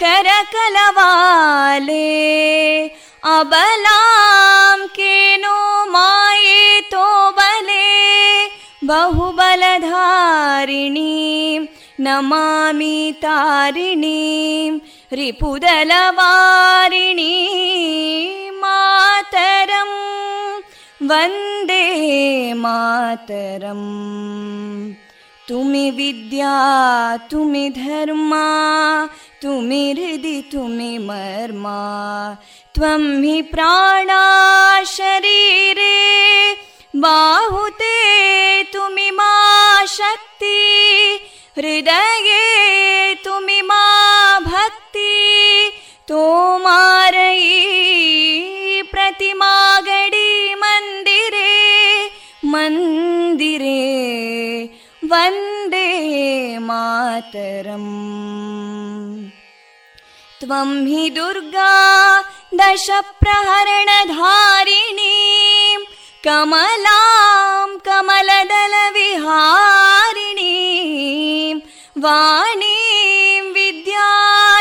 कलकलनिनाद कराले कोटि कोटि भुजैदृता करकलवाले अबलां केनो मायेतो बले बहुबलधारिणीं नमामि तारिणीं रिपुदलवारिणी मातरं वन्दे मातरम् तुमि विद्या तुमि धर्मा तुमि हृदि तुमि मर्मा, त्वं हि प्राणा शरीरे, बाहुते तुमि मा शक्ति, हृदये तुमि मा भक्ति, तोमारयी प्रतिमा वन्दे मातरम् त्वं हि दुर्गा दशप्रहरणधारिणीं कमलां कमलदलविहारिणीं वाणीं विद्यादायिनीं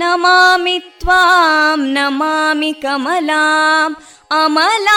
नमामि त्वां नमामि कमलाम् अमलामतुलां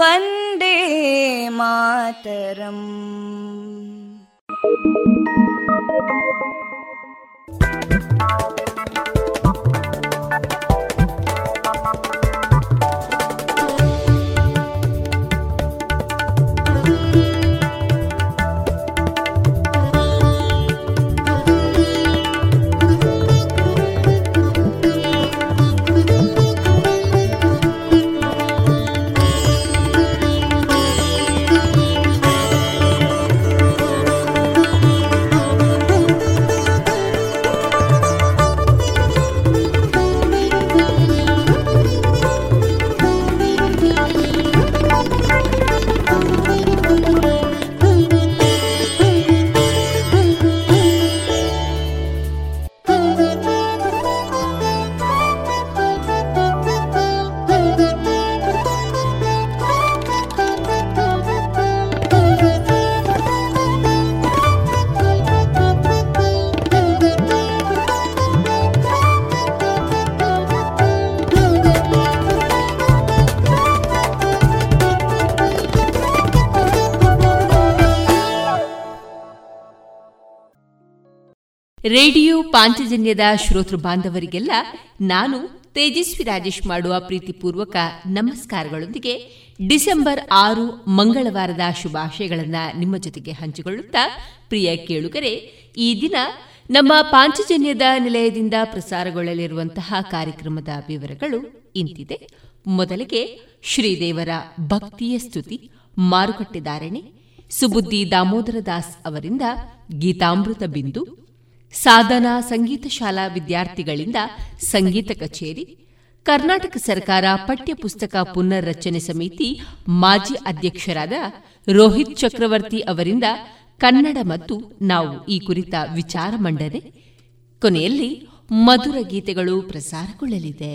वन्दे मातरम् ರೇಡಿಯೋ ಪಾಂಚಜನ್ಯದ ಶ್ರೋತೃ ಬಾಂಧವರಿಗೆಲ್ಲ ನಾನು ತೇಜಸ್ವಿ ರಾಜೇಶ್ ಮಾಡುವ ಪ್ರೀತಿಪೂರ್ವಕ ನಮಸ್ಕಾರಗಳೊಂದಿಗೆ ಡಿಸೆಂಬರ್ ಆರು ಮಂಗಳವಾರದ ಶುಭಾಶಯಗಳನ್ನು ನಿಮ್ಮ ಜೊತೆಗೆ ಹಂಚಿಕೊಳ್ಳುತ್ತಾ, ಪ್ರಿಯ ಕೇಳುಗರೆ, ಈ ದಿನ ನಮ್ಮ ಪಾಂಚಜನ್ಯದ ನಿಲಯದಿಂದ ಪ್ರಸಾರಗೊಳ್ಳಲಿರುವಂತಹ ಕಾರ್ಯಕ್ರಮದ ವಿವರಗಳು ಇಂತಿದೆ. ಮೊದಲಿಗೆ ಶ್ರೀದೇವರ ಭಕ್ತಿಯ ಸ್ತುತಿ ಮಾರುಕಟ್ಟೆದಾರಣೆ ಸುಬುದ್ದಿ ದಾಮೋದರ ದಾಸ್ ಅವರಿಂದ ಗೀತಾಮೃತ ಬಿಂದು ಸಾಧನಾ ಸಂಗೀತ ಶಾಲಾ ವಿದ್ಯಾರ್ಥಿಗಳಿಂದ ಸಂಗೀತ ಕಚೇರಿ, ಕರ್ನಾಟಕ ಸರ್ಕಾರ ಪಠ್ಯಪುಸ್ತಕ ಪುನರ್ರಚನೆ ಸಮಿತಿ ಮಾಜಿ ಅಧ್ಯಕ್ಷರಾದ ರೋಹಿತ್ ಚಕ್ರವರ್ತಿ ಅವರಿಂದ ಕನ್ನಡ ಮತ್ತು ನಾವು ಈ ಕುರಿತ ವಿಚಾರ ಮಂಡನೆ, ಕೊನೆಯಲ್ಲಿ ಮಧುರ ಗೀತೆಗಳು ಪ್ರಸಾರಗೊಳ್ಳಲಿದೆ.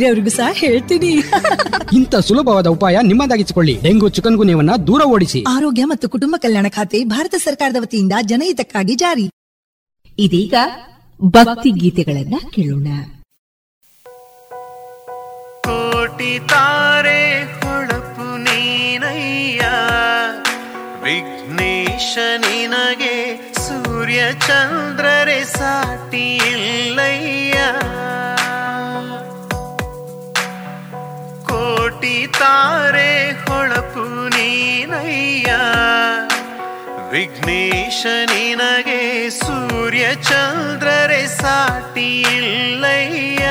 ಬೇರೆಯವರಿಗೂ ಸಹ ಹೇಳ್ತೀನಿ. ಇಂಥ ಸುಲಭವಾದ ಉಪಾಯ ನಿಮ್ಮದಾಗಿಸಿಕೊಳ್ಳಿ. ಡೆಂಗು ಚಿಕನ್ ಗುನ್ಯವನ್ನ ದೂರ ಓಡಿಸಿ. ಆರೋಗ್ಯ ಮತ್ತು ಕುಟುಂಬ ಕಲ್ಯಾಣ ಖಾತೆ ಭಾರತ ಸರ್ಕಾರದ ವತಿಯಿಂದ ಜನಹಿತಕ್ಕಾಗಿ ಜಾರಿ. ಇದೀಗ ಭಕ್ತಿ ಗೀತೆಗಳನ್ನ ಕೇಳೋಣ. ಕೋಟಿ ತಾರೆ ಹೊಳಪು ನೀನಯ್ಯ. ವಿಘ್ನೇಶ ನಿನಗೆ ಸೂರ್ಯ ಚಂದ್ರರೆ ಸಾಟಿ ಇಲ್ಲಯ್ಯ. ತಾರೆ ಹೊಳಪು ನೀನಯ್ಯ. ವಿಘ್ನೇಶ ನಿನಗೆ ಸೂರ್ಯ ಚಂದ್ರರೆ ಸಾಟಿ ಇಲ್ಲಯ್ಯ.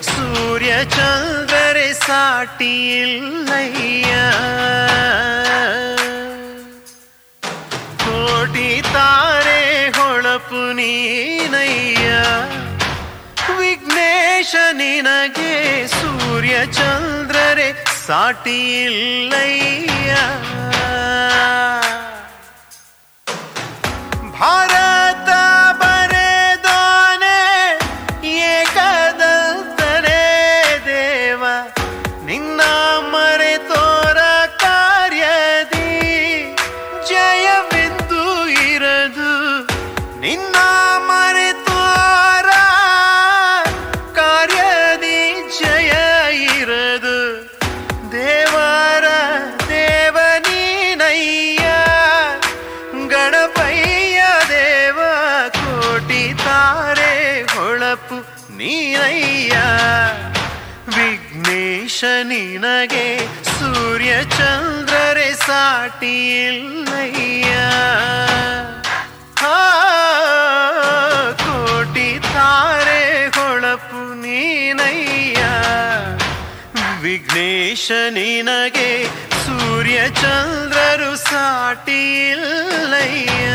ಸೂರ್ಯ ಚಂದ್ರರೆ ಸಾಟಿ ಇಲ್ಲಯ್ಯ ಕೋಟಿ ತಾರೆ ಹೊಳಪು ನೀನಯ್ಯ. ವಿಘ್ನೇಶ, ನಿನಗೆ ಸೂರ್ಯ ಚಂದ್ರರೆ ಸಾಟಿ ಇಲ್ಲಯ್ಯ ಭಾರತ ನಿನಗೆ ಸೂರ್ಯ ಚಂದ್ರರೆ ಸಾಟಿ ಇಲ್ಲಯ್ಯ ಕೋಟಿ ತಾರೆ ಹೊಳಪು ನೀನಯ್ಯ. ವಿಘ್ನೇಶ ನಿನಗೆ ಸೂರ್ಯ ಚಂದ್ರರು ಸಾಟಿ ಇಲ್ಲಯ್ಯ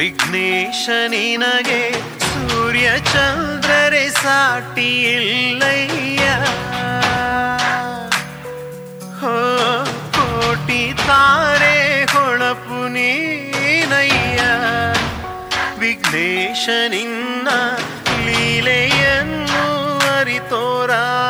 ವಿಘ್ನೇಶ, ನಿನಗೆ ಸೂರ್ಯ ಚಂದ್ರರೆ ಸಾಟಿ ಇಲ್ಲಯ್ಯ ಹೋ, ಕೋಟಿ ತಾರೆ ಹೊಳಪು ನೀನಯ್ಯ. ವಿಘ್ನೇಶ, ನಿನ್ನ ಲೀಲೆಯನ್ನು ಅರಿತೋರಾರಯ್ಯ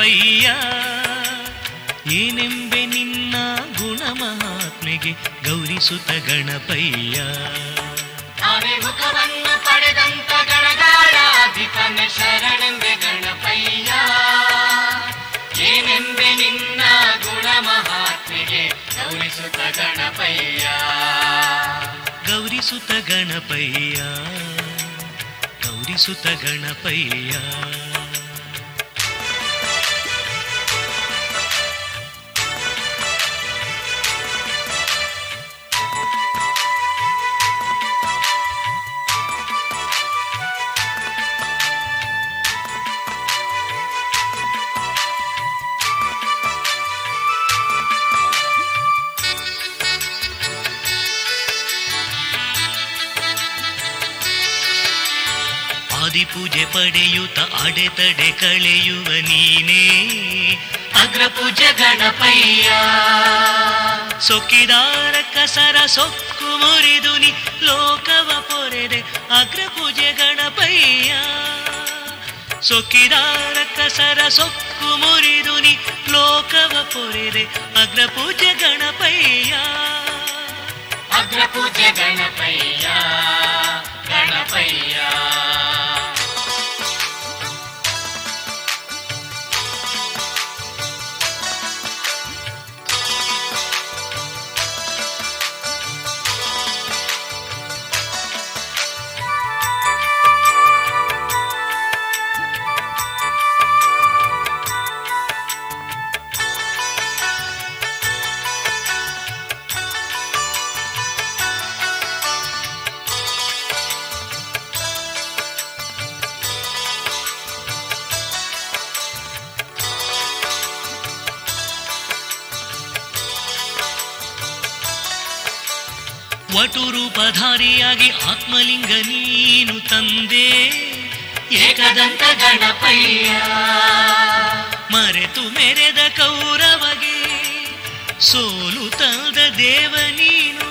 ಗಣಪಯ್ಯ ಏನೆಂಬೆ ನಿನ್ನ ಗುಣ ಮಹಾತ್ಮೆಗೆ ಗೌರಿಸುತ್ತ ಗಣಪಯ್ಯ. ಪಡೆದಂತ ಗಣಗಾಳ ಅಧಿಪನೆ ಶರಣೆಂಬೆ ಗಣಪಯ್ಯ. ಏನೆಂಬೆ ನಿನ್ನ ಗುಣ ಮಹಾತ್ಮೆಗೆ ಗೌರಿಸುತ್ತ ಗಣಪಯ್ಯ. ಗೌರಿಸುತ್ತ ಗಣಪಯ್ಯ ಗೌರಿಸುತ್ತ ಗಣಪಯ್ಯ. ಪಡೆಯುತ್ತ ಅಡೆತಡೆ ಕಳೆಯುವ ನೀನೇ. ಅಗ್ರಪೂಜೆ ಗಣಪಯ್ಯ. ಸೊಕ್ಕಿದಾರ ಕಸರ ಸೊಕ್ಕು ಮುರಿದು ನೀ ಲೋಕವ ಪೊರೆದೆ ಅಗ್ರಪೂಜೆ ಗಣಪಯ್ಯ. ಸೊಕ್ಕಿದಾರ ಕಸರ ಸೊಕ್ಕು ಮುರಿದು ನೀ ಲೋಕವ ಪೊರೆದೆ ಅಗ್ರಪೂಜೆ ಗಣಪಯ್ಯ. ಅಗ್ರಪೂಜೆ ಗಣಪಯ್ಯ ಗಣಪಯ್ಯ. ವಟು ರೂಪಧಾರಿಯಾಗಿ ಆತ್ಮಲಿಂಗ ನೀನು ತಂದೆ. ಏಕದಂತ ಗಣಪಯ್ಯ. ಮರೆತು ಮೆರೆದ ಕೌರವಗೆ ಸೋಲು ತಂದ ದೇವ ನೀನು.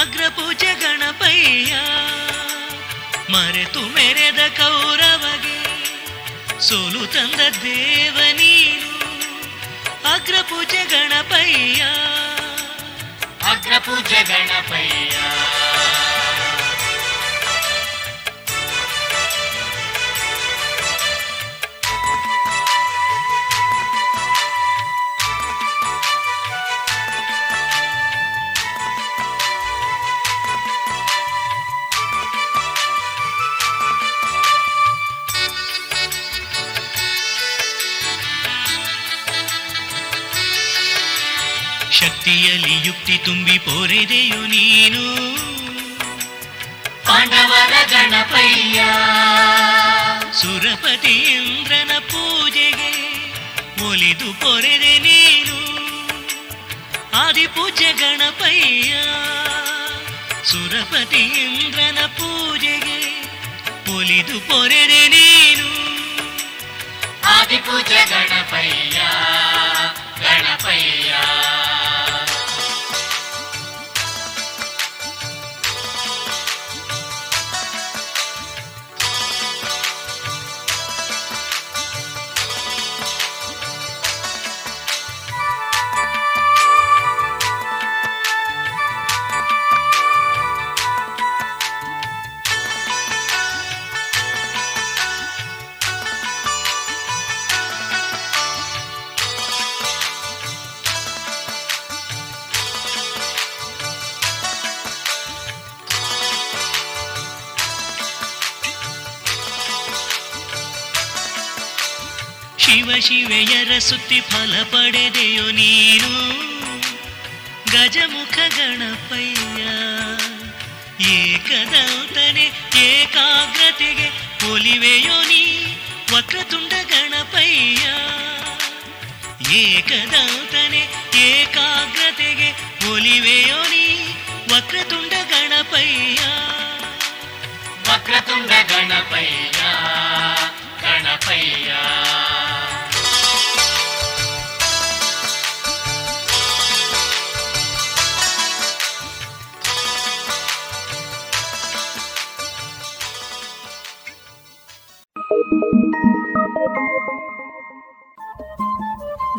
ಅಗ್ರಪೂಜ ಗಣಪಯ್ಯ. ಮರೆತು ಮೆರೆದ ಕೌರವಗೆ ಸೋಲು ತಂದ ದೇವ ನೀನು. ಅಗ್ರಪೂಜ ಗಣಪಯ್ಯ. ಅಗ್ರಪೂಜೆ ಗಣಪಯ್ಯ ಶಕ್ತಿಯಲ್ಲಿ ಯುಕ್ತಿ ತುಂಬಿ ಪೋರೆದೆಯು ನೀನು. ಪಾಂಡವರ ಗಣಪಯ್ಯ. ಸುರಪತಿ ಇಂದ್ರನ ಪೂಜೆಗೆ ಒಲಿದು ಪೊರೆದೆ ನೀನು. ಆದಿಪೂಜ್ಯ ಗಣಪಯ್ಯ ಸುರಪತಿ ಇಂದ್ರನ ಪೂಜೆಗೆ ಒಲಿದು ಪೊರೆದೆ ನೀನು. ಆದಿಪೂಜೆ ಗಣಪಯ್ಯ ಗಣಪಯ್ಯ. ಸುತ್ತಿ ಫಲ ಪಡೆದೆಯೋ ನೀನು? ಗಜಮುಖ ಗಣಪಯ್ಯ ಏಕದೌತನೆ ಏಕಾಗ್ರತೆಗೆ ಒಲಿವೆಯೋ ನೀ? ವಕ್ರತುಂಡ ಗಣಪಯ್ಯ ಏಕದೌತನೆ ಏಕಾಗ್ರತೆಗೆ ಒಲಿವೆಯೋ ನೀ? ವಕ್ರತುಂಡ ಗಣಪಯ್ಯ ವಕ್ರತುಂಡ ಗಣಪಯ್ಯ ಗಣಪಯ್ಯ.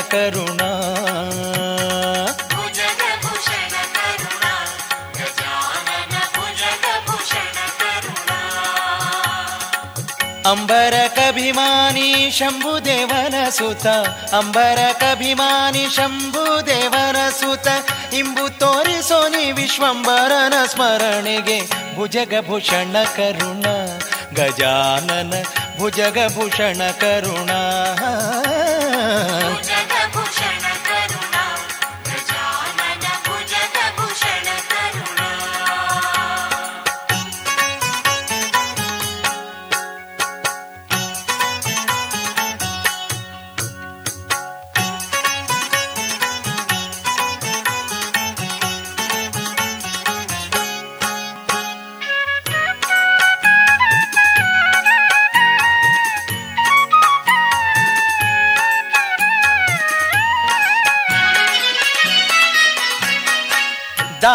ಕರುಣ ಅಂಬರ ಕಭಿಮಾನಿ ಶಂಭುದೇವನ ಸುತ ಅಂಬರ ಕಭಿಮಾನಿ ಶಂಭುದೇವನ ಸುತ. ಇಂಬು ತೋರಿಸೋನಿ ವಿಶ್ವಂಬರನ ಸ್ಮರಣೆಗೆ ಭುಜಗ ಭೂಷಣ ಕರುಣ गजानन भुजगभूषणकरुणा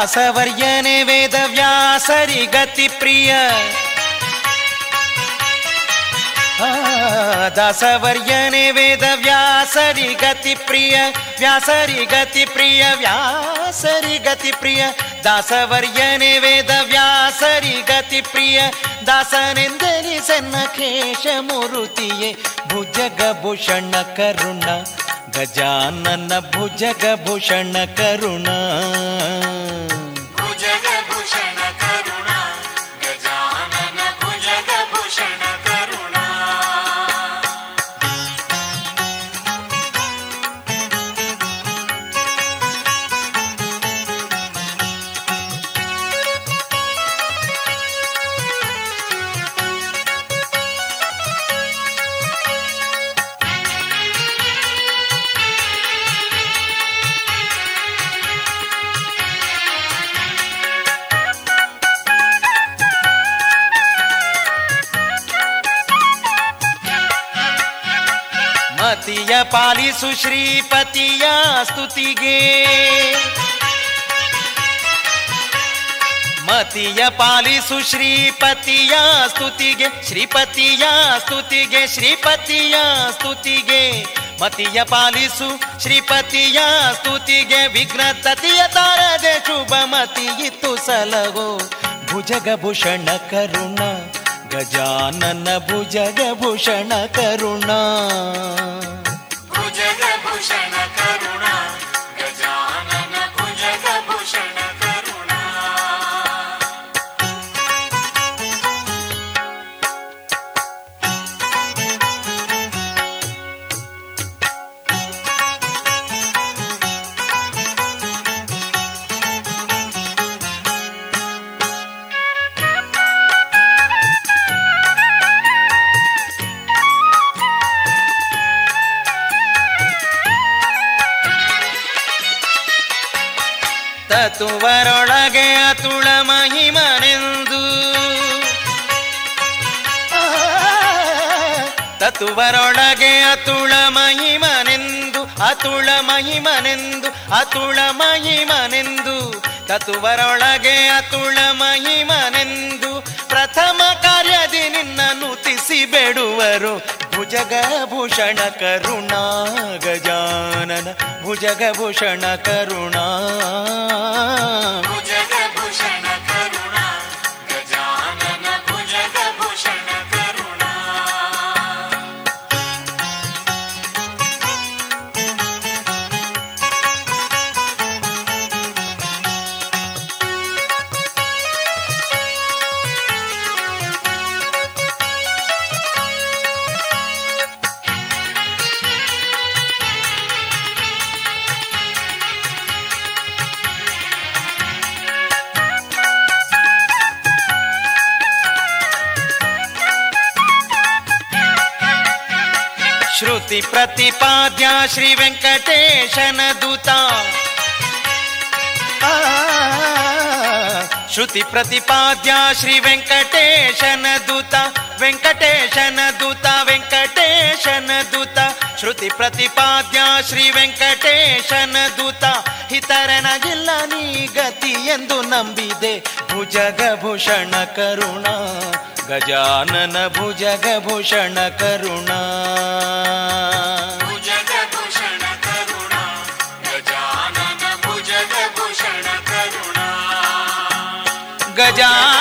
ದಾಸವರ್ಯನೆ ವೇದ ವ್ಯಾಸರಿ ಗತಿ ಪ್ರಿಯ ಆ, ದಾಸವರ್ಯನೆ ವೇದ ವ್ಯಾಸರಿ ಗತಿ ಪ್ರಿಯ ವ್ಯಾಸರಿ ಗತಿ ಪ್ರಿಯ ವ್ಯಾಸರಿ ಗತಿ ಪ್ರಿಯ ದಾಸವರ್ಯನೆ ವೇದ ವ್ಯಾಸರಿ ಪಾಲಿಸು ಶ್ರೀಪತಿಯ ಸ್ತುತಿಗೆ. ಮತಿಯ ಪಾಲಿಸು ಶ್ರೀಪತಿಯ ಸ್ತುತಿಗೆ ಶ್ರೀಪತಿಯ ಸ್ತುತಿಗೆ ಶ್ರೀಪತಿಯ ಸ್ತುತಿಗೆ. ಮತಿಯ ಪಾಲಿಸು ಶ್ರೀಪತಿಯ ಸ್ತುತಿಗೆ, ವಿಘ್ನ ತತಿಯ ತಾರದೆ ಶುಭ ಮತಿಯಿತ್ತು ಸಲಗೋ. ಭುಜಗಭೂಷಣ ಕರುಣ, ಗಜಾನನ ಭುಜಗಭೂಷಣ ಕರುಣ. ತತುವರೊಳಗೆ ಅತುಳ ಮಹಿಮನೆಂದು. ತತುವರೊಳಗೆ ಅತುಳ ಮಹಿಮನೆಂದು ಅತುಳ ಮಹಿಮನೆಂದು ಅತುಳ ಮಹಿಮನೆಂದು. ತತುವರೊಳಗೆ ಅತುಳ ಮಹಿಮನೆಂದು, ಪ್ರಥಮ ಕಾರ್ಯದಿ ನಿನ್ನನ್ನು ತಿಸಿ ಬೇಡುವರು. ಭುಜಗಭೂಷಣ ಕರುಣಾ ಗಜಾನನ ಭುಜಗಭೂಷಣ ಕರುಣಾ ಭುಜಗಭೂಷಣ ಪ್ರತಿಪಾದ್ಯ ಶ್ರೀ ವೆಂಕಟೇಶನ ದೂತ ಶ್ರುತಿ ಪ್ರತಿಪಾದ್ಯ ಶ್ರೀ ವೆಂಕಟೇಶನ ದೂತ ವೆಂಕಟೇಶನ ದೂತ ವೆಂಕಟೇಶನ ದೂತ ಶ್ರುತಿ ಪ್ರತಿಪಾದ್ಯ ಶ್ರೀ ವೆಂಕಟೇಶನ ದೂತ ಹಿತರನಗಿಲ್ಲ ನೀ ಗತಿ ಎಂದು ನಂಬಿದೆ ಭುಜಗಭೂಷಣ ಕರುಣ ಗಜಾನನ ಭುಜಗಭೂಷಣ ಕರುಣ ಗಜಾನನ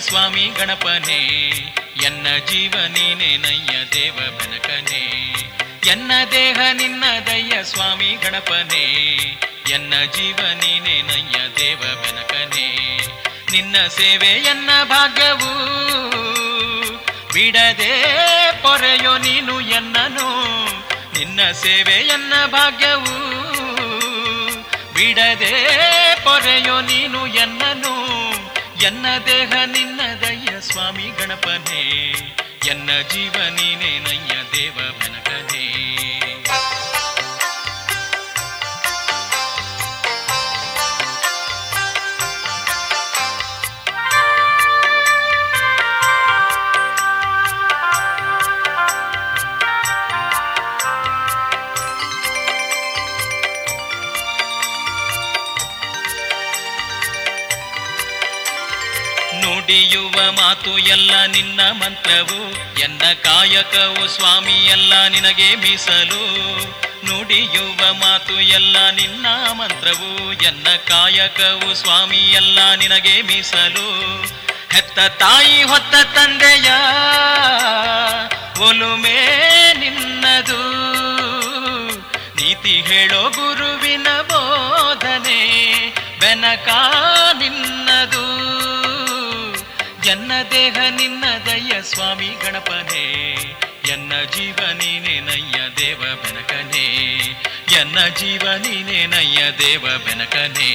ಸ್ವಾಮಿ ಗಣಪನೇ, ಎನ್ನ ಜೀವ ನೀನೇ ನಯ್ಯ ದೇವ ಬೆನಕನೇ. ಎನ್ನ ದೇಹ ನಿನ್ನ ದಯ್ಯ ಸ್ವಾಮಿ ಗಣಪನೇ, ಎನ್ನ ಜೀವ ನೀನೇ ನಯ್ಯ ದೇವ ಬೆನಕನೇ. ನಿನ್ನ ಸೇವೆ, ಎನ್ನ ಭಾಗ್ಯವು ಬಿಡದೆ ಪೊರೆಯೋ ನೀನು ಎನ್ನನು. ನಿನ್ನ ಸೇವೆ, ಎನ್ನ ಭಾಗ್ಯವು ಬಿಡದೆ ಪೊರೆಯೋ ನೀನು ಎನ್ನನು ಎನ್ನ ದೇಹ ನಿನ್ನದಯ್ಯ ಸ್ವಾಮಿ ಗಣಪನೇ ಎನ್ನ ಜೀವ ನೀನೇ ನಯ್ಯ ದೇವ ಬೆನಕನೇ. ಮಾತು ಎಲ್ಲ ನಿನ್ನ ಮಂತ್ರವು. ಎನ್ನ ಕಾಯಕವು ಸ್ವಾಮಿ ಎಲ್ಲ ನಿನಗೆ ಮೀಸಲು. ನುಡಿಯುವ ಮಾತು ಎಲ್ಲ ನಿನ್ನ ಮಂತ್ರವು. ಎನ್ನ ಕಾಯಕವು ಸ್ವಾಮಿ ಎಲ್ಲ ನಿನಗೆ ಮೀಸಲು. ಹೆತ್ತ ತಾಯಿ ಹೊತ್ತ ತಂದೆಯ ಒಲುಮೆ ನಿನ್ನದು. ನೀತಿ ಹೇಳೋ ಗುರುವಿನ ಬೋಧನೆ. ಬೆನಕ ಎನ್ನ ದೇಹ ನಿನ್ನದಯ್ಯ ಸ್ವಾಮಿ ಗಣಪನೇ, ಎನ್ನ ಜೀವ ನಯ್ಯ ದೇವ ಬೆನಕನೇ, ಎನ್ನ ಜೀವ ನಯ್ಯ ದೇವ ಬೆನಕನೇ.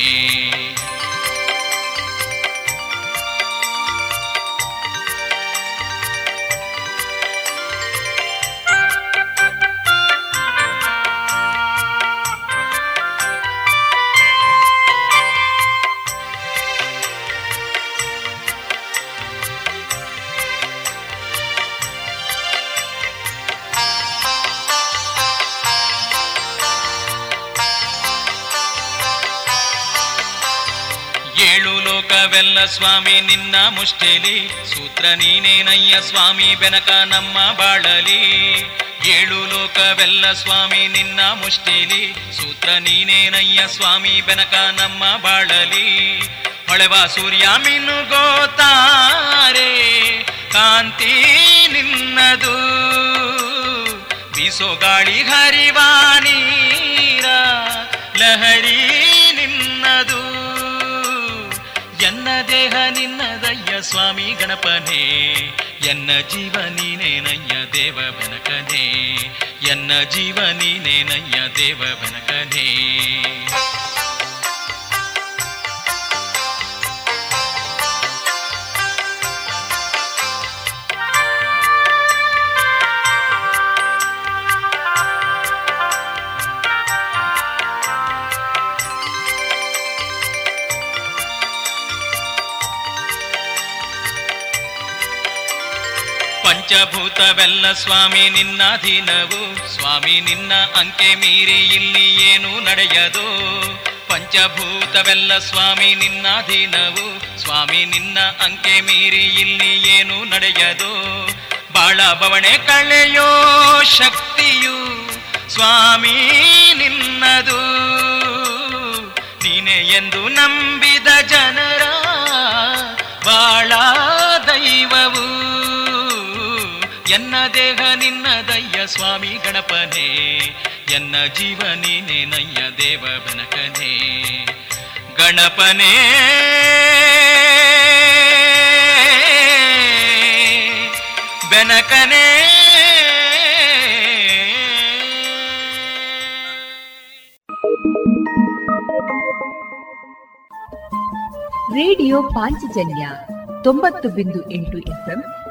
ಲೋಕವೆಲ್ಲ ಸ್ವಾಮಿ ನಿನ್ನ ಮುಷ್ಟಿಲಿ. ಸೂತ್ರ ನೀನೇನಯ್ಯ ಸ್ವಾಮಿ ಬೆನಕ ನಮ್ಮ ಬಾಳಲಿ. ಏಳು ಲೋಕವೆಲ್ಲ ಸ್ವಾಮಿ ನಿನ್ನ ಮುಷ್ಟಿಲಿ. ಸೂತ್ರ ನೀನೇನಯ್ಯ ಸ್ವಾಮಿ ಬೆನಕ ನಮ್ಮ ಬಾಳಲಿ. ಹೊಳೆವ ಸೂರ್ಯ ಮಿನುಗೋತಾರೆ ಕಾಂತಿ ನಿನ್ನದು. ಬೀಸೋ ಗಾಳಿ ಹರಿವಾನೀರ ಲಹರಿ ನಿನ್ನದು. ಸ್ವಾಮಿ ಗಣಪನೇ ಎನ್ನ ಜೀವ ನೀನೇನಯ್ಯ ದೇವ ಬೆನಕನೇ ಎನ್ನ ಜೀವ ನೀನೇನಯ್ಯ ದೇವ ಪಂಚಭೂತವೆಲ್ಲ ಸ್ವಾಮಿ ನಿನ್ನ ಅಧೀನವು. ಸ್ವಾಮಿ ನಿನ್ನ ಅಂಕೆ ಮೀರಿ ಇಲ್ಲಿ ಏನು ನಡೆಯದು? ಪಂಚಭೂತವೆಲ್ಲ ಸ್ವಾಮಿ ನಿನ್ನ ಅಧೀನವು. ಸ್ವಾಮಿ ನಿನ್ನ ಅಂಕೆ ಮೀರಿ ಇಲ್ಲಿ ಏನು ನಡೆಯದು? ಬಾಳ ಬವಣೆ ಕಳೆಯೋ ಶಕ್ತಿಯು ಸ್ವಾಮಿ ನಿನ್ನದು. ನೀನೆ ಎಂದು ನಂಬಿದ ಜನರ ಬಾಳ ದೈವವು. ಎನ್ನ ದೇಹ ನಿನ್ನದಯ್ಯ ಸ್ವಾಮಿ ಗಣಪನೇ, ಎನ್ನ ಜೀವ ನೀನೆ ನಯ್ಯ ದೇವ ಬನಕನೇ. ಗಣಪನೇ, ಬೆನಕನೇ. ರೇಡಿಯೋ ಪಾಂಚಜನ್ಯ ತೊಂಬತ್ತು ಬಿಂದು ಎಂಟು ಎಫ್ಎಂ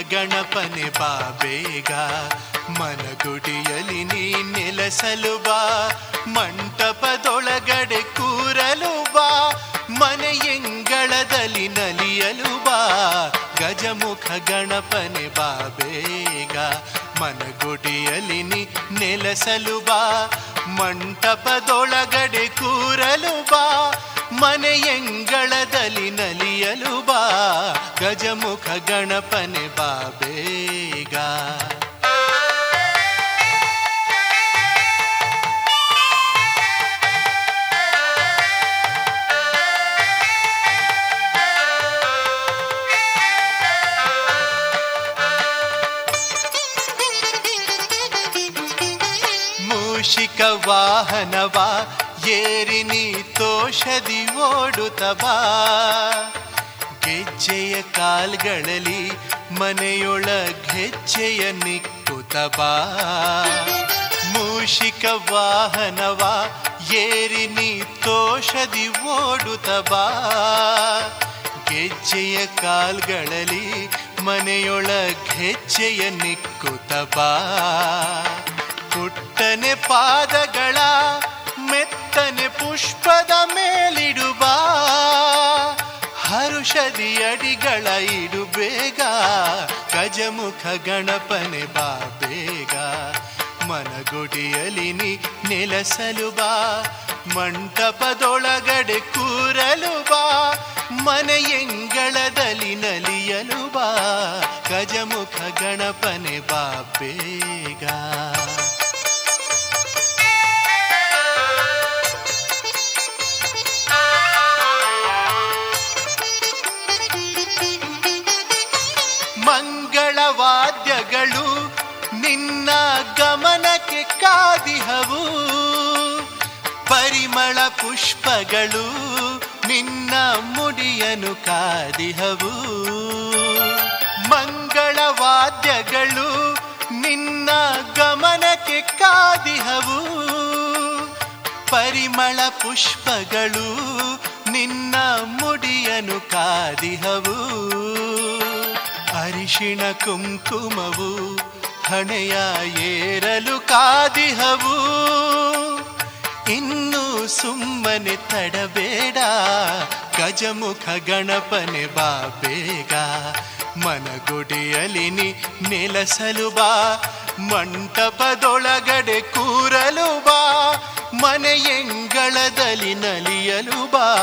ಗಣಪನೆ ಬಾಬೇಗ ಮನ ಮನಗುಡಿಯಲಿ ನೀ ನೆಲೆಸಲು ಬಾ. ಮಂಟಪದೊಳಗಡೆ ಕೂರಲು ಬಾ. ಮನೆಯಂಗಳದಲ್ಲಿ ನಲಿಯಲು ಬಾ. ಗಜಮುಖ ಗಣಪನೆ ಬಾಬೇಗ ಮನಗುಡಿಯಲಿ ನೀ ನೆಲೆಸಲು ಬಾ. ಮಂಟಪದೊಳಗಡೆ ಕೂರಲು ಬಾ. ಮನೆಯಂಗಳದಲ್ಲಿ ನಲಿಯಲು ಬಾ. ಗಜಮುಖ ಗಣಪನೆ ಬಾ ಬೇಗ. ವಾಹನವ ಏರಿ ನೀ ತೋಷದಿ ಓಡುತ್ತಬಾ ಗೆಜ್ಜೆಯ ಕಾಲ್ಗಳಲ್ಲಿ ಮನೆಯೊಳಗೆಜ್ಜೆಯ ನಿಕ್ಕುತ್ತಬಾ ಮೂಷಿಕ ವಾಹನವ, ಏರಿ ನೀ ತೋಷದಿ ಬಾ. ಗೆಜ್ಜೆಯ ಕಾಲ್ಗಳಲ್ಲಿ ಮನೆಯೊಳಗೆಜ್ಜೆಯ ಗೆಜ್ಜೆಯ ಬಾ. ಪುಟ್ಟನೆ ಪಾದಗಳ ಮೆತ್ತನೆ ಪುಷ್ಪದ ಮೇಲಿಡುವ ಹರುಷದಿ ಅಡಿಗಳ ಇಡು ಬೇಗ, ಗಜಮುಖ ಗಣಪನೆ ಬಾ ಬೇಗ. ಮನಗುಡಿಯಲಿ ನೀ ನೆಲೆಸಲು ಬಾ, ಮಂಟಪದೊಳಗಡೆ ಕೂರಲು ಬಾ ಮನೆಯಂಗಳದಲ್ಲಿ ನಲಿಯಲು ಬಾ, ಗಜಮುಖ ಗಣಪನೆ ಬಾ ಬೇಗ. ಪುಷ್ಪಗಳು ನಿನ್ನ ಮುಡಿಯನು ಕಾದಿಹವು. ಮಂಗಳವಾದ್ಯಗಳು ನಿನ್ನ ಗಮನಕ್ಕೆ ಕಾದಿಹವು. ಪರಿಮಳ ಪುಷ್ಪಗಳು ನಿನ್ನ ಮುಡಿಯನು ಕಾದಿಹವು. ಅರಿಶಿಣ ಕುಂಕುಮವು ಹಣೆಯ ಏರಲು ಕಾದಿಹವು. ಇನ್ನು ಸುಮ್ಮನೆ ತಡಬೇಡ. ಗಜಮುಖ ಗಣಪನೆ ಬಾ ಬೇಗ. ಮನಗುಡಿಯಲಿ ನೆಲೆಸಲು ಬಾ. ಮಂಟಪದೊಳಗಡೆ ಕೂರಲು ಬಾ. ಮನೆಯಂಗಳದಲ್ಲಿ ನಲಿಯಲು ಬಾ.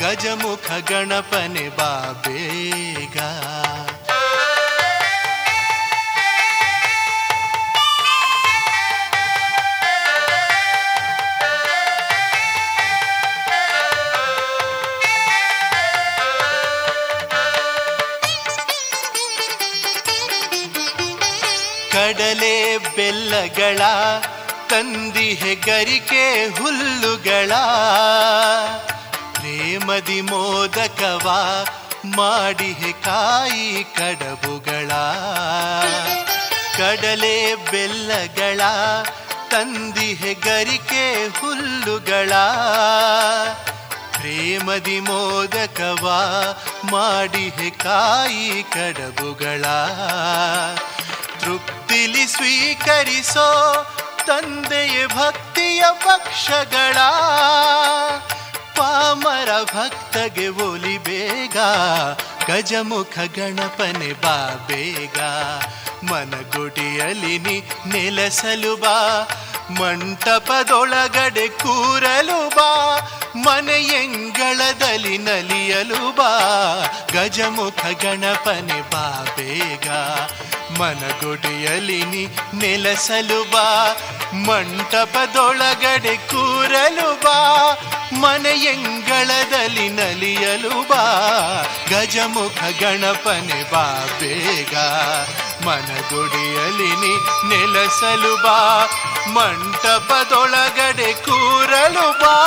ಗಜಮುಖ ಗಣಪನೆ ಬಾ ಬೇಗ. ಕಡಲೆ ಬೆಲ್ಲಗಳ, ತಂದಿ ಹೆಗರಿಕೆ ಹುಲ್ಲುಗಳ. ಪ್ರೇಮದಿ ಮೋದಕವ ಮಾಡಿಹೆ ಕಾಯಿ ಕಡಬುಗಳ. ಕಡಲೆ ಬೆಲ್ಲಗಳ, ತಂದಿ ಹೆಗರಿಕೆ ಹುಲ್ಲುಗಳ. ಪ್ರೇಮದಿ ಮೋದಕವ ಮಾಡಿಹೆ ಕಾಯಿ ಕಡಬುಗಳ. ತೃಪ್ತಿಲಿ ಸ್ವೀಕರಿಸೋ ತಂದೆಯ ಭಕ್ತಿಯ ಪಕ್ಷಗಳ. ಪಾಮರ ಭಕ್ತಗೆ ಒಲಿ ಬೇಗ, ಗಜಮುಖ ಗಣಪನೆ ಬಾ ಬೇಗ. ಮನಗುಡಿಯಲಿ ನೆಲೆಸಲು ಬಾ, ಮಂಟಪದೊಳಗಡೆ ಕೂರಲು ಬಾ. ಮನೆಯಂಗಳದಲ್ಲಿ ನಲಿಯಲು ಬಾ. ಗಜಮುಖ ಗಣಪನೆ ಬಾ ಬೇಗ. ಮನಗುಡಿಯಲಿ ನೆಲಸಲು ನೆಲೆಸಲು ಬಾ. ಮಂಟಪದೊಳಗಡೆ ಕೂರಲು ಬಾ ಮನೆಯಂಗಳದಲ್ಲಿ ನಲಿಯಲು ಬಾ. ಗಜಮುಖ ಗಣಪನೆ ಬಾ ಬೇಗ ಮನಗುಡಿಯಲಿ ನೆಲೆಸಲು ಬಾ. ಮಂಟಪದೊಳಗಡೆ ಕೂರಲು ಬಾ.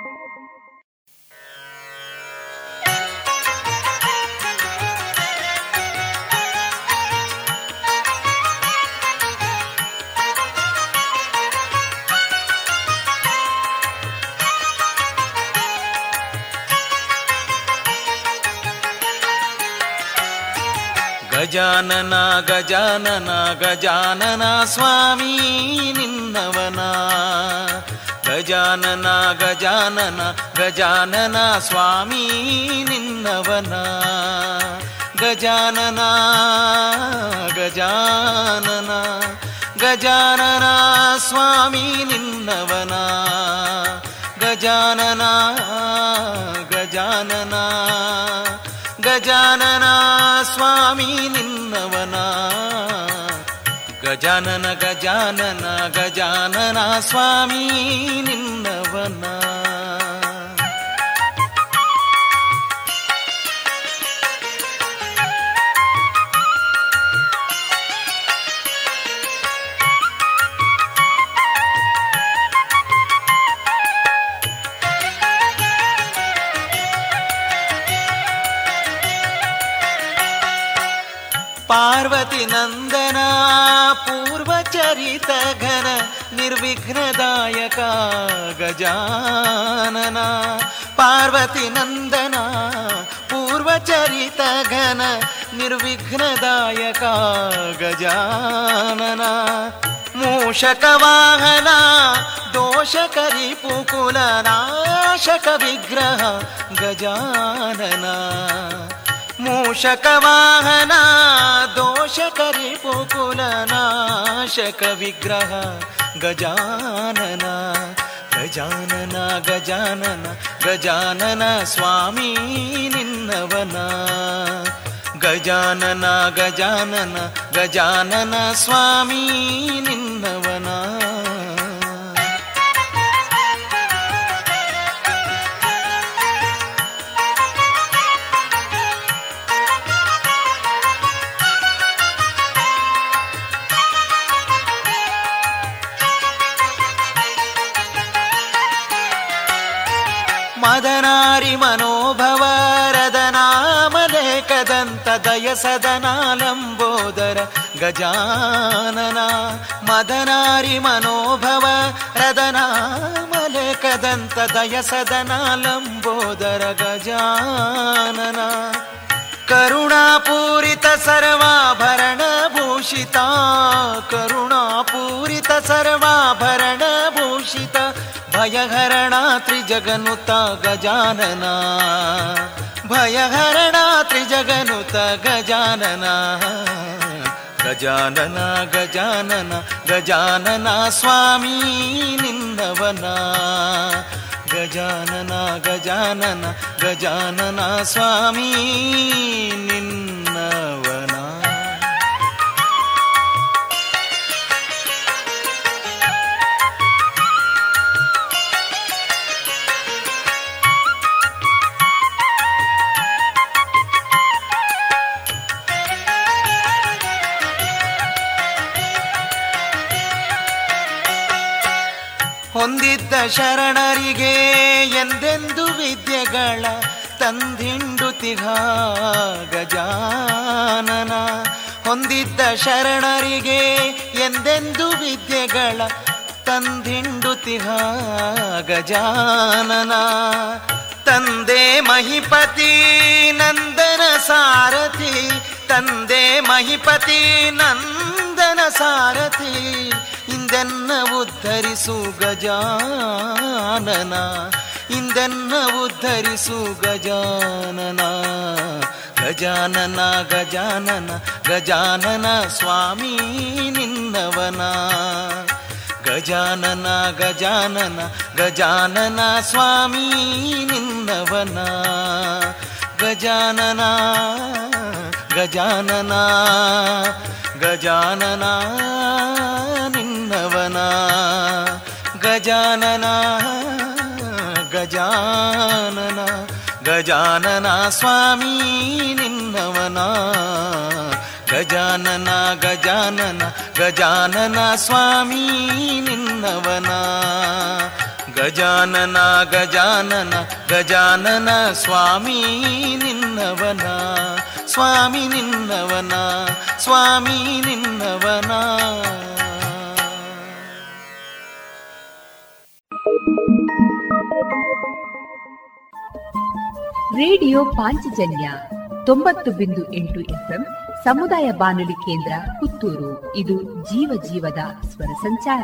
ಗಜಾನನ ಗಜಾನನ ಗಜಾನನ ಸ್ವಾಮಿ ನಿನ್ನವನ. ಗಜಾನನ ಗಜಾನನ ಗಜಾನನ ಸ್ವಾಮಿ ನಿನ್ನವನ. ಗಜಾನನ ಗಜಾನನ ಗಜಾನನ ಸ್ವಾಮಿ ನಿನ್ನವನ. ಗಜಾನನ ಗಜಾನನ. ಗಜಾನನ ಸ್ವಾಮಿ ನಿನ್ನವನ. ಗಜಾನನ ಗಜಾನನ ಗಜಾನನ ಸ್ವಾಮಿ ನಿನ್ನವನ. पार्वती नंदना पूर्वचरितघन निर्विघ्नदायका गजानना। पार्वती नंदना पूर्वचरितघन निर्विघ्नदायका गजानना। मूषकवाहना विग्रह गजानना। ವಾಹನ ದೋಷಕರಿ ಪುಕುಲ ನಾಶಕ ವಿಗ್ರಹ ಗಜಾನನ ಮೂಷಕ ವಾಹನ ದೋಷಕರಿ ಪುಕುಲ ನಾಶಕ ವಿಗ್ರಹ ಗಜಾನನ ಗಜಾನನ मदनारी मनोभव रदनामले कदन्तदय सदनालम्बोदर गजानना। मदनारी मनोभव रदनामले कदन्तदय सदनालम्बोदर गजानना। करुणापूरित सर्वाभरणभूषिता करुणापूरित सर्वाभरणभूषित ಭಯಹರಣ ತ್ರಿಜಗನುತ ಗಜಾನನ. ಭಯಹರಣ ತ್ರಿಜಗನುತ ಗಜಾನನ. ಗಜಾನನ ಗಜಾನನ ಗಜಾನನ ಸ್ವಾಮಿ ನಿನ್ನವನ. ಗಜಾನನ ಗಜಾನನ ಗಜಾನನ ಸ್ವಾಮಿ ನಿನ್ನವನ. ಹೊಂದಿದ್ದ ಶರಣರಿಗೆ ಎಂದೆಂದು ವಿದ್ಯೆಗಳ ತಂದಿಂಡುತಿಗ ಗಜಾನನ ಹೊಂದಿದ್ದ ಶರಣರಿಗೆ ಎಂದೆಂದು ವಿದ್ಯೆಗಳ ತಂದಿಂಡುತಿಗ ಗಜಾನನ ತಂದೆ ಮಹಿಪತಿ ನಂದನ ಸಾರಥಿ, ತಂದೆ ಮಹಿಪತಿ ನಂದನ ಸಾರಥಿ ಇಂದೆನ್ನ ಉದ್ಧರಿಸು ಗಜಾನನ, ಇಂದೆನ್ನ ಉದ್ಧರಿಸು ಗಜಾನನ. ಗಜಾನನ ಗಜಾನನ ಗಜಾನನ ಸ್ವಾಮಿ ನಿನ್ನವನ. ಗಜಾನನ ಗಜಾನನ ಗಜಾನನ ಸ್ವಾಮಿ ನಿನ್ನವನ. ಗಜಾನನ ಗಜಾನನ ಗಜಾನನ ನಿನ್ನವನ. ಗಜಾನನ ಗಜಾನನ ಗಜಾನನ ಸ್ವಾಮಿ ನಿನ್ನವನ. ಗಜಾನನ ಗಜಾನನ ಗಜಾನನ ಸ್ವಾಮಿ ನಿನ್ನವನ. ಗಜಾನನ ಗಜಾನನ ಗಜಾನನ ಸ್ವಾಮಿ ನಿನ್ನವನ ಸ್ವಾಮಿ ನಿನ್ನವನ ಸ್ವಾಮಿ ನಿನ್ನವನ. ರೇಡಿಯೋ ಪಾಂಚಜನ್ಯ ತೊಂಬತ್ತು ಬಿಂದು ಎಂಟು ಎಫ್ಎಂ ಸಮುದಾಯ ಬಾನುಲಿ ಕೇಂದ್ರ ಪುತ್ತೂರು. ಇದು ಜೀವ ಜೀವದ ಸ್ವರ ಸಂಚಾರ.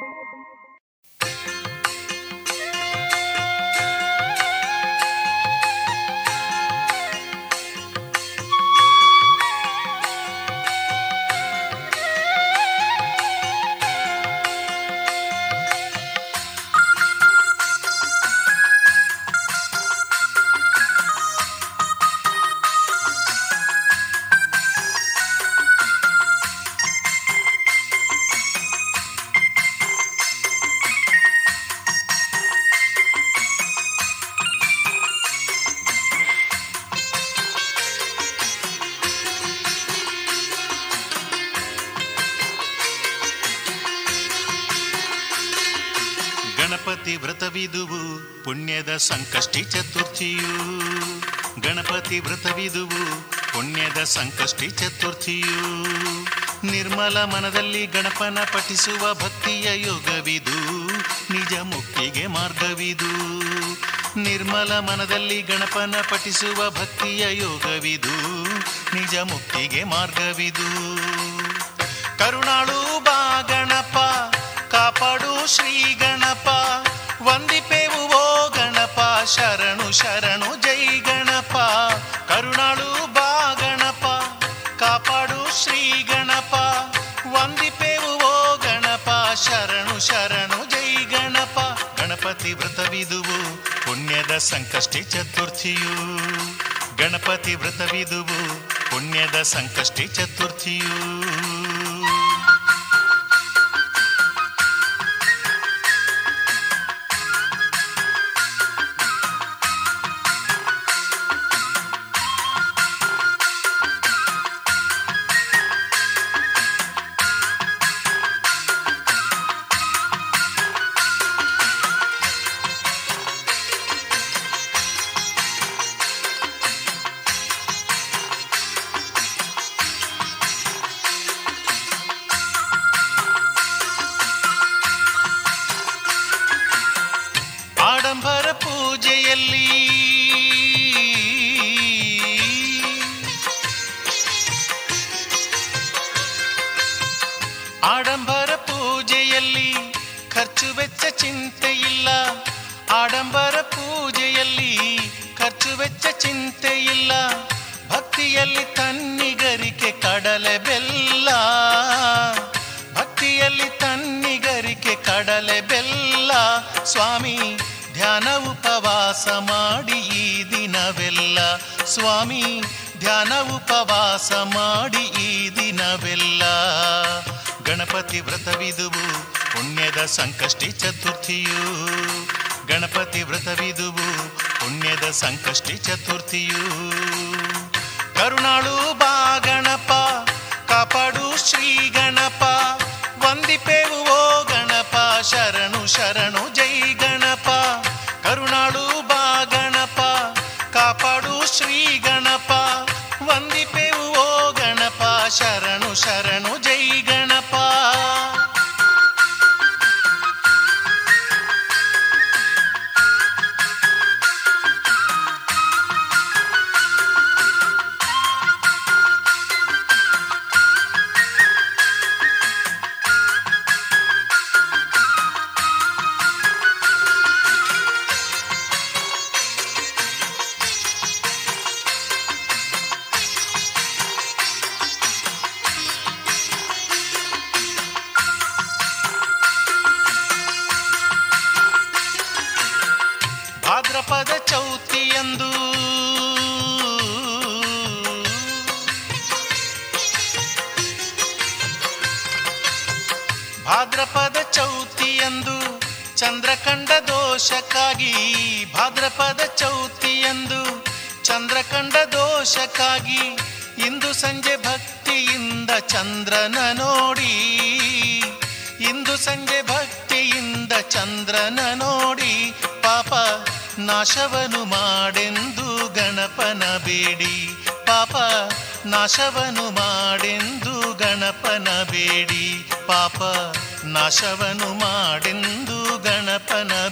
ಸಂಕಷ್ಟಿ ಚತುರ್ಥಿಯು, ಗಣಪತಿ ವ್ರತವಿದುವು, ಪುಣ್ಯದ ಸಂಕಷ್ಟಿ ಚತುರ್ಥಿಯು. ನಿರ್ಮಲ ಮನದಲ್ಲಿ ಗಣಪನ ಪಠಿಸುವ ಭಕ್ತಿಯ ಯೋಗವಿದು, ನಿಜ ಮುಕ್ತಿಗೆ ಮಾರ್ಗವಿದು. ನಿರ್ಮಲ ಮನದಲ್ಲಿ ಗಣಪನ ಪಠಿಸುವ ಭಕ್ತಿಯ ಯೋಗವಿದು, ನಿಜ ಮುಕ್ತಿಗೆ ಮಾರ್ಗವಿದು. ಕರುಣಾಳು ಬಾ ಗಣಪ, ಕಾಪಾಡು ಶ್ರೀ ಗಣಪ, ವಂದಿಪೇವು ಶರಣು ಶರಣು ಜೈ ಗಣಪ. ಕರುಣಾಳು ಬಾ ಗಣಪ, ಕಾಪಾಡು ಶ್ರೀ ಗಣಪ. ವಂದಿಪೇವು ಓ ಗಣಪ, ಶರಣು ಶರಣು ಜೈ ಗಣಪ. ಗಣಪತಿ ವ್ರತವಿದುವು, ಪುಣ್ಯದ ಸಂಕಷ್ಟಿ ಚತುರ್ಥಿಯು. ಗಣಪತಿ ವ್ರತವಿದುವು, ಪುಣ್ಯದ ಸಂಕಷ್ಟಿ ಚತುರ್ಥಿಯು.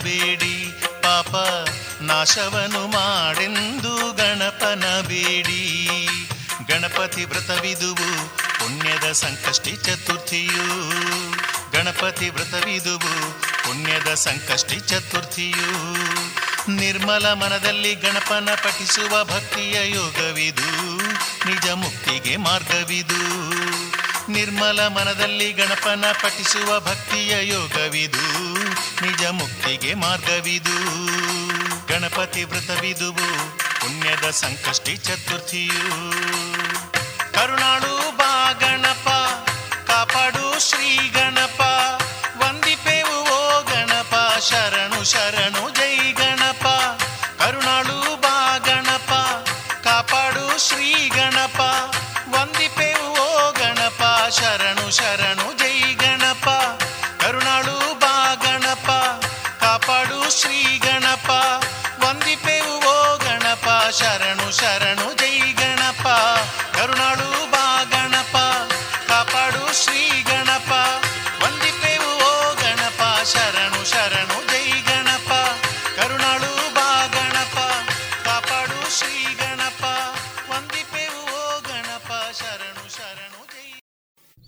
ಬೇಡಿ ಪಾಪ ನಾಶವನು ಮಾಡೆಂದು ಗಣಪನ ಬೇಡಿ ಗಣಪತಿ ವ್ರತವಿದುವು ಪುಣ್ಯದ ಸಂಕಷ್ಟಿ ಚತುರ್ಥಿಯು. ಗಣಪತಿ ವ್ರತವಿದುವು ಪುಣ್ಯದ ಸಂಕಷ್ಟಿ ಚತುರ್ಥಿಯು. ನಿರ್ಮಲ ಮನದಲ್ಲಿ ಗಣಪನ ಪಠಿಸುವ ಭಕ್ತಿಯ ಯೋಗವಿದು. ನಿಜ ಮುಕ್ತಿಗೆ ಮಾರ್ಗವಿದು. ನಿರ್ಮಲ ಮನದಲ್ಲಿ ಗಣಪನ ಪಠಿಸುವ ಭಕ್ತಿಯ ಯೋಗವಿದು. ನಿಜ ಮುಕ್ತಿಗೆ ಮಾರ್ಗವಿದು. ಗಣಪತಿ ವ್ರತವಿದುವು ಪುಣ್ಯದ ಸಂಕಷ್ಟಿ ಚತುರ್ಥಿಯು. ಕರುಣಾಳು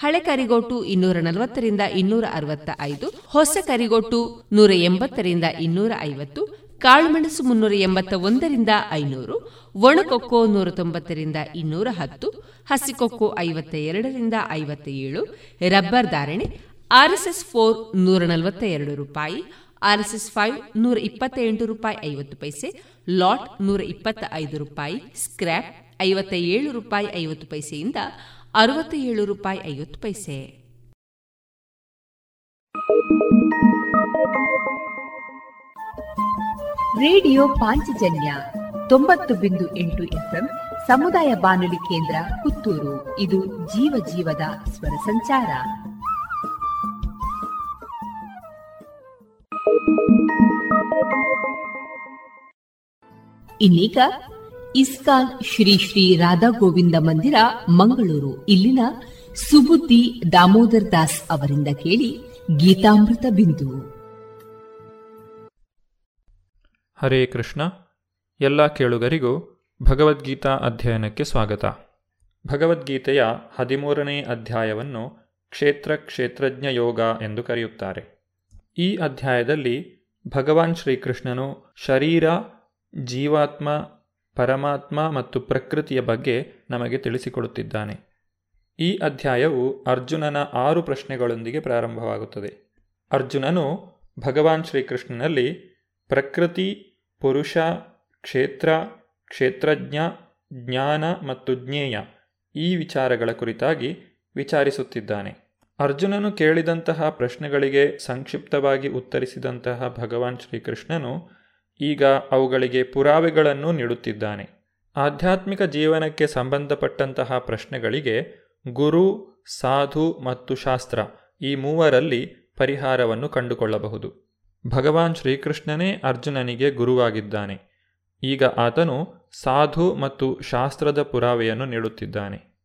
ಹಳೆ ಕರಿಗೋಟು ಇನ್ನೂರ ನಲವತ್ತರಿಂದ ಇನ್ನೂರ ಅರವತ್ತ ಐದು ಹೊಸ ಕರಿಗೋಟು ನೂರ ಎಂಬತ್ತರಿಂದ ಇನ್ನೂರ ಐವತ್ತು ಕಾಳುಮೆಣಸು ಮುನ್ನೂರ ಎಂಬತ್ತ ಒಂದರಿಂದ ಐನೂರು, ಒಣಕೊಕ್ಕೋ ನೂರ ತೊಂಬತ್ತರಿಂದ ಇನ್ನೂರ ಹತ್ತು ಹಸಿಕೊಕ್ಕೋ ಐವತ್ತ ಎರಡರಿಂದ ಐವತ್ತ ಏಳು ರಬ್ಬರ್ ಧಾರಣೆ ಆರ್ಎಸ್ಎಸ್ ಫೋರ್ ನೂರ ನಲವತ್ತ ಎರಡು ರೂಪಾಯಿ, ಆರ್ಎಸ್ಎಸ್ ಫೈವ್ ನೂರ ಇಪ್ಪತ್ತ ಎಂಟು ರೂಪಾಯಿ ಐವತ್ತು ಪೈಸೆ, ಲಾಟ್ ನೂರ ಇಪ್ಪತ್ತ ಐದು ರೂಪಾಯಿ, ಸ್ಕ್ರ್ಯಾಪ್ ಐವತ್ತ ಏಳು ರೂಪಾಯಿ ಐವತ್ತು ಪೈಸೆಯಿಂದ ಅರವತ್ತ ಏಳು ರೂಪಾಯಿ ಐವತ್ತು ಪೈಸೆ. ರೇಡಿಯೋ ಪಾಂಚಜನ್ಯ ತೊಂಬತ್ತು ಬಿಂದು ಎಂಟು ಎಫ್ಎಂ ಸಮುದಾಯ ಬಾನುಲಿ ಕೇಂದ್ರ ಪುತ್ತೂರು. ಇದು ಜೀವ ಜೀವದ ಸ್ವರ ಸಂಚಾರ. ಇನ್ನೀಗ ಇಸ್ಕಾನ್ ಶ್ರೀ ಶ್ರೀ ರಾಧಾ ಗೋವಿಂದ ಮಂದಿರ, ಮಂಗಳೂರು. ಇಲ್ಲಿನ ಸುಬುದ್ದಿ ದಾಮೋದರ್ ದಾಸ್ ಅವರಿಂದ ಕೇಳಿ ಗೀತಾಮೃತ ಬಿಂದು. ಹರೇ ಕೃಷ್ಣ. ಎಲ್ಲ ಕೇಳುಗರಿಗೂ ಭಗವದ್ಗೀತಾ ಅಧ್ಯಯನಕ್ಕೆ ಸ್ವಾಗತ. ಭಗವದ್ಗೀತೆಯ ಹದಿಮೂರನೇ ಅಧ್ಯಾಯವನ್ನು ಕ್ಷೇತ್ರ ಕ್ಷೇತ್ರಜ್ಞ ಯೋಗ ಎಂದು ಕರೆಯುತ್ತಾರೆ. ಈ ಅಧ್ಯಾಯದಲ್ಲಿ ಭಗವಾನ್ ಶ್ರೀಕೃಷ್ಣನು ಶರೀರ, ಜೀವಾತ್ಮ ಪರಮಾತ್ಮ ಮತ್ತು ಪ್ರಕೃತಿಯ ಬಗ್ಗೆ ನಮಗೆ ತಿಳಿಸಿಕೊಡುತ್ತಿದ್ದಾನೆ. ಈ ಅಧ್ಯಾಯವು ಅರ್ಜುನನ ಆರು ಪ್ರಶ್ನೆಗಳೊಂದಿಗೆ ಪ್ರಾರಂಭವಾಗುತ್ತದೆ. ಅರ್ಜುನನು ಭಗವಾನ್ ಶ್ರೀಕೃಷ್ಣನಲ್ಲಿ ಪ್ರಕೃತಿ, ಪುರುಷ, ಕ್ಷೇತ್ರ, ಕ್ಷೇತ್ರಜ್ಞ, ಜ್ಞಾನ ಮತ್ತು ಜ್ಞೇಯ ಈ ವಿಚಾರಗಳ ಕುರಿತಾಗಿ ವಿಚಾರಿಸುತ್ತಿದ್ದಾನೆ. ಅರ್ಜುನನು ಕೇಳಿದಂತಹ ಪ್ರಶ್ನೆಗಳಿಗೆ ಸಂಕ್ಷಿಪ್ತವಾಗಿ ಉತ್ತರಿಸಿದಂತಹ ಭಗವಾನ್ ಶ್ರೀಕೃಷ್ಣನು ಈಗ ಅವುಗಳಿಗೆ ಪುರಾವೆಗಳನ್ನು ನೀಡುತ್ತಿದ್ದಾನೆ. ಆಧ್ಯಾತ್ಮಿಕ ಜೀವನಕ್ಕೆ ಸಂಬಂಧಪಟ್ಟಂತಹ ಪ್ರಶ್ನೆಗಳಿಗೆ ಗುರು, ಸಾಧು ಮತ್ತು ಶಾಸ್ತ್ರ ಈ ಮೂವರಲ್ಲಿ ಪರಿಹಾರವನ್ನು ಕಂಡುಕೊಳ್ಳಬಹುದು. ಭಗವಾನ್ ಶ್ರೀಕೃಷ್ಣನೇ ಅರ್ಜುನನಿಗೆ ಗುರುವಾಗಿದ್ದಾನೆ. ಈಗ ಆತನು ಸಾಧು ಮತ್ತು ಶಾಸ್ತ್ರದ ಪುರಾವೆಯನ್ನು ನೀಡುತ್ತಿದ್ದಾನೆ.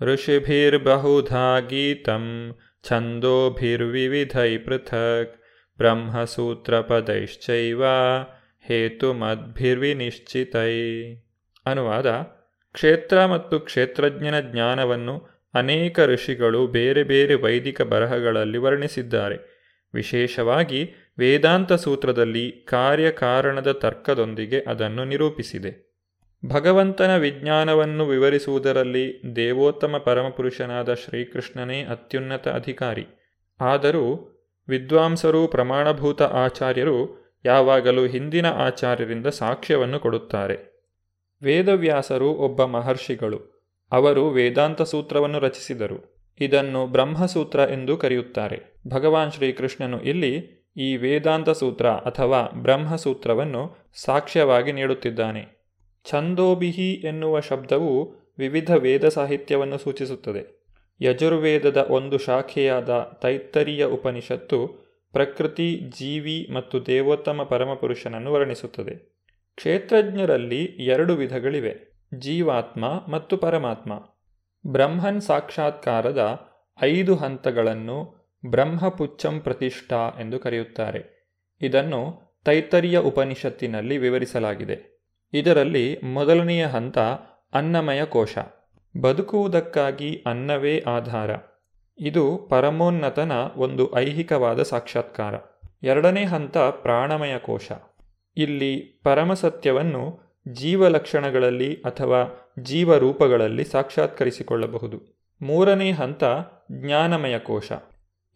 ಋಷಿಭಿರ್ಬಹುಧಾ ಗೀತಂ ಛಂದೋಭಿರ್ವಿವಿಧೈ ಪೃಥಕ್ ಬ್ರಹ್ಮಸೂತ್ರಪದೈಶ್ಚೈವ ಹೇತುಮದ್ಭಿರ್ವಿನಿಶ್ಚಿತೈ. ಅನುವಾದ, ಕ್ಷೇತ್ರ ಮತ್ತು ಕ್ಷೇತ್ರಜ್ಞನ ಜ್ಞಾನವನ್ನು ಅನೇಕ ಋಷಿಗಳು ಬೇರೆ ಬೇರೆ ವೈದಿಕ ಬರಹಗಳಲ್ಲಿ ವರ್ಣಿಸಿದ್ದಾರೆ. ವಿಶೇಷವಾಗಿ ವೇದಾಂತ ಸೂತ್ರದಲ್ಲಿ ಕಾರ್ಯಕಾರಣದ ತರ್ಕದೊಂದಿಗೆ ಅದನ್ನು ನಿರೂಪಿಸಿದೆ. ಭಗವಂತನ ವಿಜ್ಞಾನವನ್ನು ವಿವರಿಸುವುದರಲ್ಲಿ ದೇವೋತ್ತಮ ಪರಮಪುರುಷನಾದ ಶ್ರೀಕೃಷ್ಣನೇ ಅತ್ಯುನ್ನತ ಅಧಿಕಾರಿ. ಆದರೂ ವಿದ್ವಾಂಸರು, ಪ್ರಮಾಣಭೂತ ಆಚಾರ್ಯರು ಯಾವಾಗಲೂ ಹಿಂದಿನ ಆಚಾರ್ಯರಿಂದ ಸಾಕ್ಷ್ಯವನ್ನು ಕೊಡುತ್ತಾರೆ. ವೇದವ್ಯಾಸರು ಒಬ್ಬ ಮಹರ್ಷಿಗಳು. ಅವರು ವೇದಾಂತ ಸೂತ್ರವನ್ನು ರಚಿಸಿದರು. ಇದನ್ನು ಬ್ರಹ್ಮಸೂತ್ರ ಎಂದು ಕರೆಯುತ್ತಾರೆ. ಭಗವಾನ್ ಶ್ರೀಕೃಷ್ಣನು ಇಲ್ಲಿ ಈ ವೇದಾಂತ ಸೂತ್ರ ಅಥವಾ ಬ್ರಹ್ಮಸೂತ್ರವನ್ನು ಸಾಕ್ಷ್ಯವಾಗಿ ನೀಡುತ್ತಿದ್ದಾನೆ. ಛಂದೋಬಿಹಿ ಎನ್ನುವ ಶಬ್ದವು ವಿವಿಧ ವೇದ ಸಾಹಿತ್ಯವನ್ನು ಸೂಚಿಸುತ್ತದೆ. ಯಜುರ್ವೇದದ ಒಂದು ಶಾಖೆಯಾದ ತೈತ್ತರಿಯ ಉಪನಿಷತ್ತು ಪ್ರಕೃತಿ, ಜೀವಿ ಮತ್ತು ದೇವೋತ್ತಮ ಪರಮಪುರುಷನನ್ನು ವರ್ಣಿಸುತ್ತದೆ. ಕ್ಷೇತ್ರಜ್ಞರಲ್ಲಿ ಎರಡು ವಿಧಗಳಿವೆ, ಜೀವಾತ್ಮ ಮತ್ತು ಪರಮಾತ್ಮ. ಬ್ರಹ್ಮನ್ ಸಾಕ್ಷಾತ್ಕಾರದ ಐದು ಹಂತಗಳನ್ನು ಬ್ರಹ್ಮಪುಚ್ಚಂ ಪ್ರತಿಷ್ಠಾ ಎಂದು ಕರೆಯುತ್ತಾರೆ. ಇದನ್ನು ತೈತರಿಯ ಉಪನಿಷತ್ತಿನಲ್ಲಿ ವಿವರಿಸಲಾಗಿದೆ. ಇದರಲ್ಲಿ ಮೊದಲನೆಯ ಹಂತ ಅನ್ನಮಯ ಕೋಶ. ಬದುಕುವುದಕ್ಕಾಗಿ ಅನ್ನವೇ ಆಧಾರ. ಇದು ಪರಮೋನ್ನತನ ಒಂದು ಐಹಿಕವಾದ ಸಾಕ್ಷಾತ್ಕಾರ. ಎರಡನೇ ಹಂತ ಪ್ರಾಣಮಯ ಕೋಶ. ಇಲ್ಲಿ ಪರಮಸತ್ಯವನ್ನು ಜೀವಲಕ್ಷಣಗಳಲ್ಲಿ ಅಥವಾ ಜೀವರೂಪಗಳಲ್ಲಿ ಸಾಕ್ಷಾತ್ಕರಿಸಿಕೊಳ್ಳಬಹುದು. ಮೂರನೇ ಹಂತ ಜ್ಞಾನಮಯ ಕೋಶ.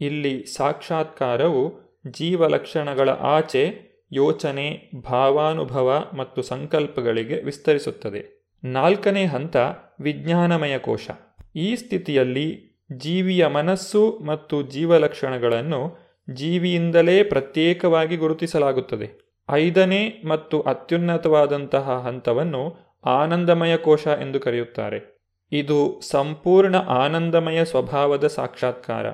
ಇಲ್ಲಿ ಸಾಕ್ಷಾತ್ಕಾರವು ಜೀವಲಕ್ಷಣಗಳ ಆಚೆ ಯೋಚನೆ, ಭಾವಾನುಭವ ಮತ್ತು ಸಂಕಲ್ಪಗಳಿಗೆ ವಿಸ್ತರಿಸುತ್ತದೆ. ನಾಲ್ಕನೇ ಹಂತ ವಿಜ್ಞಾನಮಯ ಕೋಶ. ಈ ಸ್ಥಿತಿಯಲ್ಲಿ ಜೀವಿಯ ಮನಸ್ಸು ಮತ್ತು ಜೀವಲಕ್ಷಣಗಳನ್ನು ಜೀವಿಯಿಂದಲೇ ಪ್ರತ್ಯೇಕವಾಗಿ ಗುರುತಿಸಲಾಗುತ್ತದೆ. ಐದನೇ ಮತ್ತು ಅತ್ಯುನ್ನತವಾದಂತಹ ಹಂತವನ್ನು ಆನಂದಮಯ ಕೋಶ ಎಂದು ಕರೆಯುತ್ತಾರೆ. ಇದು ಸಂಪೂರ್ಣ ಆನಂದಮಯ ಸ್ವಭಾವದ ಸಾಕ್ಷಾತ್ಕಾರ.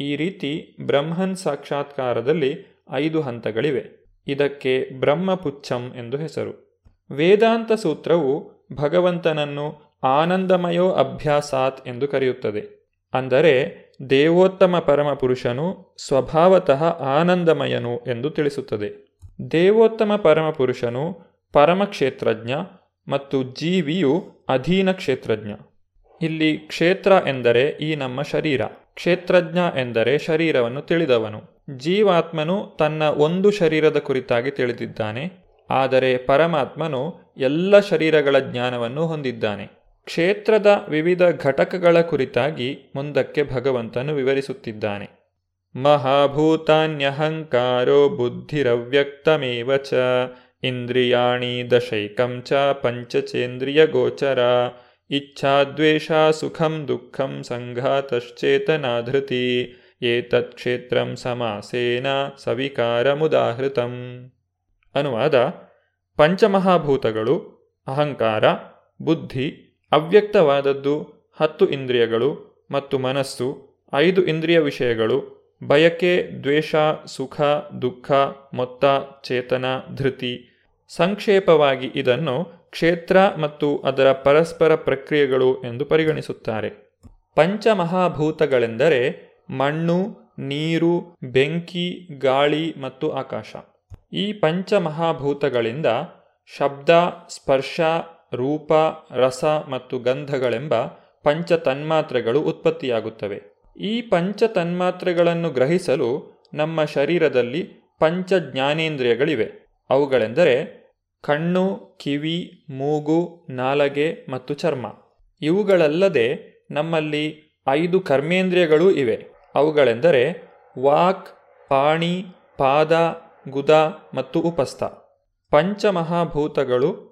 ಈ ರೀತಿ ಬ್ರಹ್ಮನ್ ಸಾಕ್ಷಾತ್ಕಾರದಲ್ಲಿ ಐದು ಹಂತಗಳಿವೆ. ಇದಕ್ಕೆ ಬ್ರಹ್ಮಪುಚ್ಛಂ ಎಂದು ಹೆಸರು. ವೇದಾಂತ ಸೂತ್ರವು ಭಗವಂತನನ್ನು ಆನಂದಮಯೋ ಅಭ್ಯಾಸಾತ್ ಎಂದು ಕರೆಯುತ್ತದೆ. ಅಂದರೆ ದೇವೋತ್ತಮ ಪರಮಪುರುಷನು ಸ್ವಭಾವತಃ ಆನಂದಮಯನು ಎಂದು ತಿಳಿಸುತ್ತದೆ. ದೇವೋತ್ತಮ ಪರಮಪುರುಷನು ಪರಮಕ್ಷೇತ್ರಜ್ಞ ಮತ್ತು ಜೀವಿಯು ಅಧೀನ ಕ್ಷೇತ್ರಜ್ಞ. ಇಲ್ಲಿ ಕ್ಷೇತ್ರ ಎಂದರೆ ಈ ನಮ್ಮ ಶರೀರ, ಕ್ಷೇತ್ರಜ್ಞ ಎಂದರೆ ಶರೀರವನ್ನು ತಿಳಿದವನು. ಜೀವಾತ್ಮನು ತನ್ನ ಒಂದು ಶರೀರದ ಕುರಿತಾಗಿ ತಿಳಿದಿದ್ದಾನೆ, ಆದರೆ ಪರಮಾತ್ಮನು ಎಲ್ಲ ಶರೀರಗಳ ಜ್ಞಾನವನ್ನು ಹೊಂದಿದ್ದಾನೆ. ಕ್ಷೇತ್ರದ ವಿವಿಧ ಘಟಕಗಳ ಕುರಿತಾಗಿ ಮುಂದಕ್ಕೆ ಭಗವಂತನು ವಿವರಿಸುತ್ತಿದ್ದಾನೆ. ಮಹಾಭೂತಾನ್ಯಹಂಕಾರೋ ಬುದ್ಧಿರವ್ಯಕ್ತಮೇವ ಚ, ಇಂದ್ರಿಯಾಣಿ ದಶೈಕಂ ಚ, ಪಂಚಚೇಂದ್ರಿಯ ಗೋಚರ, ಇಚ್ಛಾದ್ವೇಷ ಸುಖಂ ದುಃಖಂ ಸಂಘಾತಶ್ಚೇತನಾಧೃತಿ, ಏತತ್ ಕ್ಷೇತ್ರಂ ಸಮಾಸೇನ ಸವಿಕಾರಮುದಾಹೃತಂ. ಅನುವಾದ, ಪಂಚಮಹಾಭೂತಗಳು, ಅಹಂಕಾರ, ಬುದ್ಧಿ ಅವ್ಯಕ್ತವಾದದ್ದು ಹತ್ತು ಇಂದ್ರಿಯಗಳು ಮತ್ತು ಮನಸ್ಸು, ಐದು ಇಂದ್ರಿಯ ವಿಷಯಗಳು, ಬಯಕೆ, ದ್ವೇಷ, ಸುಖ, ದುಃಖ, ಮೊತ್ತ, ಚೇತನ, ಧೃತಿ. ಸಂಕ್ಷೇಪವಾಗಿ ಇದನ್ನು ಕ್ಷೇತ್ರ ಮತ್ತು ಅದರ ಪರಸ್ಪರ ಪ್ರಕ್ರಿಯೆಗಳು ಎಂದು ಪರಿಗಣಿಸುತ್ತಾರೆ. ಪಂಚಮಹಾಭೂತಗಳೆಂದರೆ ಮಣ್ಣು, ನೀರು, ಬೆಂಕಿ, ಗಾಳಿ ಮತ್ತು ಆಕಾಶ. ಈ ಪಂಚಮಹಾಭೂತಗಳಿಂದ ಶಬ್ದ, ಸ್ಪರ್ಶ ರೂಪ, ರಸ ಮತ್ತು ಗಂಧಗಳೆಂಬ ಪಂಚ ತನ್ಮಾತ್ರೆಗಳು ಉತ್ಪತ್ತಿಯಾಗುತ್ತವೆ. ಈ ಪಂಚ ತನ್ಮಾತ್ರೆಗಳನ್ನು ಗ್ರಹಿಸಲು ನಮ್ಮ ಶರೀರದಲ್ಲಿ ಪಂಚ ಜ್ಞಾನೇಂದ್ರಿಯಗಳಿವೆ ಅವುಗಳೆಂದರೆ ಕಣ್ಣು, ಕಿವಿ, ಮೂಗು, ನಾಲಗೆ ಮತ್ತು ಚರ್ಮ. ಇವುಗಳಲ್ಲದೆ ನಮ್ಮಲ್ಲಿ ಐದು ಕರ್ಮೇಂದ್ರಿಯಗಳೂ ಇವೆ. ಅವುಗಳೆಂದರೆ ವಾಕ್, ಪಾಣಿ, ಪಾದ, ಗುದ ಮತ್ತು ಉಪಸ್ಥ. ಪಂಚಮಹಾಭೂತಗಳು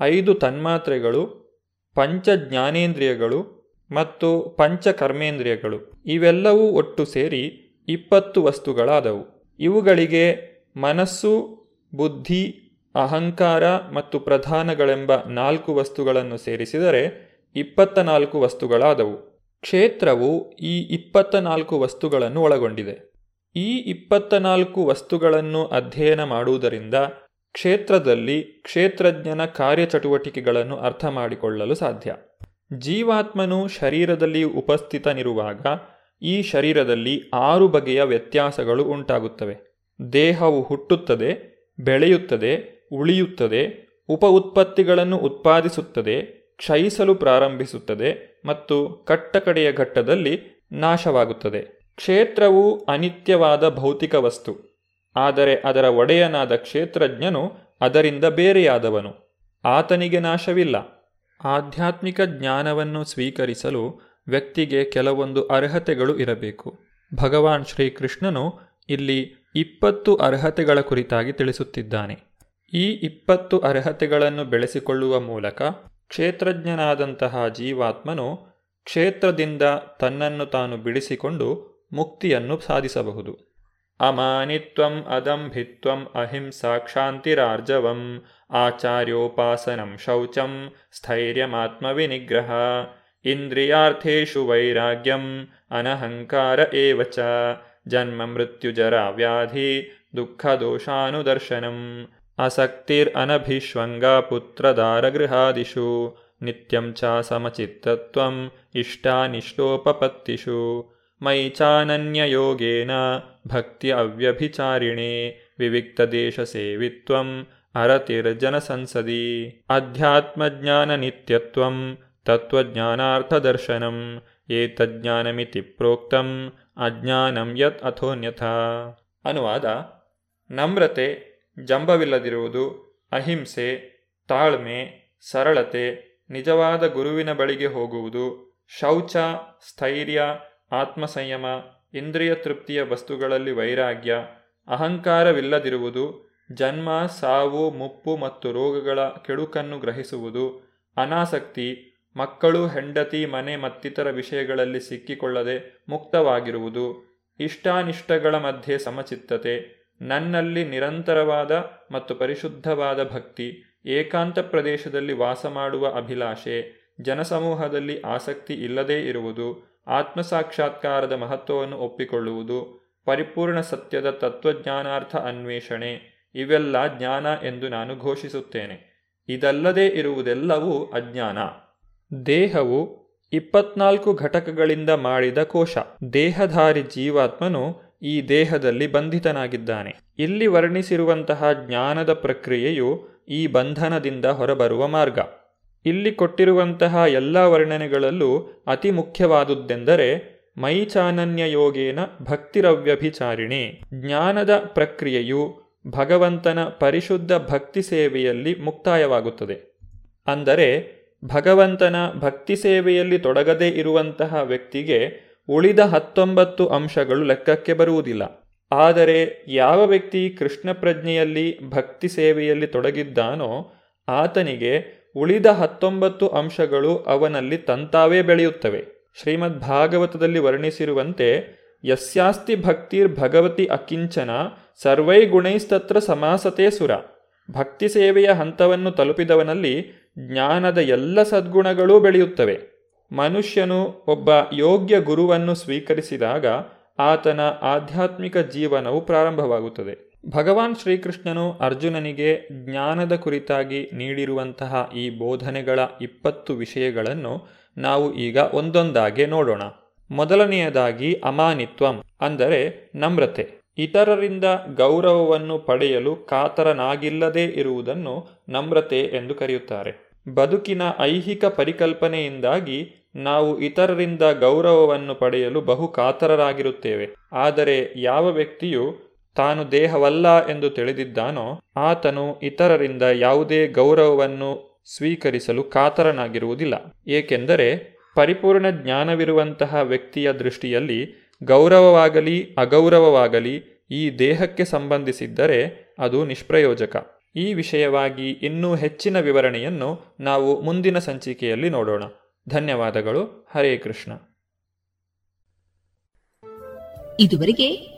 ಐದು ತನ್ಮಾತ್ರೆಗಳು ಪಂಚ ಜ್ಞಾನೇಂದ್ರಿಯಗಳು ಮತ್ತು ಪಂಚಕರ್ಮೇಂದ್ರಿಯಗಳು. ಇವೆಲ್ಲವೂ ಒಟ್ಟು ಸೇರಿ ಇಪ್ಪತ್ತು ವಸ್ತುಗಳಾದವು. ಇವುಗಳಿಗೆ ಮನಸ್ಸು, ಬುದ್ಧಿ, ಅಹಂಕಾರ ಮತ್ತು ಪ್ರಧಾನಗಳೆಂಬ ನಾಲ್ಕು ವಸ್ತುಗಳನ್ನು ಸೇರಿಸಿದರೆ ಇಪ್ಪತ್ತ ನಾಲ್ಕು ವಸ್ತುಗಳಾದವು. ಕ್ಷೇತ್ರವು ಈ ಇಪ್ಪತ್ತ ನಾಲ್ಕು ವಸ್ತುಗಳನ್ನು ಒಳಗೊಂಡಿದೆ. ಈ ಇಪ್ಪತ್ತ ನಾಲ್ಕು ವಸ್ತುಗಳನ್ನು ಅಧ್ಯಯನ ಮಾಡುವುದರಿಂದ ಕ್ಷೇತ್ರದಲ್ಲಿ ಕ್ಷೇತ್ರಜ್ಞನ ಕಾರ್ಯಚಟುವಟಿಕೆಗಳನ್ನು ಅರ್ಥ ಮಾಡಿಕೊಳ್ಳಲು ಸಾಧ್ಯ. ಜೀವಾತ್ಮನು ಶರೀರದಲ್ಲಿ ಉಪಸ್ಥಿತನಿರುವಾಗ ಈ ಶರೀರದಲ್ಲಿ ಆರು ಬಗೆಯ ವ್ಯತ್ಯಾಸಗಳು ಉಂಟಾಗುತ್ತವೆ. ದೇಹವು ಹುಟ್ಟುತ್ತದೆ, ಬೆಳೆಯುತ್ತದೆ, ಉಳಿಯುತ್ತದೆ, ಉಪ ಉತ್ಪತ್ತಿಗಳನ್ನು ಉತ್ಪಾದಿಸುತ್ತದೆ, ಕ್ಷಯಿಸಲು ಪ್ರಾರಂಭಿಸುತ್ತದೆ ಮತ್ತು ಕಟ್ಟಕಡೆಯ ಘಟ್ಟದಲ್ಲಿ ನಾಶವಾಗುತ್ತದೆ. ಕ್ಷೇತ್ರವು ಅನಿತ್ಯವಾದ ಭೌತಿಕ ವಸ್ತು. ಆದರೆ ಅದರ ಒಡೆಯನಾದ ಕ್ಷೇತ್ರಜ್ಞನು ಅದರಿಂದ ಬೇರೆಯಾದವನು. ಆತನಿಗೆ ನಾಶವಿಲ್ಲ. ಆಧ್ಯಾತ್ಮಿಕ ಜ್ಞಾನವನ್ನು ಸ್ವೀಕರಿಸಲು ವ್ಯಕ್ತಿಗೆ ಕೆಲವೊಂದು ಅರ್ಹತೆಗಳು ಇರಬೇಕು. ಭಗವಾನ್ ಶ್ರೀಕೃಷ್ಣನು ಇಲ್ಲಿ ಇಪ್ಪತ್ತು ಅರ್ಹತೆಗಳ ಕುರಿತಾಗಿ ತಿಳಿಸುತ್ತಿದ್ದಾನೆ. ಈ ಇಪ್ಪತ್ತು ಅರ್ಹತೆಗಳನ್ನು ಬೆಳೆಸಿಕೊಳ್ಳುವ ಮೂಲಕ ಕ್ಷೇತ್ರಜ್ಞನಾದಂತಹ ಜೀವಾತ್ಮನು ಕ್ಷೇತ್ರದಿಂದ ತನ್ನನ್ನು ತಾನು ಬಿಡಿಸಿಕೊಂಡು ಮುಕ್ತಿಯನ್ನು ಸಾಧಿಸಬಹುದು. ಅಮಾನಿತ್ವಂ ಅದಂಭಿತ್ವಂ ಅಹಿಂಸಾ ಕ್ಷಾಂತಿರಾರ್ಜವಂ ಆಚಾರ್ಯೋಪಾಸನಂ ಶೌಚಂ ಸ್ಥೈರ್ಯಮಾತ್ಮವಿನಿಗ್ರಹ ಇಂದ್ರಿಯಾರ್ಥೇಷು ವೈರಾಗ್ಯಂ ಅನಹಂಕಾರ ಏವ ಚ ಜನ್ಮ ಮೃತ್ಯುಜರ ವ್ಯಾಧಿ ದುಃಖದೋಷಾನುದರ್ಶನಂ ಅಸಕ್ತಿರನಭಿಷ್ವಂಗ ಪುತ್ರದಾರಗೃಹಾದಿಷು ನಿತ್ಯಂ ಚ ಸಮಚಿತ್ತತ್ವಂ ಇಷ್ಟಾನಿಷ್ಟೋಪಪತ್ತಿಷು ಮಯಿ ಚಾನನ್ಯಯೋಗೇನ ಭಕ್ತಿ ಅವ್ಯಭಿಚಾರಿಣೆ ವಿವಿಕ್ತದೇಶಸೇವಿತ್ವಂ ಅರತಿರ್ಜನಸಂಸದಿ ಅಧ್ಯಾತ್ಮಜ್ಞಾನನಿತ್ಯತ್ವಂ ತತ್ವಜ್ಞಾನಾರ್ಥದರ್ಶನಂ ಏತಜ್ಞಾನಮಿತಿ ಪ್ರೋಕ್ತಂ ಅಜ್ಞಾನಂ ಯತ್ ಅಥೋನ್ಯಥಾ. ಅನುವಾದ, ನಮ್ರತೆ, ಜಂಬವಿಲ್ಲದಿರುವುದು, ಅಹಿಂಸೆ, ತಾಳ್ಮೆ, ಸರಳತೆ, ನಿಜವಾದ ಗುರುವಿನ ಬಳಿಗೆ ಹೋಗುವುದು, ಶೌಚ, ಸ್ಥೈರ್ಯ ಆತ್ಮಸಂಯಮ, ಇಂದ್ರಿಯ ತೃಪ್ತಿಯ ವಸ್ತುಗಳಲ್ಲಿ ವೈರಾಗ್ಯ, ಅಹಂಕಾರವಿಲ್ಲದಿರುವುದು, ಜನ್ಮ, ಸಾವು, ಮುಪ್ಪು ಮತ್ತು ರೋಗಗಳ ಕೆಡುಕನ್ನು ಗ್ರಹಿಸುವುದು, ಅನಾಸಕ್ತಿ, ಮಕ್ಕಳು, ಹೆಂಡತಿ, ಮನೆ ಮತ್ತಿತರ ವಿಷಯಗಳಲ್ಲಿ ಸಿಕ್ಕಿಕೊಳ್ಳದೆ ಮುಕ್ತವಾಗಿರುವುದು, ಇಷ್ಟಾನಿಷ್ಟಗಳ ಮಧ್ಯೆ ಸಮಚಿತ್ತತೆ, ನನ್ನಲ್ಲಿ ನಿರಂತರವಾದ ಮತ್ತು ಪರಿಶುದ್ಧವಾದ ಭಕ್ತಿ, ಏಕಾಂತ ಪ್ರದೇಶದಲ್ಲಿ ವಾಸ ಮಾಡುವ ಅಭಿಲಾಷೆ, ಜನಸಮೂಹದಲ್ಲಿ ಆಸಕ್ತಿ ಇಲ್ಲದೇ ಇರುವುದು ಆತ್ಮಸಾಕ್ಷಾತ್ಕಾರದ ಮಹತ್ವವನ್ನು ಒಪ್ಪಿಕೊಳ್ಳುವುದು, ಪರಿಪೂರ್ಣ ಸತ್ಯದ ತತ್ವಜ್ಞಾನಾರ್ಥ ಅನ್ವೇಷಣೆ, ಇವೆಲ್ಲ ಜ್ಞಾನ ಎಂದು ನಾನು ಘೋಷಿಸುತ್ತೇನೆ. ಇದಲ್ಲದೆ ಇರುವುದೆಲ್ಲವೂ ಅಜ್ಞಾನ. ದೇಹವು ಇಪ್ಪತ್ನಾಲ್ಕು ಘಟಕಗಳಿಂದ ಮಾಡಿದ ಕೋಶ. ದೇಹಧಾರಿ ಜೀವಾತ್ಮನು ಈ ದೇಹದಲ್ಲಿ ಬಂಧಿತನಾಗಿದ್ದಾನೆ. ಇಲ್ಲಿ ವರ್ಣಿಸಿರುವಂತಹ ಜ್ಞಾನದ ಪ್ರಕ್ರಿಯೆಯು ಈ ಬಂಧನದಿಂದ ಹೊರಬರುವ ಮಾರ್ಗ. ಇಲ್ಲಿ ಕೊಟ್ಟಿರುವಂತಹ ಎಲ್ಲ ವರ್ಣನೆಗಳಲ್ಲೂ ಅತಿ ಮುಖ್ಯವಾದುದೆಂದರೆ ಮೈಚಾನನ್ಯ ಯೋಗೇನ ಭಕ್ತಿರವ್ಯಭಿಚಾರಿಣಿ. ಜ್ಞಾನದ ಪ್ರಕ್ರಿಯೆಯು ಭಗವಂತನ ಪರಿಶುದ್ಧ ಭಕ್ತಿ ಸೇವೆಯಲ್ಲಿ ಮುಕ್ತಾಯವಾಗುತ್ತದೆ. ಅಂದರೆ ಭಗವಂತನ ಭಕ್ತಿ ಸೇವೆಯಲ್ಲಿ ತೊಡಗದೇ ಇರುವಂತಹ ವ್ಯಕ್ತಿಗೆ ಉಳಿದ ಹತ್ತೊಂಬತ್ತು ಅಂಶಗಳು ಲೆಕ್ಕಕ್ಕೆ ಬರುವುದಿಲ್ಲ. ಆದರೆ ಯಾವ ವ್ಯಕ್ತಿ ಕೃಷ್ಣ ಪ್ರಜ್ಞೆಯಲ್ಲಿ ಭಕ್ತಿ ಸೇವೆಯಲ್ಲಿ ತೊಡಗಿದ್ದಾನೋ ಆತನಿಗೆ ಉಳಿದ ಹತ್ತೊಂಬತ್ತು ಅಂಶಗಳು ಅವನಲ್ಲಿ ತಂತಾವೇ ಬೆಳೆಯುತ್ತವೆ. ಶ್ರೀಮದ್ ಭಾಗವತದಲ್ಲಿ ವರ್ಣಿಸಿರುವಂತೆ, ಯಸ್ಯಾಸ್ತಿ ಭಕ್ತಿರ್ ಭಗವತಿ ಅಕಿಂಚನ ಸರ್ವೈ ಗುಣೈಸ್ತತ್ರ ಸಮಾಸತೆ ಸುರ. ಭಕ್ತಿ ಸೇವೆಯ ಹಂತವನ್ನು ತಲುಪಿದವನಲ್ಲಿ ಜ್ಞಾನದ ಎಲ್ಲ ಸದ್ಗುಣಗಳೂ ಬೆಳೆಯುತ್ತವೆ. ಮನುಷ್ಯನು ಒಬ್ಬ ಯೋಗ್ಯ ಗುರುವನ್ನು ಸ್ವೀಕರಿಸಿದಾಗ ಆತನ ಆಧ್ಯಾತ್ಮಿಕ ಜೀವನವು ಪ್ರಾರಂಭವಾಗುತ್ತದೆ. ಭಗವಾನ್ ಶ್ರೀಕೃಷ್ಣನು ಅರ್ಜುನನಿಗೆ ಜ್ಞಾನದ ಕುರಿತಾಗಿ ನೀಡಿರುವಂತಹ ಈ ಬೋಧನೆಗಳ ಇಪ್ಪತ್ತು ವಿಷಯಗಳನ್ನು ನಾವು ಈಗ ಒಂದೊಂದಾಗೆ ನೋಡೋಣ. ಮೊದಲನೆಯದಾಗಿ ಅಮಾನಿತ್ವಂ, ಅಂದರೆ ನಮ್ರತೆ. ಇತರರಿಂದ ಗೌರವವನ್ನು ಪಡೆಯಲು ಕಾತರನಾಗಿಲ್ಲದೇ ಇರುವುದನ್ನು ನಮ್ರತೆ ಎಂದು ಕರೆಯುತ್ತಾರೆ. ಬದುಕಿನ ಐಹಿಕ ಪರಿಕಲ್ಪನೆಯಿಂದಾಗಿ ನಾವು ಇತರರಿಂದ ಗೌರವವನ್ನು ಪಡೆಯಲು ಬಹು ಕಾತರರಾಗಿರುತ್ತೇವೆ. ಆದರೆ ಯಾವ ವ್ಯಕ್ತಿಯು ತಾನು ದೇಹವಲ್ಲ ಎಂದು ತಿಳಿದಿದ್ದಾನೋ, ಆತನು ಇತರರಿಂದ ಯಾವುದೇ ಗೌರವವನ್ನು ಸ್ವೀಕರಿಸಲು ಕಾತರನಾಗಿರುವುದಿಲ್ಲ. ಏಕೆಂದರೆ ಪರಿಪೂರ್ಣ ಜ್ಞಾನವಿರುವಂತಹ ವ್ಯಕ್ತಿಯ ದೃಷ್ಟಿಯಲ್ಲಿ ಗೌರವವಾಗಲಿ, ಅಗೌರವವಾಗಲಿ ಈ ದೇಹಕ್ಕೆ ಸಂಬಂಧಿಸಿದ್ದರೆ ಅದು ನಿಷ್ಪ್ರಯೋಜಕ. ಈ ವಿಷಯವಾಗಿ ಇನ್ನೂ ಹೆಚ್ಚಿನ ವಿವರಣೆಯನ್ನು ನಾವು ಮುಂದಿನ ಸಂಚಿಕೆಯಲ್ಲಿ ನೋಡೋಣ. ಧನ್ಯವಾದಗಳು. ಹರೇ ಕೃಷ್ಣ. ಇದುವರೆಗೆ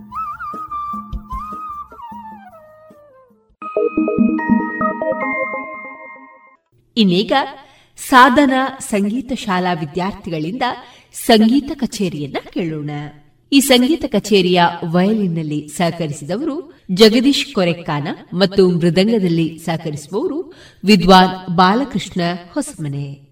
ಇನ್ನೀಗ ಸಾಧನ ಸಂಗೀತ ಶಾಲಾ ವಿದ್ಯಾರ್ಥಿಗಳಿಂದ ಸಂಗೀತ ಕಚೇರಿಯನ್ನ ಕೇಳೋಣ. ಈ ಸಂಗೀತ ಕಚೇರಿಯ ವಯಲಿನ್ನಲ್ಲಿ ಸಹಕರಿಸಿದವರು ಜಗದೀಶ್ ಕೊರೆಕ್ಕಾನ ಮತ್ತು ಮೃದಂಗದಲ್ಲಿ ಸಹಕರಿಸುವವರು ವಿದ್ವಾನ್ ಬಾಲಕೃಷ್ಣ ಹೊಸಮನೆ.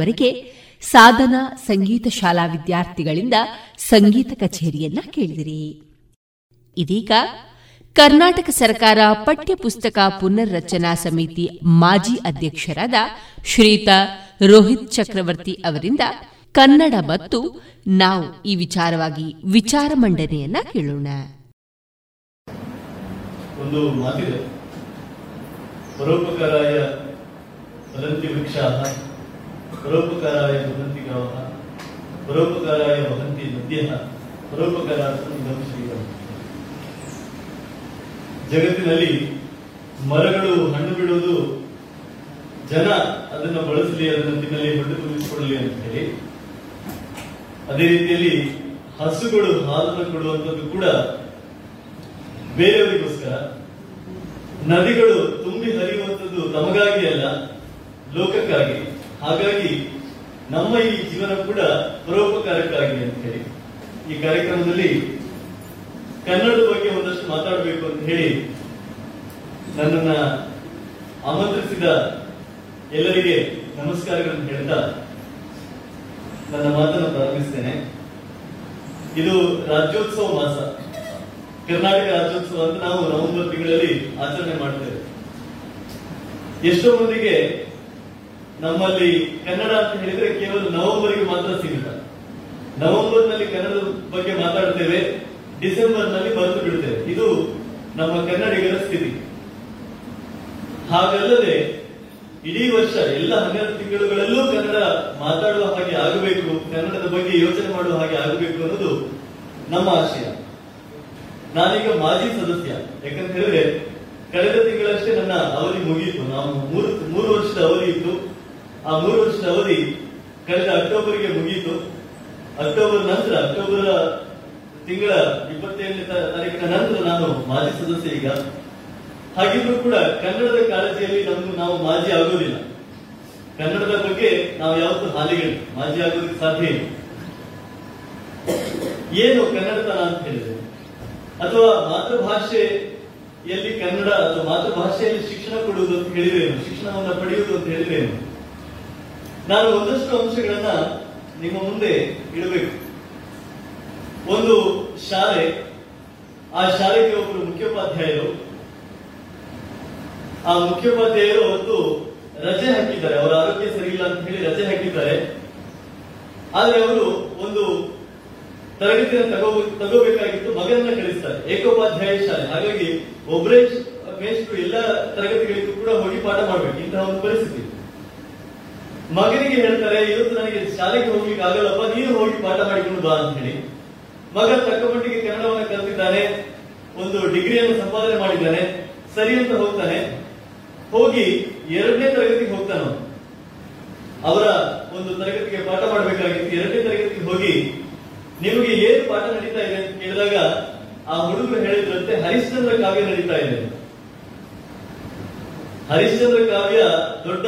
ಇದುವರೆಗೆ ಸಾಧನ ಸಂಗೀತ ಶಾಲಾ ವಿದ್ಯಾರ್ಥಿಗಳಿಂದ ಸಂಗೀತ ಕಚೇರಿಯನ್ನ ಕೇಳಿದಿರಿ. ಇದೀಗ ಕರ್ನಾಟಕ ಸರ್ಕಾರ ಪಠ್ಯಪುಸ್ತಕ ಪುನರ್ರಚನಾ ಸಮಿತಿ ಮಾಜಿ ಅಧ್ಯಕ್ಷರಾದ ಶ್ರೀತ ರೋಹಿತ್ ಚಕ್ರವರ್ತಿ ಅವರಿಂದ ಕನ್ನಡ ಮತ್ತು ನಾವು ಈ ವಿಚಾರವಾಗಿ ವಿಚಾರ ಮಂಡನೆಯನ್ನ ಕೇಳೋಣ. ಒಂದು ಮಾತಿದೆ. ಪರೋಪಕಾರಾಯ ವೃಕ್ಷಾಹ ಪರೋಪಕಾರಾಯ ವದಂತಿ ಗಾವಹ ಪರೋಪಕಾರಾಯ ನದ್ಯ ಪರೋಪಕಾರ ಶ್ರೀರಾಮ ಜಗತ್ತಿನಲ್ಲಿ ಮರಗಳು, ಹಣ್ಣು ಬಿಡುವುದು ಜನ ಅದನ್ನು ಬಳಸಲಿ, ಅದನ್ನು ತಿನ್ನಲಿ ಹೊಟ್ಟೆ ತುಂಬಿಸಿಕೊಳ್ಳಲಿ ಅಂತ ಹೇಳಿ, ಅದೇ ರೀತಿಯಲ್ಲಿ ಹಸುಗಳು, ಹಾಲನ್ನು ಕೊಡುವಂಥದ್ದು ಕೂಡ ಬೇರೆಯವರಿಗೋಸ್ಕರ. ನದಿಗಳು ತುಂಬಿ ಹರಿಯುವಂಥದ್ದು ತಮಗಾಗಿ ಅಲ್ಲ ಲೋಕಕ್ಕಾಗಿ ಹಾಗಾಗಿ ನಮ್ಮ ಈ ಜೀವನ ಕೂಡ ಪರೋಪಕಾರಕ್ಕಾಗಿ ಅಂತ ಹೇಳಿ. ಈ ಕಾರ್ಯಕ್ರಮದಲ್ಲಿ ಕನ್ನಡದ ಬಗ್ಗೆ ಒಂದಷ್ಟು ಮಾತಾಡಬೇಕು ಅಂತ ಹೇಳಿ ನನ್ನನ್ನ ಆಮಂತ್ರಿಸಿದ ಎಲ್ಲರಿಗೆ ನಮಸ್ಕಾರಗಳನ್ನು ಹೇಳ್ತಾ ನನ್ನ ಮಾತನ್ನು ಪ್ರಾರಂಭಿಸ್ತೇನೆ. ಇದು ರಾಜ್ಯೋತ್ಸವ ಮಾಸ. ಕರ್ನಾಟಕ ರಾಜ್ಯೋತ್ಸವ ಅಂತ ನಾವು ನವೆಂಬರ್ ತಿಂಗಳಲ್ಲಿ ಆಚರಣೆ ಮಾಡ್ತೇವೆ. ಎಷ್ಟೋ ಮಂದಿಗೆ ನಮ್ಮಲ್ಲಿ ಕನ್ನಡ ಅಂತ ಹೇಳಿದ್ರೆ ಕೇವಲ ನವೆಂಬರ್ಗೆ ಮಾತ್ರ ಸೀಮಿತ. ನವೆಂಬರ್ನಲ್ಲಿ ಕನ್ನಡದ ಬಗ್ಗೆ ಮಾತಾಡ್ತೇವೆ ಡಿಸೆಂಬರ್ನಲ್ಲಿ ಮರೆತು ಬಿಡ್ತೇವೆ. ಇದು ನಮ್ಮ ಕನ್ನಡಿಗರ ಸ್ಥಿತಿ. ಹಾಗಲ್ಲದೆ, ಇಡೀ ವರ್ಷ, ಎಲ್ಲ ಹನ್ನೆರಡು ತಿಂಗಳುಗಳಲ್ಲೂ ಕನ್ನಡ ಮಾತಾಡುವ ಹಾಗೆ ಆಗಬೇಕು, ಕನ್ನಡದ ಬಗ್ಗೆ ಯೋಚನೆ ಮಾಡುವ ಹಾಗೆ ಆಗಬೇಕು ಅನ್ನೋದು ನಮ್ಮ ಆಶಯ. ನಾನೀಗ ಮಾಜಿ ಸದಸ್ಯ. ಯಾಕಂತ ಹೇಳಿದ್ರೆ, ಕಳೆದ ತಿಂಗಳಷ್ಟೇ ನನ್ನ ಅವಧಿ ಮುಗಿಯಿತು. ನಾವು ಮೂರು ಮೂರು ವರ್ಷದ ಅವಧಿ ಇತ್ತು. ಆ ಮೂರು ವರ್ಷದ ಅವಧಿ ಕಳೆದ ಅಕ್ಟೋಬರ್ಗೆ ಮುಗಿಯಿತು. ಅಕ್ಟೋಬರ್ ನಂತರ, ಅಕ್ಟೋಬರ್ ತಿಂಗಳ ಇಪ್ಪತ್ತೆಂಟನೇ ತಾರೀಕಿನ ನಂತರ ನಾನು ಮಾಜಿ ಸದಸ್ಯ ಈಗ. ಹಾಗಿದ್ರು ಕೂಡ ಕನ್ನಡದ ಕಾಳಜಿಯಲ್ಲಿ ನಮ್ಗೆ ನಾವು ಮಾಜಿ ಆಗೋದಿಲ್ಲ. ಕನ್ನಡದ ಬಗ್ಗೆ ನಾವು ಯಾವತ್ತು ಹಾಲಿಗಳು ಮಾಜಿ ಆಗೋದಕ್ಕೆ ಸಾಧ್ಯ ಇಲ್ಲ. ಏನು ಕನ್ನಡತನ ಅಂತ ಹೇಳಿದ್ರೆ, ಅಥವಾ ಮಾತೃಭಾಷೆಯಲ್ಲಿ ಕನ್ನಡ ಅಥವಾ ಮಾತೃಭಾಷೆಯಲ್ಲಿ ಶಿಕ್ಷಣ ಕೊಡುವುದು ಅಂತ ಹೇಳಿದ್ರೇನು ಶಿಕ್ಷಣವನ್ನು ಪಡೆಯುವುದು ಅಂತ ಹೇಳಿದ್ರೇನು ನಾನು ಒಂದಷ್ಟು ಅಂಶಗಳನ್ನ ನಿಮ್ಮ ಮುಂದೆ ಇಡಬೇಕು. ಒಂದು ಶಾಲೆ. ಆ ಶಾಲೆಗೆ ಒಬ್ಬರು ಮುಖ್ಯೋಪಾಧ್ಯಾಯರು. ಆ ಮುಖ್ಯೋಪಾಧ್ಯಾಯರು ಒಂದು ರಜೆ ಹಾಕಿದ್ದಾರೆ. ಅವರ ಆರೋಗ್ಯ ಸರಿ ಇಲ್ಲ ಅಂತ ಹೇಳಿ ರಜೆ ಹಾಕಿದ್ದಾರೆ. ಆದ್ರೆ ಅವರು ಒಂದು ತರಗತಿಯನ್ನು ತಗೋ ತಗೋಬೇಕಾಗಿತ್ತು, ಮಗನನ್ನ ಕಳಿಸ್ತಾರೆ. ಏಕೋಪಾಧ್ಯಾಯ ಶಾಲೆ. ಹಾಗಾಗಿ ಒಬ್ಬರೇ ಮೇಷ್ಟ್ರು ಎಲ್ಲ ತರಗತಿಗಳಿಗೂ ಕೂಡ ಹೋಗಿ ಪಾಠ ಮಾಡ್ಬೇಕು. ಇಂತಹ ಒಂದು ಪರಿಸ್ಥಿತಿ. ಮಗನಿಗೆ ಹೇಳ್ತಾರೆ, ಇವತ್ತು ನನಗೆ ಶಾಲೆಗೆ ಹೋಗ್ಲಿಕ್ಕೆ ಆಗಲ್ಲಪ್ಪ ನೀನು ಹೋಗಿ ಪಾಠ ಮಾಡಿಕೊಂಡು ಬಾ ಅಂತ ಹೇಳಿ. ಮಗ ತಕ್ಕ ಮಟ್ಟಿಗೆ ಕನ್ನಡವನ್ನು ಕಲ್ತಿದ್ದಾನೆ, ಒಂದು ಡಿಗ್ರಿಯನ್ನು ಸಂಪಾದನೆ ಮಾಡಿದ್ದಾನೆ, ಸರಿ ಅಂತ ಹೋಗ್ತಾನೆ. ಹೋಗಿ ಎರಡನೇ ತರಗತಿಗೆ ಹೋಗ್ತಾನೆ ಅವರ ಒಂದು ತರಗತಿಗೆ ಪಾಠ ಮಾಡಬೇಕಾಗಿತ್ತು. ಎರಡನೇ ತರಗತಿಗೆ ಹೋಗಿ ನಿಮಗೆ ಏನು ಪಾಠ ನಡೀತಾ ಇದೆ ಅಂತ ಕೇಳಿದಾಗ ಆ ಹುಡುಗರು ಹೇಳಿದ್ರಂತೆ, ಹರಿಶ್ಚಂದ್ರ ಕಾವ್ಯ ನಡೀತಾ ಇದೆ. ಹರಿಶ್ಚಂದ್ರ ಕಾವ್ಯ ದೊಡ್ಡ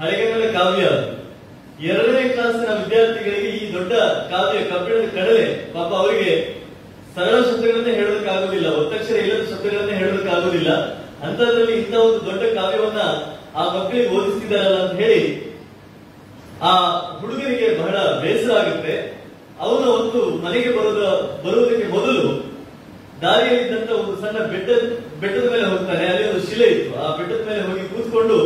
ಹಳೆಗನ್ನಡ ಕಾವ್ಯ. ಎರಡನೇ ಕ್ಲಾಸಿನ ವಿದ್ಯಾರ್ಥಿಗಳಿಗೆ ಈ ದೊಡ್ಡ ಕಾವ್ಯ ಕಬ್ಬಿಣದ ಕಡಲೆ ಪಾಪ ಅವರಿಗೆ ಸರಳ ಶಬ್ದಗಳನ್ನೇ ಹೇಳೋದಕ್ಕಾಗೋದಿಲ್ಲ ಒತ್ತಕ್ಷರ ಇಲ್ಲದ ಶಬ್ದಗಳನ್ನೇ ಹೇಳೋದಕ್ಕಾಗೋದಿಲ್ಲ ಅಂತದ್ರಲ್ಲಿ ಇಂಥ ಒಂದು ದೊಡ್ಡ ಕಾವ್ಯವನ್ನ ಆ ಮಕ್ಕಳಿಗೆ ಓದಿಸ್ತಿದ್ದಾರಲ್ಲ ಅಂತ ಹೇಳಿ ಆ ಹುಡುಗರಿಗೆ ಬಹಳ ಬೇಸರ ಆಗುತ್ತೆ. ಅವನು ಒಂದು ಮನೆಗೆ ಬರೋದ ಬರುವುದಕ್ಕೆ ಮೊದಲು ದಾರಿಯಲ್ಲಿದ್ದಂತ ಒಂದು ಸಣ್ಣ ಬೆಟ್ಟ ಬೆಟ್ಟದ ಮೇಲೆ ಹೋಗ್ತಾನೆ, ಅಲ್ಲಿ ಒಂದು ಶಿಲೆ ಇತ್ತು. ಆ ಬೆಟ್ಟದ ಮೇಲೆ ಹೋಗಿ ಕೂತ್ಕೊಂಡು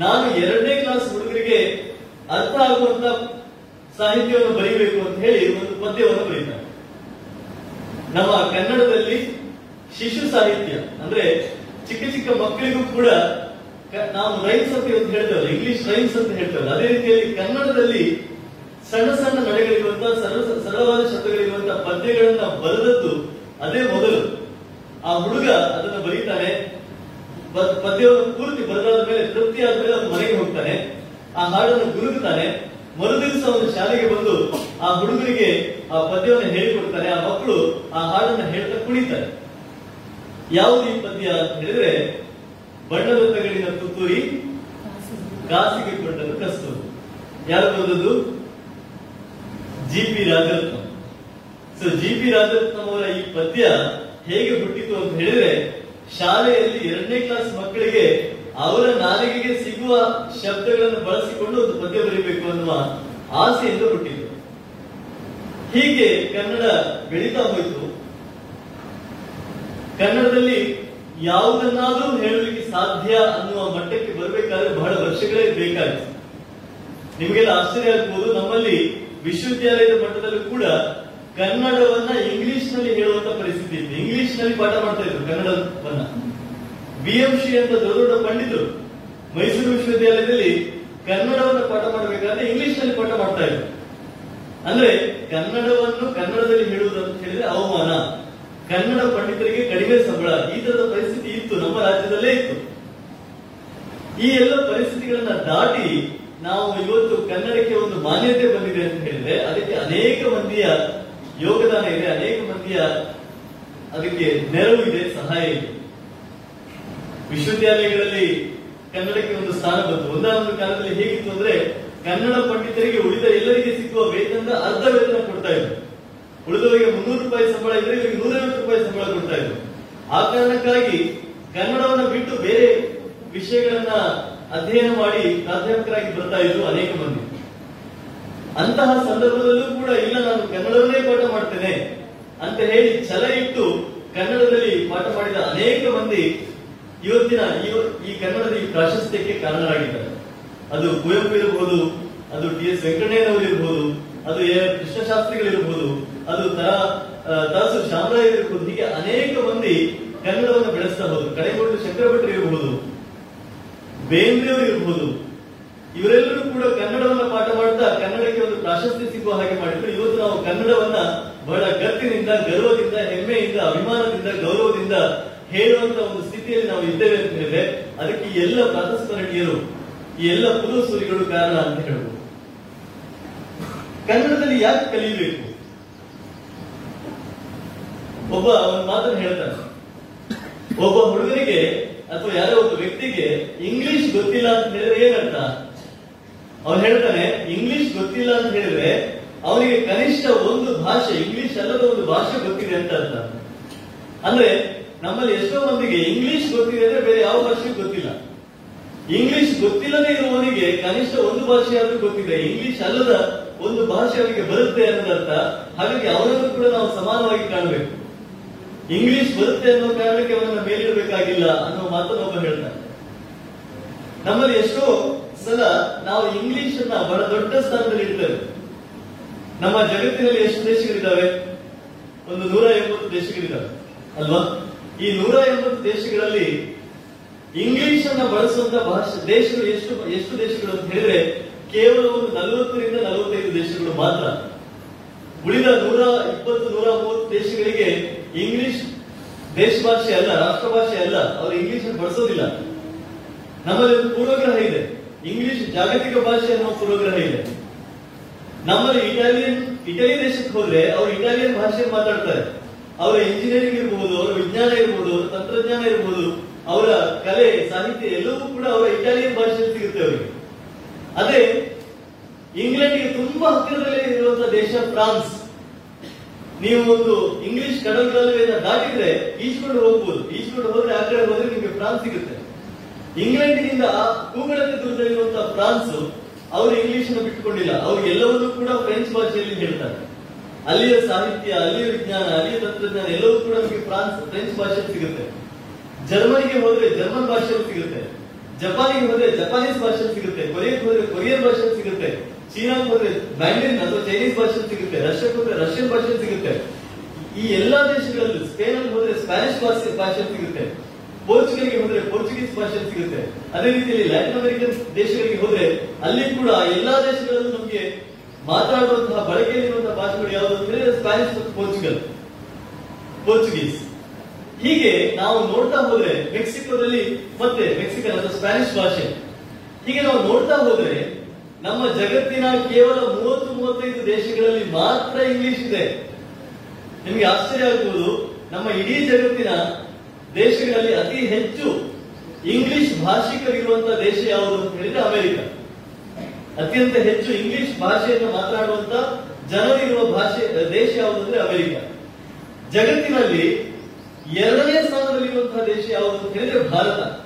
ನಾನು ಎರಡನೇ ಕ್ಲಾಸ್ ಹುಡುಗರಿಗೆ ಅರ್ಥ ಆಗುವಂತ ಸಾಹಿತ್ಯವನ್ನು ಬರೀಬೇಕು ಅಂತ ಹೇಳಿ ಒಂದು ಪದ್ಯವನ್ನು ಬರೀತಾರೆ. ನಮ್ಮ ಕನ್ನಡದಲ್ಲಿ ಶಿಶು ಸಾಹಿತ್ಯ, ಅಂದ್ರೆ ಚಿಕ್ಕ ಚಿಕ್ಕ ಮಕ್ಕಳಿಗೂ ಕೂಡ ನಾವು ರೈನ್ಸ್ ಅಂತ ಹೇಳ್ತೇವಲ್ಲ ಇಂಗ್ಲಿಷ್ ರೈನ್ಸ್ ಅಂತ ಹೇಳ್ತೇವಲ್ಲ, ಅದೇ ರೀತಿಯಲ್ಲಿ ಕನ್ನಡದಲ್ಲಿ ಸಣ್ಣ ಸಣ್ಣ ನಡೆಗಳಿರುವಂತಹ ಸರಳ ಸರಳವಾದ ಶಬ್ದಗಳಿರುವಂತಹ ಪದ್ಯಗಳನ್ನ ಬರೆದದ್ದು ಅದೇ ಮೊದಲು. ಆ ಹುಡುಗ ಅದನ್ನ ಬರೀತಾನೆ ಪದ್ಯವನ್ನು ಪೂರ್ತಿ ಬರೆದಾದ ಮೇಲೆ ತೃಪ್ತಿ ಆದ್ಮೇಲೆ ಅವನು ಮನೆಗೆ ಹೋಗ್ತಾನೆ. ಆ ಹಾಡನ್ನು ಗುರುಗುತ್ತಾನೆ ಮರುದಿವಸ ಅವನು ಶಾಲೆಗೆ ಬಂದು ಆ ಹುಡುಗರಿಗೆ ಆ ಪದ್ಯವನ್ನು ಹೇಳಿಕೊಡ್ತಾನೆ. ಆ ಮಕ್ಕಳು ಆ ಹಾಡನ್ನು ಹೇಳ್ತಾ ಕುಣಿತಾರೆ. ಯಾವುದು ಈ ಪದ್ಯ ಅಂತ ಹೇಳಿದ್ರೆ ಬಣ್ಣದ ತಗಡಿನ ತುತ್ತೂರಿ, ಕಾಸಿಗೆ ಕೊಟ್ಟನು ಕಸ್ತು ಯಾರು ಬರೆದದ್ದು G P Rajaratna. So G P Rajaratnam ಅವರ ಈ ಪದ್ಯ ಹೇಗೆ ಹುಟ್ಟಿತು ಅಂತ ಹೇಳಿದ್ರೆ ಶಾಲೆಯಲ್ಲಿ ಎರಡನೇ ಕ್ಲಾಸ್ ಮಕ್ಕಳಿಗೆ ಅವರ ನಾಲಿಗೆಗೆ ಸಿಗುವ ಶಬ್ದಗಳನ್ನು ಬಳಸಿಕೊಂಡು ಒಂದು ಪದ್ಯ ಬರೀಬೇಕು ಅನ್ನುವ ಆಸೆಯಿಂದ ಹುಟ್ಟಿತು ಹೀಗೆ ಕನ್ನಡ ಬೆಳೀತಾ ಹೋಯಿತು. ಕನ್ನಡದಲ್ಲಿ ಯಾವುದನ್ನಾದರೂ ಹೇಳಲಿಕ್ಕೆ ಸಾಧ್ಯ ಅನ್ನುವ ಮಟ್ಟಕ್ಕೆ ಬರಬೇಕಾದ್ರೆ ಬಹಳ ವರ್ಷಗಳೇ ಬೇಕಾಗಿತ್ತು. ನಿಮಗೆಲ್ಲ ಆಶ್ಚರ್ಯ ಆಗ್ಬೋದು, ನಮ್ಮಲ್ಲಿ ವಿಶ್ವವಿದ್ಯಾಲಯದ ಮಟ್ಟದಲ್ಲೂ ಕೂಡ ಕನ್ನಡವನ್ನ ಇಂಗ್ಲಿಷ್ನಲ್ಲಿ ಹೇಳುವಂತ ಪರಿಸ್ಥಿತಿ ಇತ್ತು. ಇಂಗ್ಲಿಷ್ನಲ್ಲಿ ಪಾಠ ಮಾಡ್ತಾ ಇದ್ರು ಕನ್ನಡವನ್ನ. ಬಿ ಎಂ ಶ್ರೀ ಅಂತ ದೊಡ್ಡ ದೊಡ್ಡ ಪಂಡಿತರು ಮೈಸೂರು ವಿಶ್ವವಿದ್ಯಾಲಯದಲ್ಲಿ ಕನ್ನಡವನ್ನು ಪಾಠ ಮಾಡಬೇಕಾದ್ರೆ ಇಂಗ್ಲಿಷ್ನಲ್ಲಿ ಪಾಠ ಮಾಡ್ತಾ ಇದ್ರು. ಅಂದ್ರೆ ಕನ್ನಡವನ್ನು ಕನ್ನಡದಲ್ಲಿ ಹೇಳುವುದು ಅಂತ ಹೇಳಿದ್ರೆ ಅವಮಾನ. ಕನ್ನಡ ಪಂಡಿತರಿಗೆ ಕಡಿಮೆ ಸಂಬಳ. ಈ ತರದ ಪರಿಸ್ಥಿತಿ ಇತ್ತು. ನಮ್ಮ ರಾಜ್ಯದಲ್ಲೇ ಇತ್ತು. ಈ ಎಲ್ಲ ಪರಿಸ್ಥಿತಿಗಳನ್ನ ದಾಟಿ ನಾವು ಇವತ್ತು ಕನ್ನಡಕ್ಕೆ ಒಂದು ಮಾನ್ಯತೆ ಬಂದಿದೆ ಅಂತ ಹೇಳಿದ್ರೆ ಅದಕ್ಕೆ ಅನೇಕ ಮಂದಿಯ ಯೋಗದಾನ ಇದೆ, ಅನೇಕ ಮಂದಿಯ ಅದಕ್ಕೆ ನೆರವು ಇದೆ, ಸಹಾಯ ಇದೆ. ವಿಶ್ವವಿದ್ಯಾಲಯಗಳಲ್ಲಿ ಕನ್ನಡಕ್ಕೆ ಒಂದು ಸ್ಥಾನ ಬಂತು. ಒಂದಾನೊಂದು ಕಾಲದಲ್ಲಿ ಹೇಗಿತ್ತು ಅಂದ್ರೆ, ಕನ್ನಡ ಪಂಡಿತರಿಗೆ ಉಳಿದ ಎಲ್ಲರಿಗೆ ಸಿಕ್ಕುವ ವೇತನದ ಅರ್ಧ ವೇತನ ಕೊಡ್ತಾ ಇದ್ರು. ಉಳಿದವರಿಗೆ ಮುನ್ನೂರು ರೂಪಾಯಿ ಸಂಬಳ ಇದ್ರೆ ಇವರಿಗೆ ನೂರೈವತ್ತು ರೂಪಾಯಿ ಸಂಬಳ ಕೊಡ್ತಾ ಇದ್ರು. ಆ ಕಾರಣಕ್ಕಾಗಿ ಕನ್ನಡವನ್ನು ಬಿಟ್ಟು ಬೇರೆ ವಿಷಯಗಳನ್ನ ಅಧ್ಯಯನ ಮಾಡಿ ಪ್ರಾಧ್ಯಾಪಕರಾಗಿ ಬರ್ತಾ ಇದ್ರು ಅನೇಕ ಮಂದಿ. ಅಂತಹ ಸಂದರ್ಭದಲ್ಲೂ ಕೂಡ ಇಲ್ಲ ನಾನು ಕನ್ನಡವನ್ನೇ ಪಾಠ ಮಾಡ್ತೇನೆ ಅಂತ ಹೇಳಿ ಛಲ ಇಟ್ಟು ಕನ್ನಡದಲ್ಲಿ ಪಾಠ ಮಾಡಿದ ಅನೇಕ ಮಂದಿ ಇವತ್ತಿನ ಇವ- ಈ ಕನ್ನಡದ ಈ ಪ್ರಾಶಸ್ತ್ಯಕ್ಕೆ ಕಾರಣರಾಗಿದ್ದಾರೆ. ಅದು ಕುವೆಂಪು ಇರಬಹುದು ಅದು ಟಿ ಎಸ್ ವೆಂಕಣ್ಣಯ್ಯನವರು ಇರಬಹುದು ಅದು ಎ ಕೃಷ್ಣಶಾಸ್ತ್ರಿಗಳಿರಬಹುದು ಅದು ತರ ಆ, ತರಾಸು ಶಾಮರಾಯ ಇರಬಹುದು ಹೀಗೆ ಅನೇಕ ಮಂದಿ ಕನ್ನಡವನ್ನು ಬೆಳೆಸಬಹುದು ಕಡೆಗೋಡು ಶಂಕರಭಟ್ರು ಇರಬಹುದು ಬೇಂದ್ರೆಯವರು ಇರಬಹುದು ಇವರೆಲ್ಲರೂ ಕೂಡ ಕನ್ನಡವನ್ನ ಪಾಠ ಮಾಡ್ತಾ ಕನ್ನಡಕ್ಕೆ ಒಂದು ಪ್ರಾಶಸ್ತ್ಯ ಸಿಗುವ ಹಾಗೆ ಮಾಡಿದ್ರು. ಇವತ್ತು ನಾವು ಕನ್ನಡವನ್ನ ಬಹಳ ಗತ್ತಿನಿಂದ ಗರ್ವದಿಂದ, ಹೆಮ್ಮೆಯಿಂದ, ಅಭಿಮಾನದಿಂದ, ಗೌರವದಿಂದ ಹೇಳುವಂತ ಒಂದು ಸ್ಥಿತಿಯಲ್ಲಿ ನಾವು ಇದ್ದೇವೆ ಅಂತ ಹೇಳಿದ್ರೆ ಅದಕ್ಕೆ ಎಲ್ಲ ಪ್ರಾತಸ್ಮರಣೀಯರು ಈ ಎಲ್ಲ ಪುರುಸೂರಿಗಳು ಕಾರಣ ಅಂತ ಹೇಳ್ಬೋದು. ಕನ್ನಡದಲ್ಲಿ ಯಾಕೆ ಕಲಿಯಬೇಕು? ಒಬ್ಬ ಒಂದು ಮಾತನ್ನು ಹೇಳ್ತಾನೆ. ಒಬ್ಬ ಹುಡುಗನಿಗೆ ಅಥವಾ ಯಾರೋ ಒಬ್ಬ ವ್ಯಕ್ತಿಗೆ ಇಂಗ್ಲಿಷ್ ಗೊತ್ತಿಲ್ಲ ಅಂತ ಹೇಳಿದ್ರೆ ಏನರ್ಥ? ಅವನು ಹೇಳ್ತಾನೆ ಇಂಗ್ಲಿಷ್ ಗೊತ್ತಿಲ್ಲ ಅಂತ ಹೇಳಿದ್ರೆ ಅವನಿಗೆ ಕನಿಷ್ಠ ಒಂದು ಭಾಷೆ ಇಂಗ್ಲಿಷ್ ಅಲ್ಲದ ಒಂದು ಭಾಷೆ ಗೊತ್ತಿದೆ ಅಂತ ಅರ್ಥ. ಅಂದ್ರೆ ನಮ್ಮಲ್ಲಿ ಎಷ್ಟೋ ಮಂದಿಗೆ ಇಂಗ್ಲಿಷ್ ಗೊತ್ತಿದೆ ಅಂದ್ರೆ ಬೇರೆ ಯಾವ ಭಾಷೆ ಗೊತ್ತಿಲ್ಲ. ಇಂಗ್ಲಿಷ್ ಗೊತ್ತಿಲ್ಲದೆ ಇರುವವನಿಗೆ ಕನಿಷ್ಠ ಒಂದು ಭಾಷೆ ಆದ್ರೂ ಗೊತ್ತಿದೆ ಇಂಗ್ಲಿಷ್ ಅಲ್ಲದ ಒಂದು ಭಾಷೆ ಅವನಿಗೆ ಬರುತ್ತೆ ಅನ್ನೋದರ್ಥ ಹಾಗಾಗಿ ಅವನನ್ನು ಕೂಡ ನಾವು ಸಮಾನವಾಗಿ ಕಾಣಬೇಕು. ಇಂಗ್ಲಿಷ್ ಬರುತ್ತೆ ಅನ್ನೋ ಕಾರಣಕ್ಕೆ ಅವನನ್ನ ಮೇಲಿಡಬೇಕಾಗಿಲ್ಲ ಅನ್ನೋ ಮಾತನ್ನು ಒಬ್ಬ ಹೇಳ್ತಾನೆ. ನಮ್ಮಲ್ಲಿ ಎಷ್ಟೋ ಸಲ ನಾವು ಇಂಗ್ಲಿಷ್ ಅನ್ನ ಬಹಳ ದೊಡ್ಡ ಸ್ಥಾನದಲ್ಲಿ ಇರ್ತೇವೆ. ನಮ್ಮ ಜಗತ್ತಿನಲ್ಲಿ ಎಷ್ಟು ದೇಶಗಳಿದ್ದಾವೆ? ಒಂದು ನೂರ ಎಂಬತ್ತು ದೇಶಗಳಿದ್ದಾವೆ, ಅಲ್ವಾ? ಈ ನೂರ ಎಂಬತ್ತು ದೇಶಗಳಲ್ಲಿ ಇಂಗ್ಲಿಷ್ ಅನ್ನ ಬಳಸುವಂತ ಭಾಷೆ, ದೇಶಗಳು ಎಷ್ಟು ಎಷ್ಟು ದೇಶಗಳು ಅಂತ ಹೇಳಿದ್ರೆ ಕೇವಲ ಒಂದು ನಲವತ್ತರಿಂದ ನಲವತ್ತೈದು ದೇಶಗಳು ಮಾತ್ರ. ಉಳಿದ ನೂರ ಇಪ್ಪತ್ತು, ನೂರ ಮೂವತ್ತು ದೇಶಗಳಿಗೆ ಇಂಗ್ಲಿಷ್ ದೇಶ ಭಾಷೆ ಅಲ್ಲ ರಾಷ್ಟ್ರ ಭಾಷೆ ಅಲ್ಲ. ಅವರು ಇಂಗ್ಲಿಷ್ ಬಳಸೋದಿಲ್ಲ. ನಮ್ಮಲ್ಲಿ ಒಂದು ಪೂರ್ವಗ್ರಹ ಇದೆ. ಇಂಗ್ಲಿಷ್ ಜಾಗತಿಕ ಭಾಷೆ ಅನ್ನೋ ಪೂರ್ವಗ್ರಹ ಇದೆ. ನಮ್ಮಲ್ಲಿ ಇಟಾಲಿಯನ್ ಇಟಲಿ ದೇಶಕ್ಕೆ ಹೋದ್ರೆ ಅವರು ಇಟಾಲಿಯನ್ ಭಾಷೆ ಮಾತಾಡ್ತಾರೆ. ಅವರ ಇಂಜಿನಿಯರಿಂಗ್ ಇರ್ಬೋದು, ಅವರ ವಿಜ್ಞಾನ ಇರ್ಬೋದು ತಂತ್ರಜ್ಞಾನ ಇರ್ಬೋದು, ಅವರ ಕಲೆ, ಸಾಹಿತ್ಯ ಎಲ್ಲವೂ ಕೂಡ ಅವರ ಇಟಾಲಿಯನ್ ಭಾಷೆ ಸಿಗುತ್ತೆ ಅವರಿಗೆ. ಅದೇ, ಇಂಗ್ಲೆಂಡ್ಗೆ ತುಂಬಾ ಹತ್ತಿರದಲ್ಲೇ ಇರುವಂತಹ ದೇಶ ಫ್ರಾನ್ಸ್. ನೀವು ಒಂದು ಇಂಗ್ಲಿಷ್ ಕಡಲುಗಾಲುವೆಯನ್ನ ದಾಟಿದ್ರೆ ಈಜ್ಕೊಂಡು ಹೋಗ್ಬೋದು. ಈಜ್ಕೊಂಡು ಹೋದ್ರೆ ಆ ಕಡೆ ಹೋದ್ರೆ ನಿಮಗೆ ಫ್ರಾನ್ಸ್ ಸಿಗುತ್ತೆ. ಇಂಗ್ಲೆಂಡ್ನಿಂದ ದೂರದಲ್ಲಿರುವಂತಹ ಫ್ರಾನ್ಸ್ ಅವರು ಇಂಗ್ಲಿಷ್ ಅನ್ನು ಬಿಟ್ಟುಕೊಂಡಿಲ್ಲ. ಅವ್ರು ಎಲ್ಲವನ್ನೂ ಕೂಡ ಫ್ರೆಂಚ್ ಭಾಷೆಯಲ್ಲಿ ಹೇಳ್ತಾರೆ. ಅಲ್ಲಿಯ ಸಾಹಿತ್ಯ, ಅಲ್ಲಿಯ ವಿಜ್ಞಾನ, ಅಲ್ಲಿಯ ತಂತ್ರಜ್ಞಾನ ಎಲ್ಲವೂ ಕೂಡ ನಮಗೆ ಫ್ರಾನ್ಸ್, ಫ್ರೆಂಚ್ ಭಾಷೆಯಲ್ಲಿ ಸಿಗುತ್ತೆ. ಜರ್ಮನಿಗೆ ಹೋದ್ರೆ ಜರ್ಮನ್ ಭಾಷೆಯಲ್ಲಿ ಸಿಗುತ್ತೆ. ಜಪಾನಿಗೆ ಹೋದ್ರೆ ಜಪಾನೀಸ್ ಭಾಷೆಯಲ್ಲಿ ಸಿಗುತ್ತೆ. ಕೊರಿಯಾಕ್ಕೆ ಹೋದ್ರೆ ಕೊರಿಯನ್ ಭಾಷೆಯಲ್ಲಿ ಸಿಗುತ್ತೆ. ಚೀನಾ ಹೋದ್ರೆ ಬ್ಯಾಂಗ್ಲಿನ್ ಅಥವಾ ಚೈನೀಸ್ ಭಾಷೆಯಲ್ಲಿ ಸಿಗುತ್ತೆ. ರಷ್ಯಾಕ್ಕೆ ಹೋದ್ರೆ ರಷ್ಯನ್ ಭಾಷೆಯಲ್ಲಿ ಸಿಗುತ್ತೆ. ಈ ಎಲ್ಲಾ ದೇಶಗಳಲ್ಲೂ ಸ್ಪೇನ್ ಹೋದ್ರೆ ಸ್ಪ್ಯಾನಿಷ್ ಭಾಷೆ ಭಾಷೆಯಲ್ಲಿ ಸಿಗುತ್ತೆ. ಪೋರ್ಚುಗಲ್ಗೆ ಹೋದ್ರೆ ಪೋರ್ಚುಗೀಸ್ ಭಾಷೆ ಸಿಗುತ್ತೆ. ಅದೇ ರೀತಿಯಲ್ಲಿ ಲ್ಯಾಟಿನ್ ಅಮೆರಿಕನ್ ದೇಶಗಳಿಗೆ ಹೋದ್ರೆ ಅಲ್ಲಿ ಕೂಡ ಎಲ್ಲಾ ದೇಶಗಳಲ್ಲೂ ನಮಗೆ ಮಾತಾಡುವಂತಹ ಬಳಕೆಯಲ್ಲಿರುವಂತಹ ಭಾಷೆಗಳು ಯಾವುದು ಅಂದ್ರೆ ಸ್ಪ್ಯಾನಿಶ್ ಮತ್ತು ಪೋರ್ಚುಗಲ್. ಪೋರ್ಚುಗೀಸ್. ಹೀಗೆ ನಾವು ನೋಡ್ತಾ ಹೋದ್ರೆ ಮೆಕ್ಸಿಕೋದಲ್ಲಿ ಮತ್ತೆ ಮೆಕ್ಸಿಕನ್ ಅಥವಾ ಸ್ಪ್ಯಾನಿಶ್ ಭಾಷೆ. ಹೀಗೆ ನಾವು ನೋಡ್ತಾ ಹೋದ್ರೆ ನಮ್ಮ ಜಗತ್ತಿನ ಕೇವಲ ಮೂವತ್ತು, ಮೂವತ್ತೈದು ದೇಶಗಳಲ್ಲಿ ಮಾತ್ರ ಇಂಗ್ಲಿಷ್ ಇದೆ. ನಿಮಗೆ ಆಶ್ಚರ್ಯ ಆಗ್ಬೋದು, ನಮ್ಮ ಇಡೀ ಜಗತ್ತಿನ ದೇಶಗಳಲ್ಲಿ ಅತಿ ಹೆಚ್ಚು ಇಂಗ್ಲಿಷ್ ಭಾಷಿಕರಿರುವಂತಹ ದೇಶ ಯಾವುದು ಅಂತ ಹೇಳಿದ್ರೆ ಅಮೆರಿಕ. ಅತ್ಯಂತ ಹೆಚ್ಚು ಇಂಗ್ಲಿಷ್ ಭಾಷೆಯನ್ನು ಮಾತನಾಡುವಂತ ಜನರಿರುವ ಭಾಷೆ, ದೇಶ ಯಾವುದು ಅಂದ್ರೆ ಅಮೆರಿಕ. ಜಗತ್ತಿನಲ್ಲಿ ಎರಡನೇ ಸ್ಥಾನದಲ್ಲಿರುವಂತಹ ದೇಶ ಯಾವುದು ಅಂತ ಹೇಳಿದ್ರೆ ಭಾರತ.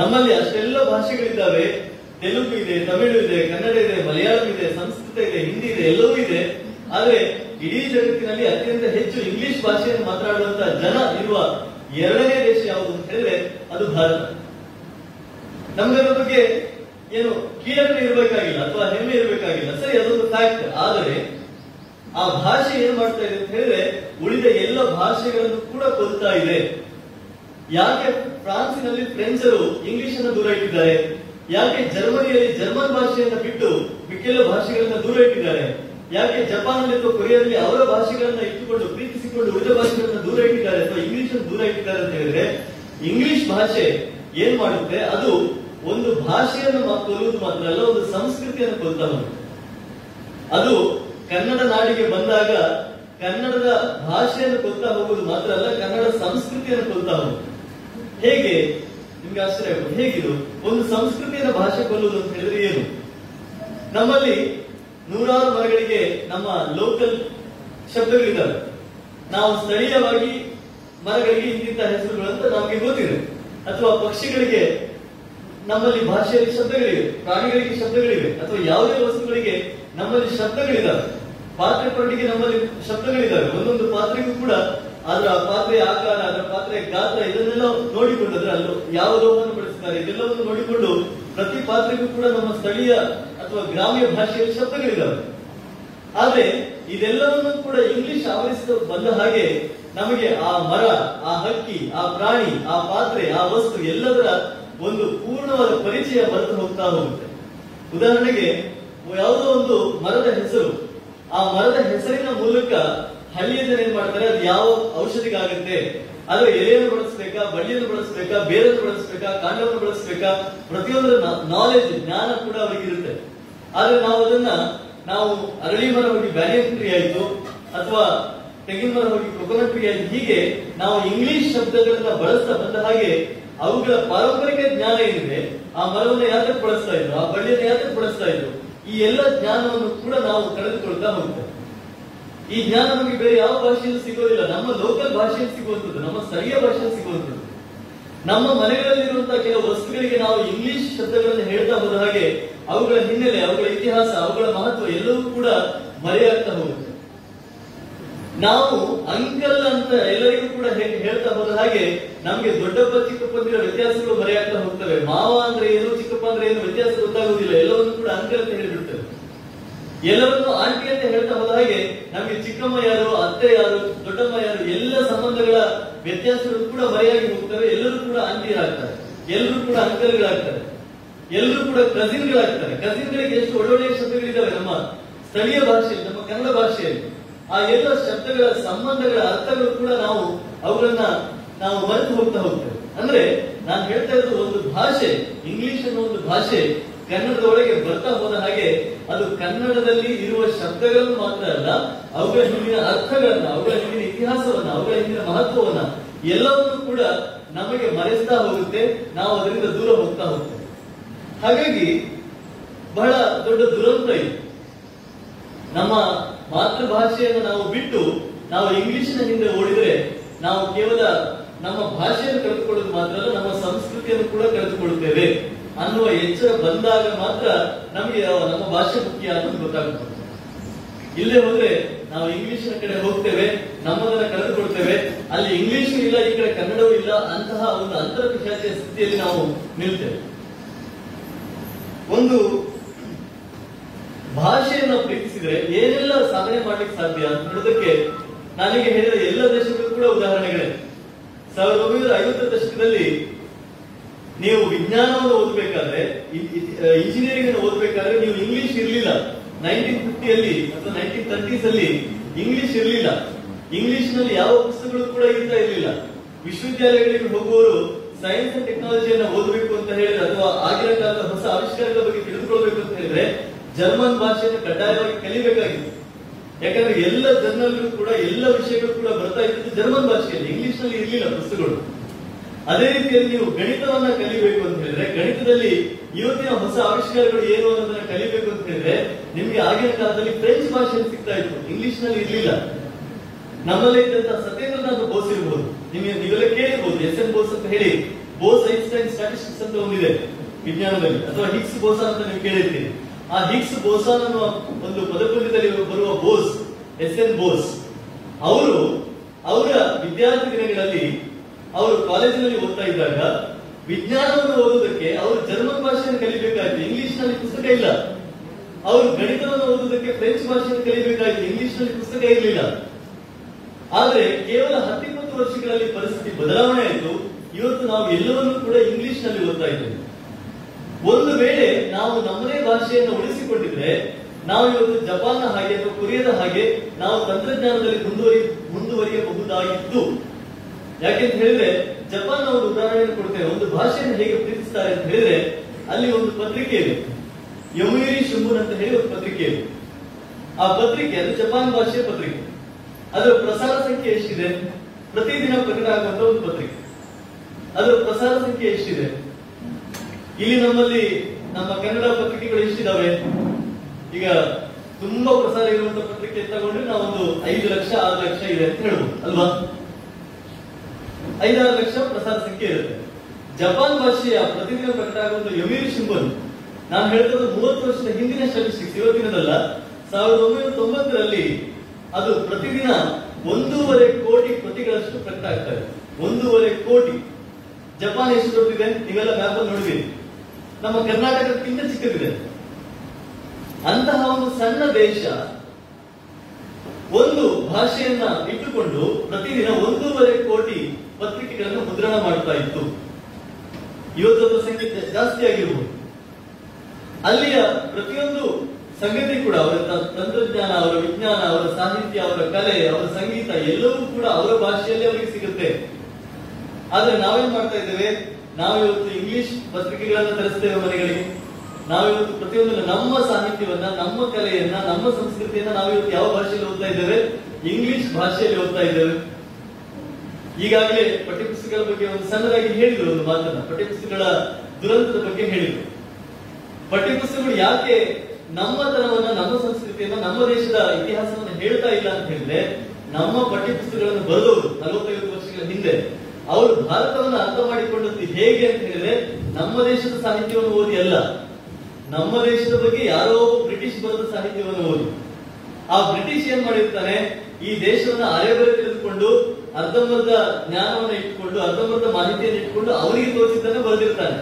ನಮ್ಮಲ್ಲಿ ಅಷ್ಟೆಲ್ಲ ಭಾಷೆಗಳಿದ್ದಾವೆ. ತೆಲುಗು ಇದೆ, ತಮಿಳು ಇದೆ, ಕನ್ನಡ ಇದೆ, ಮಲಯಾಳಂ ಇದೆ, ಸಂಸ್ಕೃತ ಇದೆ, ಹಿಂದಿ ಇದೆ, ಎಲ್ಲವೂ ಇದೆ. ಆದ್ರೆ ಇಡೀ ಜಗತ್ತಿನಲ್ಲಿ ಅತ್ಯಂತ ಹೆಚ್ಚು ಇಂಗ್ಲಿಷ್ ಭಾಷೆಯನ್ನು ಮಾತನಾಡುವಂತಹ ಜನ ಇರುವ ಎರಡನೇ ದೇಶ ಯಾವುದು ಅಂತ ಹೇಳಿದ್ರೆ ಅದು ಭಾರತ. ನಮ್ಗೆ ಅದ್ರ ಬಗ್ಗೆ ಏನು ಕೀಳರಿಮೆ ಇರಬೇಕಾಗಿಲ್ಲ ಅಥವಾ ಹೆಮ್ಮೆ ಇರಬೇಕಾಗಿಲ್ಲ. ಸರಿ, ಅದೊಂದು ಫ್ಯಾಕ್ಟ್ ಆದರೆ ಆ ಭಾಷೆ ಏನ್ ಮಾಡ್ತಾ ಇದೆ ಅಂತ ಹೇಳಿದ್ರೆ ಉಳಿದ ಎಲ್ಲ ಭಾಷೆಗಳನ್ನು ಕೂಡ ಕೊಲ್ತಾ ಇದೆ. ಯಾಕೆ ಫ್ರಾನ್ಸಿನಲ್ಲಿ ಫ್ರೆಂಚರು ಇಂಗ್ಲಿಷ್ ಅನ್ನು ದೂರ ಇಟ್ಟಿದ್ದಾರೆ? ಯಾಕೆ ಜರ್ಮನಿಯಲ್ಲಿ ಜರ್ಮನ್ ಭಾಷೆಯನ್ನ ಬಿಟ್ಟು ಮಿಕ್ಕೆಲ್ಲ ಭಾಷೆಗಳನ್ನ ದೂರ ಇಟ್ಟಿದ್ದಾರೆ? ಯಾಕೆ ಜಪಾನ್ ಅಥವಾ ಕೊರಿಯಾದಲ್ಲಿ ಅವರ ಭಾಷೆಗಳನ್ನ ಇಟ್ಟುಕೊಂಡು, ಪ್ರೀತಿಸಿಕೊಂಡು ಉಳಿದ ಭಾಷೆಗಳನ್ನ ದೂರ ಇಟ್ಟಿದ್ದಾರೆ ಅಥವಾ ಇಂಗ್ಲಿಷ್ ದೂರ ಇಟ್ಟಿದ್ದಾರೆ ಅಂತ ಹೇಳಿದ್ರೆ, ಇಂಗ್ಲಿಷ್ ಭಾಷೆ ಏನ್ ಮಾಡುತ್ತೆ? ಅದು ಒಂದು ಭಾಷೆಯನ್ನು ಕೊಲ್ಲುವುದು ಮಾತ್ರ ಅಲ್ಲ, ಒಂದು ಸಂಸ್ಕೃತಿಯನ್ನು ಕೊಲ್ತಾ ಅದು ಕನ್ನಡ ನಾಡಿಗೆ ಬಂದಾಗ ಕನ್ನಡದ ಭಾಷೆಯನ್ನು ಕೊಲ್ತಾ ಹೋಗುವುದು ಮಾತ್ರ ಅಲ್ಲ, ಕನ್ನಡ ಸಂಸ್ಕೃತಿಯನ್ನು ಕೊಲ್ತಾ ಹೋಗುದು ಹೇಗೆ? ನಿಮ್ಗೆ ಆಶ್ಚರ್ಯ ಹೇಗಿದು? ಒಂದು ಸಂಸ್ಕೃತಿಯನ್ನು ಭಾಷೆ ಕೊಲ್ಲುವುದು ಅಂತ ಹೇಳಿದ್ರೆ ಏನು? ನಮ್ಮಲ್ಲಿ ನೂರಾರು ಮರಗಳಿಗೆ ನಮ್ಮ ಲೋಕಲ್ ಶಬ್ದಗಳಿದ್ದಾವೆ. ನಾವು ಸ್ಥಳೀಯವಾಗಿ ಮರಗಳಿಗೆ ಇಂತಿಂತ ಹೆಸರುಗಳು ಅಂತ ನಮಗೆ ಗೊತ್ತಿದೆ. ಅಥವಾ ಪಕ್ಷಿಗಳಿಗೆ ನಮ್ಮಲ್ಲಿ ಭಾಷೆಯಲ್ಲಿ ಶಬ್ದಗಳಿವೆ, ಪ್ರಾಣಿಗಳಿಗೆ ಶಬ್ದಗಳಿವೆ, ಅಥವಾ ಯಾವುದೇ ವಸ್ತುಗಳಿಗೆ ನಮ್ಮಲ್ಲಿ ಶಬ್ದಗಳಿದ್ದಾವೆ. ಪಾತ್ರೆ ಪಟ್ಟಿಗೆ ನಮ್ಮಲ್ಲಿ ಶಬ್ದಗಳಿದ್ದಾವೆ. ಒಂದೊಂದು ಪಾತ್ರೆಗೂ ಕೂಡ ಅದರ ಪಾತ್ರೆಯ ಆಕಾರ, ಅದರ ಪಾತ್ರೆಯ ಗಾತ್ರ ಇದನ್ನೆಲ್ಲ ನೋಡಿಕೊಂಡು ಅದರ ಯಾವ ಲೋಪವನ್ನು ಬಳಸಿದ್ದಾರೆ ಇದೆಲ್ಲವನ್ನು ನೋಡಿಕೊಂಡು ಪ್ರತಿ ಪಾತ್ರೆಗೂ ಕೂಡ ನಮ್ಮ ಸ್ಥಳೀಯ ಅಥವಾ ಗ್ರಾಮೀಣ ಭಾಷೆಯಲ್ಲಿ ಶಬ್ದಗಳಿದ್ದಾವೆ ಆದ್ರೆ ಇದೆಲ್ಲವನ್ನು ಕೂಡ ಇಂಗ್ಲಿಷ್ ಆವರಿಸಿದ ಬಂದ ಹಾಗೆ ನಮಗೆ ಆ ಮರ, ಆ ಹಕ್ಕಿ, ಆ ಪ್ರಾಣಿ, ಆ ಪಾತ್ರೆ, ಆ ವಸ್ತು ಎಲ್ಲದರ ಒಂದು ಪೂರ್ಣವಾದ ಪರಿಚಯ ಬರೆದು ಹೋಗ್ತಾ ಹೋಗುತ್ತೆ. ಉದಾಹರಣೆಗೆ, ಯಾವುದೋ ಒಂದು ಮರದ ಹೆಸರು. ಆ ಮರದ ಹೆಸರಿನ ಮೂಲಕ ಹಳ್ಳಿಯ ಜನ ಏನ್ ಮಾಡ್ತಾರೆ? ಅದು ಯಾವ ಔಷಧಿಗಾಗುತ್ತೆ? ಅದರ ಎಲೆಯನ್ನು ಬಳಸಬೇಕಾ, ಬಳ್ಳಿಯನ್ನು ಬಳಸಬೇಕಾ, ಬೇರನ್ನು ಬಳಸಬೇಕಾ, ಕಾಂಡವನ್ನು ಬಳಸಬೇಕಾ? ಪ್ರತಿಯೊಂದರ ನಾಲೆಜ್ ಜ್ಞಾನ ಕೂಡ ಅವರಿಗೆ ಇರುತ್ತೆ ಆದ್ರೆ ನಾವು ಅದನ್ನ ನಾವು ಅರಳಿ ಮರ ಹೋಗಿ ಬ್ಯಾರಿಯನ್ ಟ್ರೀ ಆಯ್ತು, ಅಥವಾ ತೆಂಗಿನ ಮರ ಹೋಗಿ ಕೊಕೊನಟ್ ಟ್ರೀ ಆಯ್ತು, ಹೀಗೆ ನಾವು ಇಂಗ್ಲಿಷ್ ಶಬ್ದಗಳನ್ನ ಬಳಸ್ತಾ ಬಂದ ಹಾಗೆ ಅವುಗಳ ಪಾರಂಪರಿಕ ಜ್ಞಾನ ಏನಿದೆ, ಆ ಮರವನ್ನು ಯಾತಕ್ಕೆ ಬಳಸ್ತಾ ಇದ್ರು, ಆ ಬಳ್ಳಿಯನ್ನು ಯಾತಕ್ಕೆ ಬಳಸ್ತಾ ಇದ್ರು, ಈ ಎಲ್ಲ ಜ್ಞಾನವನ್ನು ಕೂಡ ನಾವು ಕಳೆದುಕೊಳ್ತಾ ಹೋಗ್ತೇವೆ. ಈ ಜ್ಞಾನ ನಮಗೆ ಬೇರೆ ಯಾವ ಭಾಷೆಯಲ್ಲಿ ಸಿಗೋದಿಲ್ಲ. ನಮ್ಮ ಲೋಕಲ್ ಭಾಷೆಯಲ್ಲಿ ಸಿಗುವಂಥದ್ದು, ನಮ್ಮ ಸ್ಥಳೀಯ ಭಾಷೆಯಲ್ಲಿ ಸಿಗುವಂಥದ್ದು. ನಮ್ಮ ಮನೆಗಳಲ್ಲಿರುವಂತಹ ಕೆಲವು ವಸ್ತುಗಳಿಗೆ ನಾವು ಇಂಗ್ಲಿಷ್ ಶಬ್ದಗಳನ್ನು ಹೇಳ್ತಾ ಹೋದ ಹಾಗೆ ಅವುಗಳ ಹಿನ್ನೆಲೆ, ಅವುಗಳ ಇತಿಹಾಸ, ಅವುಗಳ ಮಹತ್ವ ಎಲ್ಲವೂ ಕೂಡ ಮರೆಯಾಗ್ತಾ ಹೋಗುತ್ತೆ. ನಾವು ಅಂಕಲ್ ಅಂತ ಎಲ್ಲರಿಗೂ ಕೂಡ ಹೇಳ್ತಾ ಹೋದ ಹಾಗೆ ನಮ್ಗೆ ದೊಡ್ಡಪ್ಪ ಚಿಕ್ಕಪ್ಪಂದಿರ ವ್ಯತ್ಯಾಸಗಳು ಮರೆಯಾಗ್ತಾ ಹೋಗ್ತವೆ. ಮಾವ ಅಂದ್ರೆ ಏನು, ಚಿಕ್ಕಪ್ಪ ಅಂದ್ರೆ ಏನು ವ್ಯತ್ಯಾಸ ಗೊತ್ತಾಗುವುದಿಲ್ಲ. ಎಲ್ಲವನ್ನು ಕೂಡ ಅಂಕಲ್ ಅಂತ ಹೇಳಿಬಿಡ್ತೇವೆ. ಎಲ್ಲರನ್ನು ಆಂಟಿ ಅಂತ ಹೇಳ್ತಾ ಹೋದ ಹಾಗೆ ನಮ್ಗೆ ಚಿಕ್ಕಮ್ಮ ಯಾರು, ಅತ್ತೆ ಯಾರು, ದೊಡ್ಡಮ್ಮ ಯಾರು, ಎಲ್ಲ ಸಂಬಂಧಗಳ ವ್ಯತ್ಯಾಸಗಳು ಕೂಡ ಮರೆಯಾಗಿ ಹೋಗ್ತವೆ, ಎಲ್ಲರೂ ಕೂಡ ಆಂಟಿಯರಾಗ್ತಾರೆ ಎಲ್ಲರೂ ಕೂಡ ಅಂಕಲ್ಗಳಾಗ್ತಾರೆ ಎಲ್ಲರೂ ಕೂಡ ಕಸಿನ್ಗಳಾಗ್ತಾರೆ. ಕಸಿನ್ಗಳಿಗೆ ಎಷ್ಟು ಒಳ್ಳೊಳ್ಳೆಯ ಶಬ್ದಗಳಿದ್ದಾವೆ ನಮ್ಮ ಸ್ಥಳೀಯ ಭಾಷೆಯಲ್ಲಿ, ನಮ್ಮ ಕನ್ನಡ ಭಾಷೆಯಲ್ಲಿ. ಆ ಎಲ್ಲ ಶಬ್ದಗಳ ಸಂಬಂಧಗಳ ಅರ್ಥಗಳು ಕೂಡ ನಾವು ಅವುಗಳನ್ನ ನಾವು ಮರೆತು ಹೋಗ್ತಾ ಹೋಗ್ತೇವೆ. ಅಂದ್ರೆ ನಾನು ಹೇಳ್ತಾ ಇರೋದು ಒಂದು ಭಾಷೆ, ಇಂಗ್ಲಿಷ್ ಅನ್ನೋ ಒಂದು ಭಾಷೆ ಕನ್ನಡದ ಒಳಗೆ ಬರ್ತಾ ಹೋದ ಹಾಗೆ ಅದು ಕನ್ನಡದಲ್ಲಿ ಇರುವ ಶಬ್ದಗಳನ್ನು ಮಾತ್ರ ಅಲ್ಲ, ಅವುಗಳ ಹಿಂದಿನ ಅರ್ಥಗಳನ್ನ, ಅವುಗಳ ಹಿಂದಿನ ಇತಿಹಾಸವನ್ನ, ಅವುಗಳ ಹಿಂದಿನ ಮಹತ್ವವನ್ನ ಎಲ್ಲವನ್ನೂ ಕೂಡ ನಮಗೆ ಮರೆಸ್ತಾ ಹೋಗುತ್ತೆ. ನಾವು ಅದರಿಂದ ದೂರ ಹೋಗ್ತಾ ಹೋಗ್ತೇವೆ. ಹಾಗಾಗಿ ಬಹಳ ದೊಡ್ಡ ದುರಂತ ಇದು. ನಮ್ಮ ಮಾತೃಭಾಷೆಯನ್ನು ನಾವು ಬಿಟ್ಟು ನಾವು ಇಂಗ್ಲಿಷಿನ ಹಿಂದೆ ಓಡಿದ್ರೆ ನಾವು ಕೇವಲ ನಮ್ಮ ಭಾಷೆಯನ್ನು ಕಳೆದುಕೊಳ್ಳೋದು ಮಾತ್ರ ಅಲ್ಲ, ನಮ್ಮ ಸಂಸ್ಕೃತಿಯನ್ನು ಕೂಡ ಕಳೆದುಕೊಳ್ಳುತ್ತೇವೆ. ಅನ್ನುವ ಎಚ್ಚರ ಬಂದಾಗ ಮಾತ್ರ ನಮಗೆ ನಮ್ಮ ಭಾಷೆ ಮುಖ್ಯ ಅನ್ನೋದು ಗೊತ್ತಾಗುತ್ತೆ. ಇಲ್ಲೇ ಹೋದ್ರೆ ನಾವು ಇಂಗ್ಲಿಷ್ನ ಕಡೆ ಹೋಗ್ತೇವೆ, ನಮ್ಮದನ್ನ ಕಳೆದುಕೊಳ್ತೇವೆ, ಅಲ್ಲಿ ಇಂಗ್ಲಿಷು ಇಲ್ಲ, ಈ ಕಡೆ ಕನ್ನಡವೂ ಇಲ್ಲ, ಅಂತಹ ಒಂದು ಅಂತರ ಸ್ಥಿತಿಯಲ್ಲಿ ನಾವು ನಿಲ್ತೇವೆ. ಒಂದು ಭಾಷೆಯನ್ನು ಪ್ರೀತಿಸಿದ್ರೆ ಏನೆಲ್ಲ ಸಾಧನೆ ಮಾಡ್ಲಿಕ್ಕೆ ಸಾಧ್ಯ ಅಂತ ನೋಡೋದಕ್ಕೆ ನಾನೀಗ ಹೇಳಿದ ಎಲ್ಲ ದೇಶಗಳು ಕೂಡ ಉದಾಹರಣೆಗಳೇ. ಸಾವಿರದ ಒಂಬೈನೂರ ಐವತ್ತರ ದಶಕದಲ್ಲಿ ನೀವು ವಿಜ್ಞಾನವನ್ನು ಓದಬೇಕಾದ್ರೆ ಇಂಜಿನಿಯರಿಂಗ್ ಅನ್ನು ಓದಬೇಕಾದ್ರೆ ನೀವು ಇಂಗ್ಲಿಷ್ ಇರಲಿಲ್ಲ. ನೈನ್ಟೀನ್ ಫಿಫ್ಟಿಯಲ್ಲಿ ಅಥವಾ ನೈನ್ಟೀನ್ ತರ್ಟೀಸ್ ಅಲ್ಲಿ ಇಂಗ್ಲಿಷ್ ಇರಲಿಲ್ಲ. ಇಂಗ್ಲಿಷ್ನಲ್ಲಿ ಯಾವ ಪುಸ್ತಕಗಳು ಕೂಡ ಇರ್ತಾ ಇರಲಿಲ್ಲ. ವಿಶ್ವವಿದ್ಯಾಲಯಗಳಿಗೆ ಹೋಗುವವರು ಸೈನ್ಸ್ ಅಂಡ್ ಟೆಕ್ನಾಲಜಿಯನ್ನು ಓದಬೇಕು ಅಂತ ಹೇಳಿದ್ರೆ ಅಥವಾ ಆಗಿನ ಕಾಲದ ಹೊಸ ಆವಿಷ್ಕಾರಗಳ ಬಗ್ಗೆ ತಿಳಿದುಕೊಳ್ಬೇಕು ಅಂತ ಹೇಳಿದ್ರೆ ಜರ್ಮನ್ ಭಾಷೆಯನ್ನು ಕಡ್ಡಾಯವಾಗಿ ಕಲಿಬೇಕಾಗಿತ್ತು. ಯಾಕಂದ್ರೆ ಎಲ್ಲ ಜರ್ನಲ್ಗಳು ಕೂಡ, ಎಲ್ಲ ವಿಷಯಗಳು ಕೂಡ ಬರ್ತಾ ಇತ್ತು ಜರ್ಮನ್ ಭಾಷೆಯಲ್ಲಿ. ಇಂಗ್ಲಿಷ್ನಲ್ಲಿ ಇರಲಿಲ್ಲ ಪುಸ್ತಕಗಳು. ಅದೇ ರೀತಿಯಲ್ಲಿ ನೀವು ಗಣಿತವನ್ನ ಕಲಿಬೇಕು ಅಂತ ಹೇಳಿದ್ರೆ, ಗಣಿತದಲ್ಲಿ ಇವತ್ತಿನ ಹೊಸ ಆವಿಷ್ಕಾರಗಳು ಏನು ಅನ್ನೋದನ್ನ ಕಲಿಬೇಕು ಅಂತ ಹೇಳಿದ್ರೆ, ನಿಮ್ಗೆ ಆಗಿನ ಕಾಲದಲ್ಲಿ ಫ್ರೆಂಚ್ ಭಾಷೆಯಲ್ಲಿ ಸಿಗ್ತಾ ಇತ್ತು. ಇಂಗ್ಲಿಷ್ನಲ್ಲಿ ಇರ್ಲಿಲ್ಲ. ನಮ್ಮಲ್ಲಿ ಇದ್ದಂತಹ ಸತ್ಯೇಂದ್ರನಾಥ್ ಬೋಸ್ ಇರಬಹುದು ನಿಮಗೆ ನೀವೆಲ್ಲ ಕೇಳಿರ್ಬೋದು, ಎಸ್ ಎನ್ ಬೋಸ್ ಅಂತ ಹೇಳಿ. ಬೋಸ್ ಐನ್ಸ್ಟೈನ್ ಸ್ಟಾಟಿಸ್ಟಿಕ್ಸ್ ಅಂತ ಒಂದಿದೆ ವಿಜ್ಞಾನದಲ್ಲಿ, ಅಥವಾ ಹಿಕ್ಸ್ ಬೋಸಾನ್ ಅಂತ ನೀವು ಕೇಳಿರ್ತೀರಿ. ಆ ಹಿಕ್ಸ್ ಬೋಸಾನ್ ಅನ್ನುವ ಒಂದು ಪದಪುಂಜದಲ್ಲಿ ಬರುವ ಬೋಸ್ ಎಸ್ ಎನ್ ಬೋಸ್ ಅವರು ಅವರ ವಿದ್ಯಾರ್ಥಿ ದಿನಗಳಲ್ಲಿ ಅವರು ಕಾಲೇಜಿನಲ್ಲಿ ಓದ್ತಾ ಇದ್ದಾಗ ವಿಜ್ಞಾನವನ್ನು ಓದುವುದಕ್ಕೆ ಅವರು ಜರ್ಮನ್ ಭಾಷೆಯನ್ನು ಕಲಿಬೇಕಾಯ್ತು ಇಂಗ್ಲಿಷ್ನಲ್ಲಿ ಪುಸ್ತಕ ಇಲ್ಲ. ಅವರು ಗಣಿತವನ್ನು ಓದುವುದಕ್ಕೆ ಫ್ರೆಂಚ್ ಭಾಷೆಯನ್ನು ಕಲಿಬೇಕಾಯ್ತು ಇಂಗ್ಲಿಷ್ನಲ್ಲಿ ಪುಸ್ತಕ ಇರಲಿಲ್ಲ. ಆದ್ರೆ ಕೇವಲ ಹತ್ತಿಪ್ಪತ್ತು ವರ್ಷಗಳಲ್ಲಿ ಪರಿಸ್ಥಿತಿ ಬದಲಾವಣೆ ಆಯಿತು. ಇವತ್ತು ನಾವು ಎಲ್ಲವನ್ನೂ ಕೂಡ ಇಂಗ್ಲಿಷ್ನಲ್ಲಿ ಓದ್ತಾ ಇದ್ದೇವೆ. ಒಂದು ವೇಳೆ ನಾವು ನಮ್ಮದೇ ಭಾಷೆಯನ್ನು ಉಳಿಸಿಕೊಂಡಿದ್ರೆ, ನಾವು ಇವತ್ತು ಜಪಾನ್ ಹಾಗೆ ಅಥವಾ ಕೊರಿಯಾದ ಹಾಗೆ ನಾವು ತಂತ್ರಜ್ಞಾನದಲ್ಲಿ ಮುಂದುವರಿ ಮುಂದುವರಿಯಬಹುದಾಗಿತ್ತು. ಯಾಕೆಂತ ಹೇಳಿದ್ರೆ, ಜಪಾನ್ ಅವರು ಉದಾಹರಣೆ ಕೊಡ್ತೇವೆ. ಒಂದು ಭಾಷೆಯನ್ನು ಹೇಗೆ ಪ್ರೀತಿಸ್ತಾರೆ ಅಂತ ಹೇಳಿದ್ರೆ, ಅಲ್ಲಿ ಒಂದು ಪತ್ರಿಕೆ ಇದೆ. ಯಮುಯಿರಿ ಶುಂಬುನ್ ಅಂತ ಹೇಳಿ ಒಂದು ಪತ್ರಿಕೆ ಇದೆ. ಆ ಪತ್ರಿಕೆ, ಅದು ಜಪಾನ್ ಭಾಷೆಯ ಪತ್ರಿಕೆ. ಅದರ ಪ್ರಸಾರ ಸಂಖ್ಯೆ ಎಷ್ಟಿದೆ? ಪ್ರತಿದಿನ ಪ್ರಕಟ ಆಗುವಂತ ಒಂದು ಪತ್ರಿಕೆ. ಅದರ ಪ್ರಸಾರ ಸಂಖ್ಯೆ ಎಷ್ಟಿದೆ? ಇಲ್ಲಿ ನಮ್ಮಲ್ಲಿ ನಮ್ಮ ಕನ್ನಡ ಪತ್ರಿಕೆಗಳು ಎಷ್ಟಿದಾವೆ? ಈಗ ತುಂಬಾ ಪ್ರಸಾರ ಇರುವಂತ ಪತ್ರಿಕೆ ತಗೊಂಡ್ರೆ ನಾವೊಂದು ಐದು ಲಕ್ಷ, ಆರು ಲಕ್ಷ ಇದೆ ಅಂತ ಹೇಳ್ಬೋದು, ಅಲ್ವಾ? ಐದಾರು ಲಕ್ಷ ಪ್ರಸಾರ ಸಂಖ್ಯೆ ಇರುತ್ತೆ. ಜಪಾನ್ ಭಾಷೆಯ ಪ್ರತಿದಿನ ಪ್ರಕಟ ಆಗುವಂತ ಯಮೀರ್ ಶಿಂಬನ್, ನಾನು ಹೇಳ್ತಿರೋದು ಮೂವತ್ತು ವರ್ಷದ ಹಿಂದಿನ ಸ್ಟಾಟಿಸ್ಟಿಕ್ಸ್ ಇವತ್ತಿನದಲ್ಲ. ಸಾವಿರದ ಒಂಬೈನೂರ ತೊಂಬತ್ತರಲ್ಲಿ ಅದು ಪ್ರತಿದಿನ ಒಂದೂವರೆ ಕೋಟಿ ಪ್ರತಿಗಳಷ್ಟು ಪ್ರಕಟ ಆಗ್ತಾ ಇದೆ. ಒಂದೂವರೆ ಕೋಟಿ. ಜಪಾನ್ ಎಷ್ಟು ದೊಡ್ಡದಿದೆ ನೀವೆಲ್ಲ ಮ್ಯಾಪ್ ಅಲ್ಲಿ ನೋಡಿದ್ದೀರಿ. ನಮ್ಮ ಕರ್ನಾಟಕಕ್ಕಿಂತ ಚಿಕ್ಕದಿದೆ. ಅಂತಹ ಒಂದು ಸಣ್ಣ ದೇಶ ಒಂದು ಭಾಷೆಯನ್ನ ಇಟ್ಟುಕೊಂಡು ಪ್ರತಿದಿನ ಒಂದೂವರೆ ಕೋಟಿ ಪತ್ರಿಕೆಗಳನ್ನು ಮುದ್ರಣ ಮಾಡ್ತಾ ಇತ್ತು. ಇವತ್ತೊಂದು ಸಂಗೀತ ಜಾಸ್ತಿ ಆಗಿರಬಹುದು ಅಲ್ಲಿಯ ಪ್ರತಿಯೊಂದು ಸಂಗತಿ ಕೂಡ ಅವರ ತಂತ್ರಜ್ಞಾನ, ಅವರ ವಿಜ್ಞಾನ, ಅವರ ಸಾಹಿತ್ಯ, ಅವರ ಕಲೆ, ಅವರ ಸಂಗೀತ ಎಲ್ಲವೂ ಕೂಡ ಅವರ ಭಾಷೆಯಲ್ಲಿ ಅವರಿಗೆ ಸಿಗುತ್ತೆ. ಆದ್ರೆ ನಾವೇನ್ ಮಾಡ್ತಾ ಇದ್ದೇವೆ? ನಾವಿವತ್ತು ಇಂಗ್ಲಿಷ್ ಪತ್ರಿಕೆಗಳನ್ನ ತರಿಸ್ತೇವೆ ಮನೆಗಳಿಗೆ. ನಾವಿವತ್ತು ಪ್ರತಿಯೊಂದು ನಮ್ಮ ಸಾಹಿತ್ಯವನ್ನ, ನಮ್ಮ ಕಲೆಯನ್ನ, ನಮ್ಮ ಸಂಸ್ಕೃತಿಯನ್ನ ನಾವಿವತ್ತು ಯಾವ ಭಾಷೆಯಲ್ಲಿ ಓದ್ತಾ ಇದ್ದೇವೆ? ಇಂಗ್ಲಿಷ್ ಭಾಷೆಯಲ್ಲಿ ಓದ್ತಾ ಇದ್ದೇವೆ. ಈಗಾಗಲೇ ಪಠ್ಯಪುಸ್ತಕಗಳ ಬಗ್ಗೆ ಒಂದು ಸಣ್ಣದಾಗಿ ಹೇಳಿದ್ರು ಒಂದು ಮಾತನ್ನ, ಪಠ್ಯಪುಸ್ತಕಗಳ ದುರಂತದ ಬಗ್ಗೆ ಹೇಳಿದ್ರು. ಪಠ್ಯಪುಸ್ತಕಗಳು ಯಾಕೆ ನಮ್ಮತನವನ್ನ, ನಮ್ಮ ಸಂಸ್ಕೃತಿಯನ್ನ, ನಮ್ಮ ದೇಶದ ಇತಿಹಾಸವನ್ನ ಹೇಳ್ತಾ ಇಲ್ಲ ಅಂತ ಹೇಳಿದ್ರೆ, ನಮ್ಮ ಪಠ್ಯಪುಸ್ತಕಗಳನ್ನು ಬರೆದವರು ನಲವತ್ತೈವತ್ತು ವರ್ಷಗಳ ಹಿಂದೆ, ಅವರು ಭಾರತವನ್ನ ಅರ್ಥ ಮಾಡಿಕೊಂಡದ್ದು ಹೇಗೆ ಅಂತ ಹೇಳಿದ್ರೆ, ನಮ್ಮ ದೇಶದ ಸಾಹಿತ್ಯವನ್ನು ಓದಿ ಅಲ್ಲ. ನಮ್ಮ ದೇಶದ ಬಗ್ಗೆ ಯಾರೋ ಬ್ರಿಟಿಷ್ ಬರೆದ ಸಾಹಿತ್ಯವನ್ನು ಓದಿ. ಆ ಬ್ರಿಟಿಷ್ ಏನ್ ಮಾಡಿರ್ತಾನೆ, ಈ ದೇಶವನ್ನ ಅರೆಬರೆ ತಿಳಿದುಕೊಂಡು ಅರ್ಧಂಬರ್ಧ ಜ್ಞಾನವನ್ನ ಇಟ್ಕೊಂಡು ಅರ್ಧಂಬರ್ಧ ಮಾಹಿತಿಯನ್ನು ಇಟ್ಕೊಂಡು ಅವರಿಗೆ ತೋರಿಸಿದ್ದನ್ನು ಬರೆದಿರ್ತಾನೆ.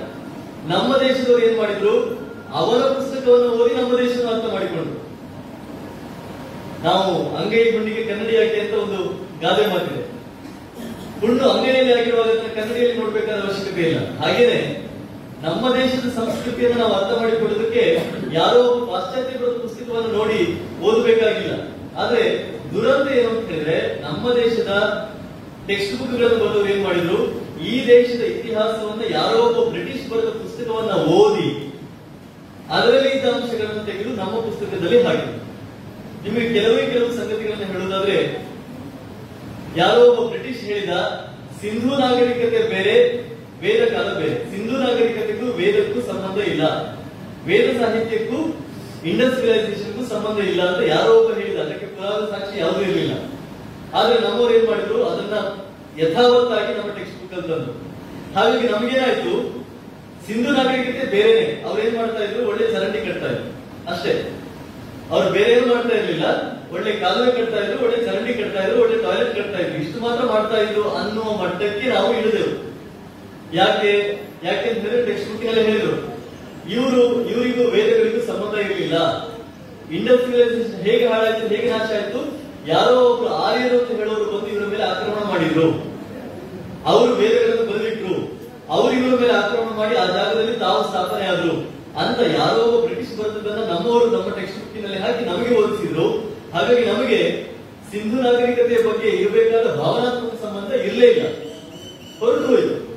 ನಮ್ಮ ದೇಶದವರು ಏನ್ ಮಾಡಿದ್ರು? ಅವರ ಪುಸ್ತಕವನ್ನು ಓದಿ ನಮ್ಮ ದೇಶವನ್ನು ಅರ್ಥ ಮಾಡಿಕೊಂಡ್ರು. ನಾವು ಅಂಗೈ ಗುಂಡಿಗೆ ಕನ್ನಡಿ ಹಾಕಿ ಅಂತ ಒಂದು ಗಾದೆ ಮಾತಿದೆ ಹುಣ್ಣು ಅಂಗೈಯಲ್ಲಿ ಅದನ್ನ ಕನ್ನಡಿಯಲ್ಲಿ ನೋಡ್ಬೇಕಾದ ಅವಶ್ಯಕತೆ ಇಲ್ಲ. ಹಾಗೇನೆ, ನಮ್ಮ ದೇಶದ ಸಂಸ್ಕೃತಿಯನ್ನು ನಾವು ಅರ್ಥ ಮಾಡಿಕೊಳ್ಳೋದಕ್ಕೆ ಯಾರೋ ಪಾಶ್ಚಾತ್ಯ ಪುಸ್ತಕವನ್ನು ನೋಡಿ ಓದಬೇಕಾಗಿಲ್ಲ. ಆದ್ರೆ ದುರಂತ ಏನು ಅಂತ ಹೇಳಿದ್ರೆ ನಮ್ಮ ದೇಶದ ಟೆಕ್ಸ್ಟ್ ಬುಕ್ಗಳನ್ನು ಬರೆದವರು ಏನ್ ಮಾಡಿದ್ರು? ಈ ದೇಶದ ಇತಿಹಾಸವನ್ನ ಯಾರೋ ಒಬ್ಬ ಬ್ರಿಟಿಷ್ ಬರೆದ ಪುಸ್ತಕವನ್ನ ಓದಿ, ಅದರಲ್ಲಿ ಇದ್ದ ಅಂಶಗಳನ್ನು ತೆಗೆದು ನಮ್ಮ ಪುಸ್ತಕದಲ್ಲಿ ಹಾಕಿ ನಿಮಗೆ ಕೆಲವೇ ಕೆಲವು ಸಂಗತಿಗಳನ್ನು ಹೇಳುವುದಾದ್ರೆ, ಯಾರೋ ಒಬ್ಬ ಬ್ರಿಟಿಷ್ ಹೇಳಿದ, ಸಿಂಧು ನಾಗರಿಕತೆ ಬೇರೆ, ವೇದ ಕಾಲ ಬೇರೆ. ಸಿಂಧು ನಾಗರಿಕತೆಗೂ ವೇದಕ್ಕೂ ಸಂಬಂಧ ಇಲ್ಲ. ವೇದ ಸಾಹಿತ್ಯಕ್ಕೂ ಇಂಡಸ್ಟ್ರಿಯಲೈಸೇಷನ್ಗೂ ಸಂಬಂಧ ಇಲ್ಲ ಅಂತ ಯಾರೋ ಒಬ್ಬ ಹೇಳಿದ. ಅದಕ್ಕೆ ಪುರಾವೆ ಸಾಕ್ಷಿ ಯಾವುದೂ ಇರಲಿಲ್ಲ. ಆದ್ರೆ ನಮ್ಮವ್ರು ಏನ್ ಮಾಡಿದ್ರು? ಅದನ್ನ ಯಥಾವತ್ತಾಗಿ ನಮ್ಮ ಟೆಕ್ಸ್ಟ್ ಬುಕ್ ಅಲ್ಲಿ ತಂದ್ರು. ಹಾಗಾಗಿ ನಮಗೇನಾಯ್ತು? ಸಿಂಧು ನಾಗರಿಕತೆ ಬೇರೆನೆ. ಅವ್ರು ಏನ್ ಮಾಡ್ತಾ ಇದ್ರು? ಒಳ್ಳೆ ಚರಂಡಿ ಕಟ್ತಾ ಇದ್ರು. ಅಷ್ಟೇ. ಅವ್ರು ಬೇರೆ ಏನು ಮಾಡ್ತಾ ಇರ್ಲಿಲ್ಲ. ಒಳ್ಳೆ ಕಾಲುವೆ ಕಟ್ತಾ ಇದ್ರು, ಒಳ್ಳೆ ಚರಂಡಿ ಕಟ್ತಾ ಇದ್ರು, ಒಳ್ಳೆ ಟಾಯ್ಲೆಟ್ ಕಟ್ತಾ ಇದ್ರು. ಇಷ್ಟು ಮಾತ್ರ ಮಾಡ್ತಾ ಇದ್ರು ಅನ್ನುವ ಮಟ್ಟಕ್ಕೆ ನಾವು ಇಳಿದೆವು. ಯಾಕೆ? ಯಾಕೆ ಹೇಳಿದ್ರೆ ಟೆಕ್ಸ್ಟ್ ಬುಕ್ನಲ್ಲಿ ಹೇಳಿದ್ರು. ಇವರು, ಇವರಿಗೂ ವೇದಗಳಿಗೂ ಸಂಬಂಧ ಇರಲಿಲ್ಲ. ಇಂಡಸ್ಟ್ರಿಯಲೈಸೇಷನ್ ಹೇಗೆ ಹಾಳಾಯ್ತು, ಹೇಗೆ ನಾಶ ಆಯ್ತು? ಯಾರೋ ಒಬ್ರು ಆರ್ಯರು ಅಂತ ಹೇಳೋರು ಬಂದು ಇವರ ಮೇಲೆ ಆಕ್ರಮಣ ಮಾಡಿದ್ರು. ಅವರು ಬೇರೆ ಬಂದಿಟ್ರು ಅವರು ಇವರ ಮೇಲೆ ಆಕ್ರಮಣ ಮಾಡಿ ಆ ಜಾಗದಲ್ಲಿ ತಾವು ಸ್ಥಾಪನೆ ಆದ್ರು. ಅಂತ ಯಾರೋ ಒಬ್ಬ ಬ್ರಿಟಿಷ್ ಬರ್ತದನ್ನ ನಮ್ಮವರು ನಮ್ಮ ಟೆಕ್ಸ್ಟ್ ಬುಕ್ಕಿನಲ್ಲಿ ಹಾಕಿ ನಮಗೆ ಓದಿಸಿದ್ರು. ಹಾಗಾಗಿ ನಮಗೆ ಸಿಂಧು ನಾಗರಿಕತೆಯ ಬಗ್ಗೆ ಇರಬೇಕಾದ ಭಾವನಾತ್ಮಕ ಸಂಬಂಧ ಇರಲೇ ಇಲ್ಲ. ಹೊರಟು ಹೋಯ್ತು.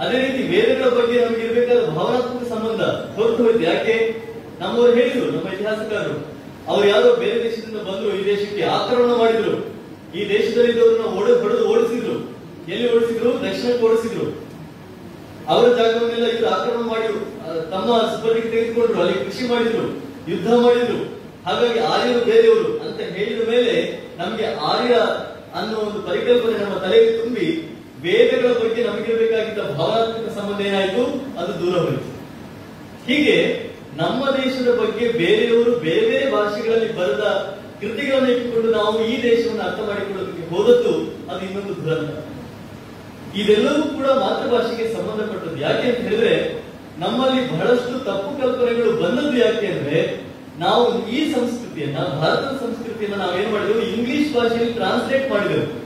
ಅದೇ ರೀತಿ ವೇದಗಳ ಬಗ್ಗೆ ನಮಗೆ ಇರಬೇಕಾದ ಭಾವನಾತ್ಮಕ ಸಂಬಂಧ ಹೊರಟು ಹೋಯ್ತು. ಯಾಕೆ? ನಮ್ಮವರು ಹೇಳಿದ್ರು, ನಮ್ಮ ಇತಿಹಾಸಕಾರರು. ಅವ್ರು ಯಾರೋ ಬೇರೆ ದೇಶದಿಂದ ಬಂದು ಈ ದೇಶಕ್ಕೆ ಆಕ್ರಮಣ ಮಾಡಿದ್ರು. ಈ ದೇಶದಲ್ಲಿ ಓಡ, ಹೊಡೆದು ಓಡಿಸಿದ್ರು. ಎಲ್ಲಿ ಓಡಿಸಿದ್ರು? ದಕ್ಷಿಣಕ್ಕೆ ಓಡಿಸಿದ್ರು. ಅವರ ಜಾಗವನ್ನೆಲ್ಲ ಇವರು ಆಕ್ರಮಣ ಮಾಡಿದ್ರು ತಮ್ಮ ಸುಪರ್ಣಿಗೆ ತೆಗೆದುಕೊಂಡ್ರು. ಅಲ್ಲಿ ಕೃಷಿ ಮಾಡಿದ್ರು, ಯುದ್ಧ ಮಾಡಿದ್ರು. ಹಾಗಾಗಿ ಆರ್ಯರು ಬೇರೆಯವರು ಅಂತ ಹೇಳಿದ ಮೇಲೆ ನಮಗೆ ಆರ್ಯ ಅನ್ನೋ ಒಂದು ಪರಿಕಲ್ಪನೆ ನಮ್ಮ ತಲೆಗೆ ತುಂಬಿ ವೇದಗಳ ಬಗ್ಗೆ ನಮಗಿರಬೇಕಾಗಿದ್ದ ಭಾವನಾತ್ಮಕ ಸಂಬಂಧ ಏನಾಯಿತು? ಅದು ದೂರ ಹೋಯಿತು ಹೀಗೆ ನಮ್ಮ ದೇಶದ ಬಗ್ಗೆ ಬೇರೆಯವರು ಬೇರೆ ಬೇರೆ ಭಾಷೆಗಳಲ್ಲಿ ಬರೆದ ಕೃತಿಗಳನ್ನು ಇಟ್ಟುಕೊಂಡು ನಾವು ಈ ದೇಶವನ್ನು ಅರ್ಥ ಮಾಡಿಕೊಳ್ಳೋದಕ್ಕೆ ಹೋದದ್ದು ಅದು ಇನ್ನೊಂದು ದುರಂತ. ಇದೆಲ್ಲವೂ ಕೂಡ ಮಾತೃಭಾಷೆಗೆ ಸಂಬಂಧಪಟ್ಟದ್ದು. ಯಾಕೆ ಅಂತ ಹೇಳಿದ್ರೆ, ನಮ್ಮಲ್ಲಿ ಬಹಳಷ್ಟು ತಪ್ಪು ಕಲ್ಪನೆಗಳು ಬಂದದ್ದು ಯಾಕೆ ಅಂದ್ರೆ, ನಾವು ಈ ಸಂಸ್ಕೃತಿಯನ್ನ, ಭಾರತದ ಸಂಸ್ಕೃತಿಯನ್ನ ನಾವೇನ್ ಮಾಡಿದೆವು? ಇಂಗ್ಲಿಷ್ ಭಾಷೆಯಲ್ಲಿ ಟ್ರಾನ್ಸ್ಲೇಟ್ ಮಾಡಿದೆವು.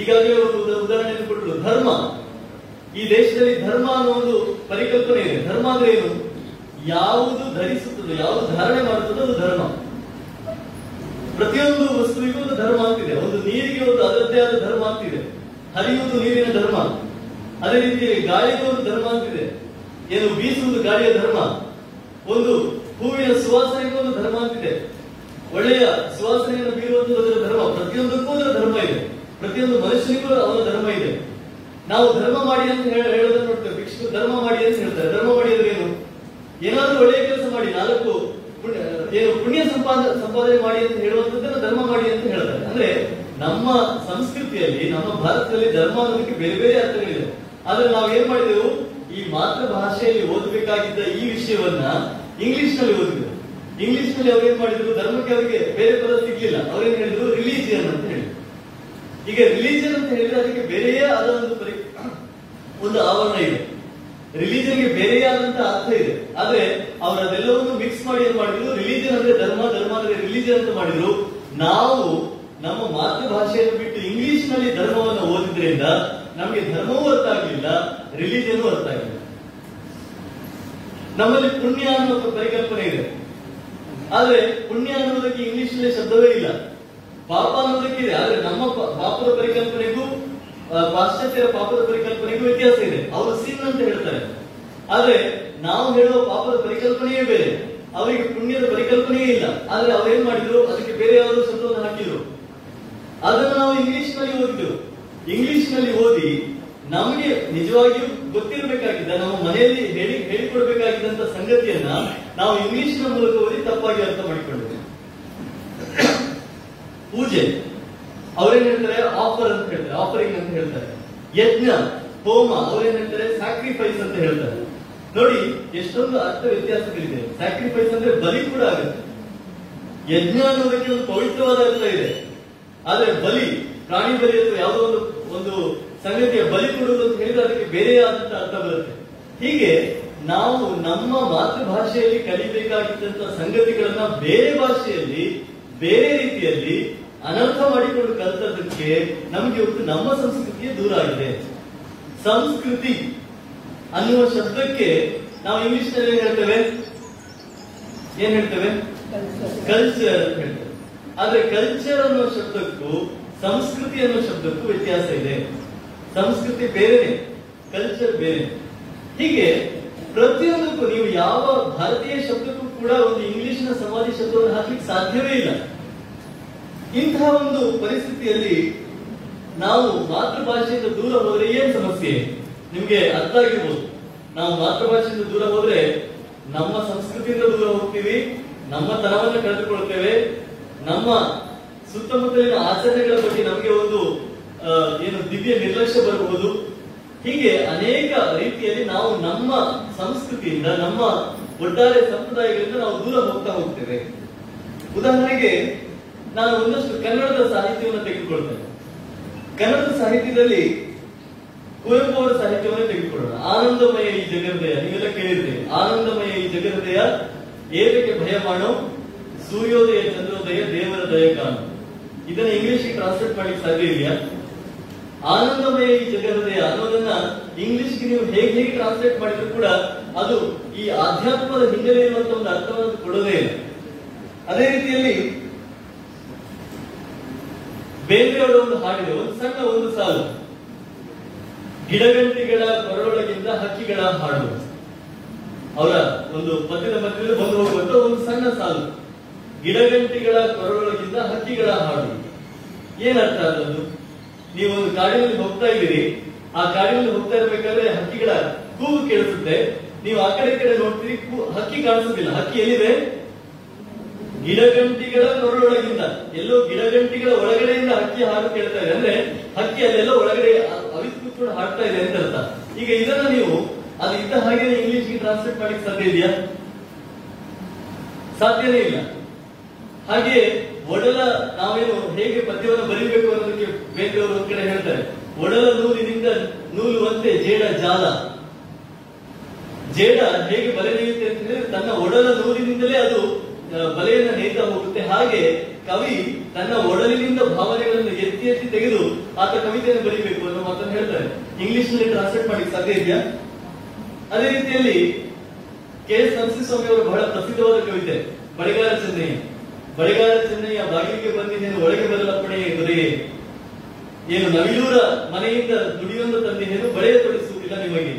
ಈಗಾಗಲೇ ಒಂದು ಉದ- ಉದಾಹರಣೆಯನ್ನು ಕೊಟ್ಟರು ಧರ್ಮ. ಈ ದೇಶದಲ್ಲಿ ಧರ್ಮ ಅನ್ನೋ ಒಂದು ಪರಿಕಲ್ಪನೆ ಇದೆ. ಧರ್ಮ ಅಂದ್ರೆ ಏನು? ಯಾವುದು ಧರಿಸುತ್ತದೆ ಯಾವುದು ಧಾರಣೆ ಮಾಡುತ್ತದೆ, ಅದು ಧರ್ಮ. ಪ್ರತಿಯೊಂದು ವಸ್ತುವಿಗೂ ಒಂದು ಧರ್ಮ ಅಂತಿದೆ ಒಂದು ನೀರಿಗೆ ಒಂದು ಅದರದ್ದೇ ಆದ ಧರ್ಮ ಅಂತಿದೆ ಹರಿಯುವುದು ನೀರಿನ ಧರ್ಮ. ಅದೇ ರೀತಿಯಲ್ಲಿ ಗಾಳಿಗೂ ಒಂದು ಧರ್ಮ ಅಂತಿದೆ ಏನು ಬೀಸುವುದು ಗಾಳಿಯ ಧರ್ಮ? ಒಂದು ಹೂವಿನ ಸುವಾಸನೆಗೂ ಒಂದು ಧರ್ಮ ಅಂತಿದೆ ಒಳ್ಳೆಯ ಸುವಾಸನೆಯನ್ನು ಬೀರುವಂತದ್ದು ಅದರ ಧರ್ಮ. ಪ್ರತಿಯೊಂದಕ್ಕೂ ಅದರ ಧರ್ಮ ಇದೆ. ಪ್ರತಿಯೊಂದು ಮನುಷ್ಯನಿಗೂ ಅವನ ಧರ್ಮ ಇದೆ. ನಾವು ಧರ್ಮ ಮಾಡಿ ಅಂತ ಹೇಳೋದನ್ನು ನೋಡ್ತೇವೆ. ಭಿಕ್ಷು ಧರ್ಮ ಮಾಡಿ ಅಂತ ಹೇಳ್ತಾರೆ. ಧರ್ಮ ಮಾಡಿ ಏನಾದ್ರೂ ಒಳ್ಳೆಯ ಕೆಲಸ ಮಾಡಿ, ನಾಲ್ಕು ಏನು ಪುಣ್ಯ ಸಂಪಾದ, ಸಂಪಾದನೆ ಮಾಡಿ ಅಂತ ಹೇಳುವಂಥದ್ದನ್ನು ಧರ್ಮ ಮಾಡಿ ಅಂತ ಹೇಳ್ತಾರೆ. ಅಂದ್ರೆ ನಮ್ಮ ಸಂಸ್ಕೃತಿಯಲ್ಲಿ, ನಮ್ಮ ಭಾರತದಲ್ಲಿ ಧರ್ಮ ಅನ್ನೋದಕ್ಕೆ ಬೇರೆ ಬೇರೆ ಅರ್ಥಗಳಿದೆ. ಆದ್ರೆ ನಾವು ಏನ್ ಮಾಡಿದೆವು? ಈ ಮಾತೃಭಾಷೆಯಲ್ಲಿ ಓದಬೇಕಾಗಿದ್ದ ಈ ವಿಷಯವನ್ನ ಇಂಗ್ಲಿಷ್ನಲ್ಲಿ ಓದಿದ್ರು ಇಂಗ್ಲಿಷ್ನಲ್ಲಿ ಅವ್ರು ಏನು ಮಾಡಿದ್ರು? ಧರ್ಮಕ್ಕೆ ಅವರಿಗೆ ಬೇರೆ ಪದ ಸಿಗ್ಲಿಲ್ಲ. ಅವ್ರೇನ್ ಹೇಳಿದ್ರು? ರಿಲಿಜಿಯನ್ ಅಂತ ಹೇಳಿ ಈಗ ರಿಲೀಜಿಯನ್ ಅಂತ ಹೇಳಿದ್ರೆ ಅದಕ್ಕೆ ಬೇರೆಯೇ ಆದ ಒಂದು ಪರಿ, ಒಂದು ಆವರಣ ಇದೆ. ರಿಲಿಜನ್ಗೆ ಬೇರೆಯಾದಂತ ಅರ್ಥ ಇದೆ. ಆದ್ರೆ ಅವ್ರು ಅದೆಲ್ಲವನ್ನು ಮಿಕ್ಸ್ ಮಾಡಿ ಏನ್ ಮಾಡಿದ್ರು? ರಿಲಿಜನ್ ಅಂದ್ರೆ ಧರ್ಮ ಧರ್ಮ ಅಂದ್ರೆ ರಿಲಿಜನ್ ಅಂತ ಮಾಡಿದ್ರು. ನಾವು ನಮ್ಮ ಮಾತೃಭಾಷೆಯನ್ನು ಬಿಟ್ಟು ಇಂಗ್ಲಿಷ್ನಲ್ಲಿ ಧರ್ಮವನ್ನು ಓದಿದ್ರಿಂದ ನಮಗೆ ಧರ್ಮವೂ ಅರ್ಥ ಆಗ್ಲಿಲ್ಲ ರಿಲಿಜನ್ ಅರ್ಥ ಆಗಿಲ್ಲ ನಮ್ಮಲ್ಲಿ ಪುಣ್ಯ ಅನ್ನೋ ಪರಿಕಲ್ಪನೆ ಇದೆ. ಆದ್ರೆ ಪುಣ್ಯ ಅನ್ನೋದಕ್ಕೆ ಇಂಗ್ಲಿಷ್ನಲ್ಲಿ ಶಬ್ದವೇ ಇಲ್ಲ. ಪಾಪ ಅನ್ನೋದಕ್ಕೆ ಇದೆ. ಆದ್ರೆ ನಮ್ಮ ಪಾಪದ ಪರಿಕಲ್ಪನೆಗೂ ಪಾಶ್ಚಾತ್ಯರ ಪಾಪದ ಪರಿಕಲ್ಪನೆಗೂ ವ್ಯತ್ಯಾಸ ಇದೆ. ಅವರು ಸಿನ್ ಅಂತ ಹೇಳ್ತಾರೆ. ಆದ್ರೆ ನಾವು ಹೇಳುವ ಪಾಪದ ಪರಿಕಲ್ಪನೆಯೇ ಬೇರೆ. ಅವರಿಗೆ ಪುಣ್ಯದ ಪರಿಕಲ್ಪನೆಯೇ ಇಲ್ಲ. ಆದ್ರೆ ಅವ್ರೇನ್ ಮಾಡಿದ್ರು? ಅದಕ್ಕೆ ಬೇರೆ ಯಾವುದೋ ಶಬ್ದವನ್ನು ಹಾಕಿದ್ರು. ಅದನ್ನು ನಾವು ಇಂಗ್ಲಿಷ್ನಲ್ಲಿ ಓದಿದ್ರು ಇಂಗ್ಲಿಷ್ನಲ್ಲಿ ಓದಿ ನಮಗೆ ನಿಜವಾಗಿಯೂ ಗೊತ್ತಿರಬೇಕಾಗಿದ್ದ, ನಮ್ಮ ಮನೆಯಲ್ಲಿ ಹೇಳಿ, ಹೇಳಿಕೊಡ್ಬೇಕಾಗಿದ್ದಂತ ಸಂಗತಿಯನ್ನ ನಾವು ಇಂಗ್ಲಿಷ್ನ ಮೂಲಕ ಓದಿ ತಪ್ಪಾಗಿ ಅರ್ಥ ಮಾಡಿಕೊಂಡಿದ್ದೇವೆ ಪೂಜೆ. ಅವ್ರೇನ್ ಹೇಳ್ತಾರೆ? ಆಫರ್ ಅಂತ ಹೇಳ್ತಾರೆ. ಆಫರಿಂಗ್ ಅಂತ ಹೇಳ್ತಾರೆ. ಯಜ್ಞ, ಹೋಮ, ಅವರೇನ್ ಹೇಳ್ತಾರೆ? ಸ್ಯಾಕ್ರಿಫೈಸ್ ಅಂತ ಹೇಳ್ತಾರೆ. ನೋಡಿ, ಎಷ್ಟೊಂದು ಅರ್ಥ ವ್ಯತ್ಯಾಸಗಳಿದೆ. ಸ್ಯಾಕ್ರಿಫೈಸ್ ಅಂದ್ರೆ ಬಲಿ ಕೂಡ ಆಗುತ್ತೆ. ಯಜ್ಞ ಅನ್ನೋದಕ್ಕೆ ಒಂದು ಪವಿತ್ರವಾದ ಅರ್ಥ ಇದೆ. ಆದ್ರೆ ಬಲಿ, ಪ್ರಾಣಿ ಬಲಿ ಅಥವಾ ಯಾವುದೋ ಒಂದು ಒಂದು ಸಂಗತಿಯ ಬಲಿ ಕೊಡುವುದು ಅಂತ ಹೇಳಿದ್ರೆ ಅದಕ್ಕೆ ಬೇರೆಯಾದಂತ ಅರ್ಥ ಬರುತ್ತೆ. ಹೀಗೆ ನಾವು ನಮ್ಮ ಮಾತೃಭಾಷೆಯಲ್ಲಿ ಕಲಿಬೇಕಾಗಿದ್ದಂತ ಸಂಗತಿಗಳನ್ನ ಬೇರೆ ಭಾಷೆಯಲ್ಲಿ, ಬೇರೆ ರೀತಿಯಲ್ಲಿ ಅನರ್ಥ ಮಾಡಿಕೊಂಡು ಕಲಿತದಕ್ಕೆ ನಮಗೆ ಇವತ್ತು ನಮ್ಮ ಸಂಸ್ಕೃತಿಯೇ ದೂರ ಆಗಿದೆ ಸಂಸ್ಕೃತಿ ಅನ್ನುವ ಶಬ್ದಕ್ಕೆ ನಾವು ಇಂಗ್ಲಿಷ್ನಲ್ಲಿ ಏನ್ ಹೇಳ್ತೇವೆ? ಏನ್ ಹೇಳ್ತೇವೆ ಕಲ್ಚರ್ ಅಂತ ಹೇಳ್ತೇವೆ. ಆದ್ರೆ ಕಲ್ಚರ್ ಅನ್ನೋ ಶಬ್ದಕ್ಕೂ ಸಂಸ್ಕೃತಿ ಅನ್ನೋ ಶಬ್ದಕ್ಕೂ ವ್ಯತ್ಯಾಸ ಇದೆ. ಸಂಸ್ಕೃತಿ ಬೇರೆ ಕಲ್ಚರ್ ಬೇರೆ ಹೀಗೆ ಪ್ರತಿಯೊಂದಕ್ಕೂ ನೀವು ಯಾವ ಭಾರತೀಯ ಶಬ್ದಕ್ಕೂ ಕೂಡ ಒಂದು ಇಂಗ್ಲಿಷ್ನ ಸಮಾಧಿ ಶಬ್ದವನ್ನು ಹಾಕ್ಲಿಕ್ಕೆ ಸಾಧ್ಯವೇ ಇಲ್ಲ. ಇಂತಹ ಒಂದು ಪರಿಸ್ಥಿತಿಯಲ್ಲಿ ನಾವು ಮಾತೃಭಾಷೆಯಿಂದ ದೂರ ಹೋದ್ರೆ ಏನ್ ಸಮಸ್ಯೆ? ನಿಮ್ಗೆ ಅರ್ಥ ಆಗಿರ್ಬೋದು. ನಾವು ಮಾತೃಭಾಷೆಯಿಂದ ದೂರ ಹೋದ್ರೆ ನಮ್ಮ ಸಂಸ್ಕೃತಿಯಿಂದ ದೂರ ಹೋಗ್ತೀವಿ, ನಮ್ಮ ತನವನ್ನು ಕಳೆದುಕೊಳ್ತೇವೆ, ನಮ್ಮ ಸುತ್ತಮುತ್ತಲಿನ ಆಚರಣೆಗಳ ಬಗ್ಗೆ ನಮಗೆ ಒಂದು ಏನು ದಿವ್ಯ ನಿರ್ಲಕ್ಷ್ಯ ಬರಬಹುದು. ಹೀಗೆ ಅನೇಕ ರೀತಿಯಲ್ಲಿ ನಾವು ನಮ್ಮ ಸಂಸ್ಕೃತಿಯಿಂದ, ನಮ್ಮ ಒಟ್ಟಾರೆ ಸಂಪ್ರದಾಯಗಳಿಂದ ನಾವು ದೂರ ಹೋಗ್ತಾ ಹೋಗ್ತೇವೆ. ಉದಾಹರಣೆಗೆ ನಾನು ಒಂದಷ್ಟು ಕನ್ನಡದ ಸಾಹಿತ್ಯವನ್ನು ತೆಗೆದುಕೊಳ್ತೇನೆ. ಕನ್ನಡದ ಸಾಹಿತ್ಯದಲ್ಲಿ ಕುವೆಂಪು ಅವರ ಸಾಹಿತ್ಯವನ್ನು ತೆಗೆದುಕೊಳ್ಳೋಣ. ಆನಂದಮಯ ಈ ಜಗಹೃದಯ, ನೀವೆಲ್ಲ ಕೇಳಿರ್ತೀವಿ ಆನಂದಮಯ ಈ ಜಗಹೃದಯ ಏಕೆ ಭಯ ಮಾಡೋ? ಸೂರ್ಯೋದಯ, ಚಂದ್ರೋದಯ, ದೇವರ ದಯ ಕಾಣು ಇದನ್ನ ಇಂಗ್ಲಿಷ್ ಟ್ರಾನ್ಸ್ಲೇಟ್ ಮಾಡ್ಲಿಕ್ಕೆ ಸಾಧ್ಯ ಇದೆಯಾ ಆನಂದಮಯ ಈ ಜಗಹೃದಯ ಅನ್ನೋದನ್ನ ಇಂಗ್ಲಿಷ್ಗೆ ನೀವು ಹೇಗೆ ಹೇಗೆ ಟ್ರಾನ್ಸ್ಲೇಟ್ ಮಾಡಿದ್ರು ಕೂಡ ಅದು ಈ ಆಧ್ಯಾತ್ಮದ ಹಿನ್ನೆಲೆ ಇರುವಂತ ಒಂದು ಅರ್ಥವನ್ನು ಕೊಡೋದೇ ಇಲ್ಲ. ಅದೇ ರೀತಿಯಲ್ಲಿ ಬೇಂದ್ರೆಯವರ ಒಂದು ಹಾಡಿದೆ ಒಂದು ಸಣ್ಣ ಒಂದು ಸಾಲು. ಗಿಡಗಂಟಿಗಳ ಕೊರಳೊಳಗಿಂದ ಹಕ್ಕಿಗಳ ಹಾಡು. ಅವರ ಒಂದು ಪದ್ಯದ ಮಧ್ಯದಲ್ಲಿ ಬಂದು ಹೋಗುವಂತ ಒಂದು ಸಣ್ಣ ಸಾಲು. ಗಿಡಗಂಟಿಗಳ ಕೊರಳೊಳಗಿಂದ ಹಕ್ಕಿಗಳ ಹಾಡು. ಏನರ್ಥ ಅದೊಂದು? ನೀವು ಒಂದು ಗಾಡಿಯಲ್ಲಿ ಹೋಗ್ತಾ ಇದ್ದೀರಿ. ಆ ಗಾಡಿಯಲ್ಲಿ ಹೋಗ್ತಾ ಇರ್ಬೇಕಾದ್ರೆ ಹಕ್ಕಿಗಳ ಕೂಗು ಕೇಳಿಸುತ್ತೆ. ನೀವು ಆ ಕಡೆ ಕಡೆ ನೋಡ್ತೀರಿ ಹಕ್ಕಿ ಕಾಣಿಸುದಿಲ್ಲ ಹಕ್ಕಿ ಎಲ್ಲಿದೆ? ಗಿಡಗಂಟಿಗಳ ನೊರಳೊಳಗಿಂದ ಎಲ್ಲೋ ಗಿಡಗಂಟಿಗಳ ಒಳಗಡೆಯಿಂದ ಹಕ್ಕಿ ಹಾಡು ಕೇಳ್ತಾ ಇದೆ. ಅಂದ್ರೆ ಹಕ್ಕಿ ಅಲ್ಲೆಲ್ಲೋ ಒಳಗಡೆ ಅವಿಸ್ಕೊಂಡು ಹಾಡ್ತಾ ಇದೆ ಅಂತ ಅರ್ಥ. ಈಗ ಇದನ್ನ ನೀವು ಅದು ಇದ್ದ ಹಾಗೆ ಇಂಗ್ಲಿಷ್ಗೆ ಟ್ರಾನ್ಸ್ಲೇಟ್ ಮಾಡಲಿಕ್ಕೆ ಸಾಧ್ಯ ಇದೆಯಾ? ಸಾಧ್ಯನೇ ಇಲ್ಲ. ಹಾಗೆ ಒಡಲ ನಾವೇನು ಹೇಗೆ ಪದ್ಯವನ್ನು ಬರೀಬೇಕು ಅನ್ನೋದಕ್ಕೆ ಬೇರೆಯವರು ಒಂದ್ ಕಡೆ ಹೇಳ್ತಾರೆ. ಒಡಲ ನೂಲಿನಿಂದ ನೂಲುವಂತೆ ಜೇಡ ಜಾಲ. ಜೇಡ ಹೇಗೆ ಅಂತಂದ್ರೆ ಅಂತ ಹೇಳಿದ್ರೆ ತನ್ನ ಒಡಲ ನೂಲಿನಿಂದಲೇ ಅದು ಬಲೆಯನ್ನ ನೇತಾ ಹೋಗುತ್ತೆ. ಹಾಗೆ ಕವಿ ತನ್ನ ಒಡಲಿನಿಂದ ಭಾವನೆಗಳನ್ನು ಎತ್ತಿ ಎತ್ತಿ ತೆಗೆದು ಆತ ಕವಿತೆಯನ್ನು ಬರೀಬೇಕು ಅನ್ನೋ ಮಾತನ್ನು ಹೇಳ್ತಾರೆ. ಇಂಗ್ಲಿಷ್ನಲ್ಲಿ ಟ್ರಾನ್ಸ್ಲೇಟ್ ಮಾಡಿ, ಸಾಧ್ಯ ಇದೆಯಾ? ಅದೇ ರೀತಿಯಲ್ಲಿ ಕೆ ಎಸ್ ನರಸಿಂಹಸ್ವಾಮಿ ಅವರು ಬಹಳ ಪ್ರಸಿದ್ಧವಾದ ಕವಿತೆ ಬಳಿಗಾರ ಚೆನ್ನಯ್ಯ ಬಳಿಗಾರ ಚೆನ್ನಯ್ಯ ಬಾಗಿಲಿಗೆ ಬಂದಿದ್ದೇನೆ, ಒಳಗೆ ಬರಲಪ್ಪಣೆ ದೊರೆಯೇ. ಏನು ನವಿಲೂರ ಮನೆಯಿಂದ ದುಡಿಯೊಂದು ತಂದಿದ್ದೇನು ಬಳೆಯ ತೊಡಿಸುವುದಿಲ್ಲ ನಿಮಗೆ.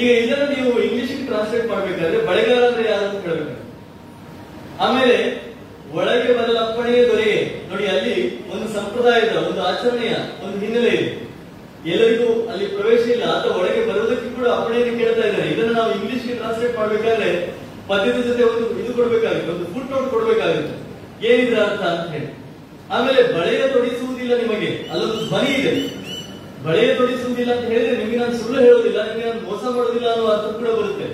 ಈಗ ಇದನ್ನು ನೀವು ಇಂಗ್ಲಿಷ್ ಟ್ರಾನ್ಸ್ಲೇಟ್ ಮಾಡ್ಬೇಕಾದ್ರೆ ಬಳೆಗಾರ ಅಂದ್ರೆ ಯಾರು ಅಂತ ಹೇಳ್ಬೇಕು ಆಮೇಲೆ ಒಳಗೆ ಬರಲಪ್ಪಣೆಯೇ ದೊರೆಯೇ. ನೋಡಿ, ಅಲ್ಲಿ ಒಂದು ಸಂಪ್ರದಾಯದ ಒಂದು ಆಚರಣೆಯ ಒಂದು ಹಿನ್ನೆಲೆ ಇದೆ. ಎಲ್ಲರಿಗೂ ಅಲ್ಲಿ ಪ್ರವೇಶ ಇಲ್ಲ ಅಥವಾ ಒಳಗೆ ಬರುವುದಕ್ಕೆ ಕೂಡ ಅಪ್ಪಣೆಯನ್ನು ಕೇಳ್ತಾ ಇದ್ದಾರೆ. ಇದನ್ನ ನಾವು ಇಂಗ್ಲಿಷ್ಗೆ ಟ್ರಾನ್ಸ್ಲೇಟ್ ಮಾಡಬೇಕಾದ್ರೆ ಪದ್ಯದ ಜೊತೆ ಒಂದು ಇದು ಕೊಡಬೇಕಾಗುತ್ತೆ, ಒಂದು ಫುಟ್ ನೋಟ್ ಕೊಡಬೇಕಾಗುತ್ತೆ. ಏನಿದ್ರ ಅರ್ಥ ಅಂತ ಹೇಳಿ. ಆಮೇಲೆ ಬಳೆಯ ತೊಡಿಸುವುದಿಲ್ಲ ನಿಮಗೆ, ಅಲ್ಲೊಂದು ಧ್ವನಿ ಇದೆ. ಬಳೆಯ ತೊಡಿಸುವುದಿಲ್ಲ ಅಂತ ಹೇಳಿದ್ರೆ ನಿಮಗೆ ನಾನು ಸುಳ್ಳು ಹೇಳೋದಿಲ್ಲ, ನಿಮಗೆ ನಾನು ಮೋಸ ಮಾಡೋದಿಲ್ಲ ಅನ್ನೋ ಅರ್ಥ ಕೂಡ ಬರುತ್ತೆ.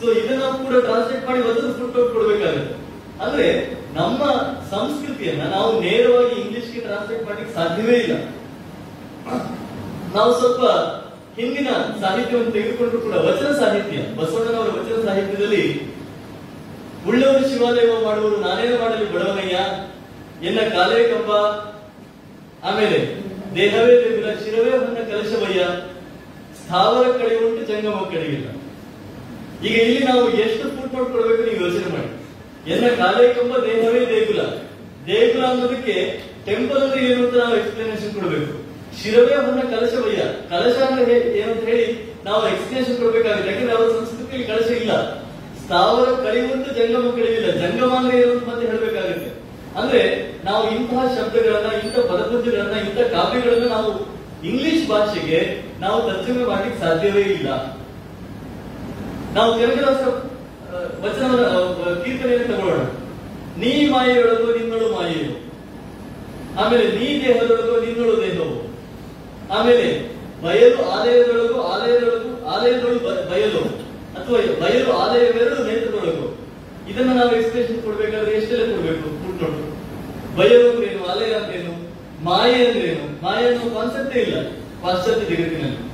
ಸೊ ಇದನ್ನ ಕೂಡ ಟ್ರಾನ್ಸ್ಲೇಟ್ ಮಾಡಿ ಒಂದು ಫುಟ್ ನೋಟ್ ಕೊಡ್ಬೇಕಾಗುತ್ತೆ. ಅಂದ್ರೆ ನಮ್ಮ ಸಂಸ್ಕೃತಿಯನ್ನ ನಾವು ನೇರವಾಗಿ ಇಂಗ್ಲಿಷ್ಗೆ ಟ್ರಾನ್ಸ್ಲೇಟ್ ಮಾಡ್ಲಿಕ್ಕೆ ಸಾಧ್ಯವೇ ಇಲ್ಲ. ನಾವು ಸ್ವಲ್ಪ ಹಿಂದಿನ ಸಾಹಿತ್ಯವನ್ನು ತೆಗೆದುಕೊಂಡ್ರು ಕೂಡ ವಚನ ಸಾಹಿತ್ಯ, ಬಸವಣ್ಣನವರ ವಚನ ಸಾಹಿತ್ಯದಲ್ಲಿ ಉಳ್ಳವರು ಶಿವಾಲಯ ಮಾಡುವರು ನಾನೇನು ಮಾಡಲಿ ಬಡವನಯ್ಯ? ಎನ್ನ ಕಾಲೇ ಕಂಬ, ಆಮೇಲೆ ದೇಹವೇ ದೇವಿಲ್ಲ ಶಿರವೇ ಹೊನ್ನ ಕಲಶವಯ್ಯ, ಸ್ಥಾವರ ಕಡೆ ಉಂಟು ಜಂಗಮ ಕಡೆಯಿಲ್ಲ ಈಗ ಇಲ್ಲಿ ನಾವು ಎಷ್ಟು ಫುಟ್ ನೋಟ್ ಕೊಡ್ಬೇಕು ನೀವು ಯೋಚನೆ ಮಾಡಿ. ಎನ್ನ ಕಾಲೇ ತುಂಬಾ ದೇಹವೇ ದೇಗುಲ. ದೇಗುಲ ಅನ್ನೋದಕ್ಕೆ ಟೆಂಪಲ್ ಅಂದ್ರೆ ಏನು ಅಂತ ನಾವು ಎಕ್ಸ್ಪ್ಲನೇಷನ್ ಕೊಡಬೇಕು. ಶಿರವೇ ಹೊನ್ನ ಕಲಶವಯ್ಯ ಕಲಶ ಅಂದ್ರೆ ಏನಂತ ಹೇಳಿ ನಾವು ಎಕ್ಸ್ಪ್ಲನೇಷನ್ ಕೊಡಬೇಕಾಗಿದೆ ಯಾಕಂದ್ರೆ ಅವರ ಸಂಸ್ಕೃತಿಯಲ್ಲಿ ಕಲಶ ಇಲ್ಲ. ಸ್ಥಾವರ ಕಳೆಯುವಂತ ಜಂಗಮ ಕಳೆಯಿಲ್ಲ ಜಂಗಮ ಅಂದ್ರೆ ಏನು ಅಂತ ಹೇಳಬೇಕಾಗುತ್ತೆ. ಅಂದ್ರೆ ನಾವು ಇಂತಹ ಶಬ್ದಗಳನ್ನ ಇಂತಹ ಪದಪುಂಜಗಳನ್ನ ಇಂತಹ ಕಾವ್ಯಗಳನ್ನ ನಾವು ಇಂಗ್ಲಿಷ್ ಭಾಷೆಗೆ ನಾವು ತರ್ಜಮೆ ಮಾಡ್ಲಿಕ್ಕೆ ಸಾಧ್ಯವೇ ಇಲ್ಲ. ನಾವು ಕನಕದಾಸ ಆ, ಕೀರ್ತನೆಯನ್ನು ತಗೊಳ್ಳೋಣ. ನೀ ಮಾಯೆಯೊಳಗೂ ನಿನ್ನಳು ಮಾಯೆಯು. ಆಮೇಲೆ ನೀ ದೇಹದೊಳಗೂ ನಿನ್ನಳು ದೇಹವು. ಆಮೇಲೆ ಬಯಲು ಆಲಯದೊಳಗು ಆಲಯದೊಳಗು ಆಲಯದೊಳಗು ಬಯಲು. ಅಥವಾ ಬಯಲು ಆಲಯವೆರಡು ನೇತ್ರದೊಳಗು. ಇದನ್ನ ನಾವು ಎಕ್ಸ್ಪ್ರೆಷನ್ ಕೊಡ್ಬೇಕಾದ್ರೆ ಎಷ್ಟೆಲ್ಲ ಕೊಡ್ಬೇಕು? ಫುಟ್ನೋಟ್ ಬಯಲು ಅಂದ್ರೇನು? ಆಲಯ ಅಂದ್ರೇನು? ಮಾಯೆ ಅಂದ್ರೇನು? ಮಾಯೆ ಅನ್ನೋ ಕಾನ್ಸೆಪ್ಟೇ ಇಲ್ಲ. ಪಾಶ್ಚಾತ್ಯ ಜಗತ್ತಿನಲ್ಲಿ.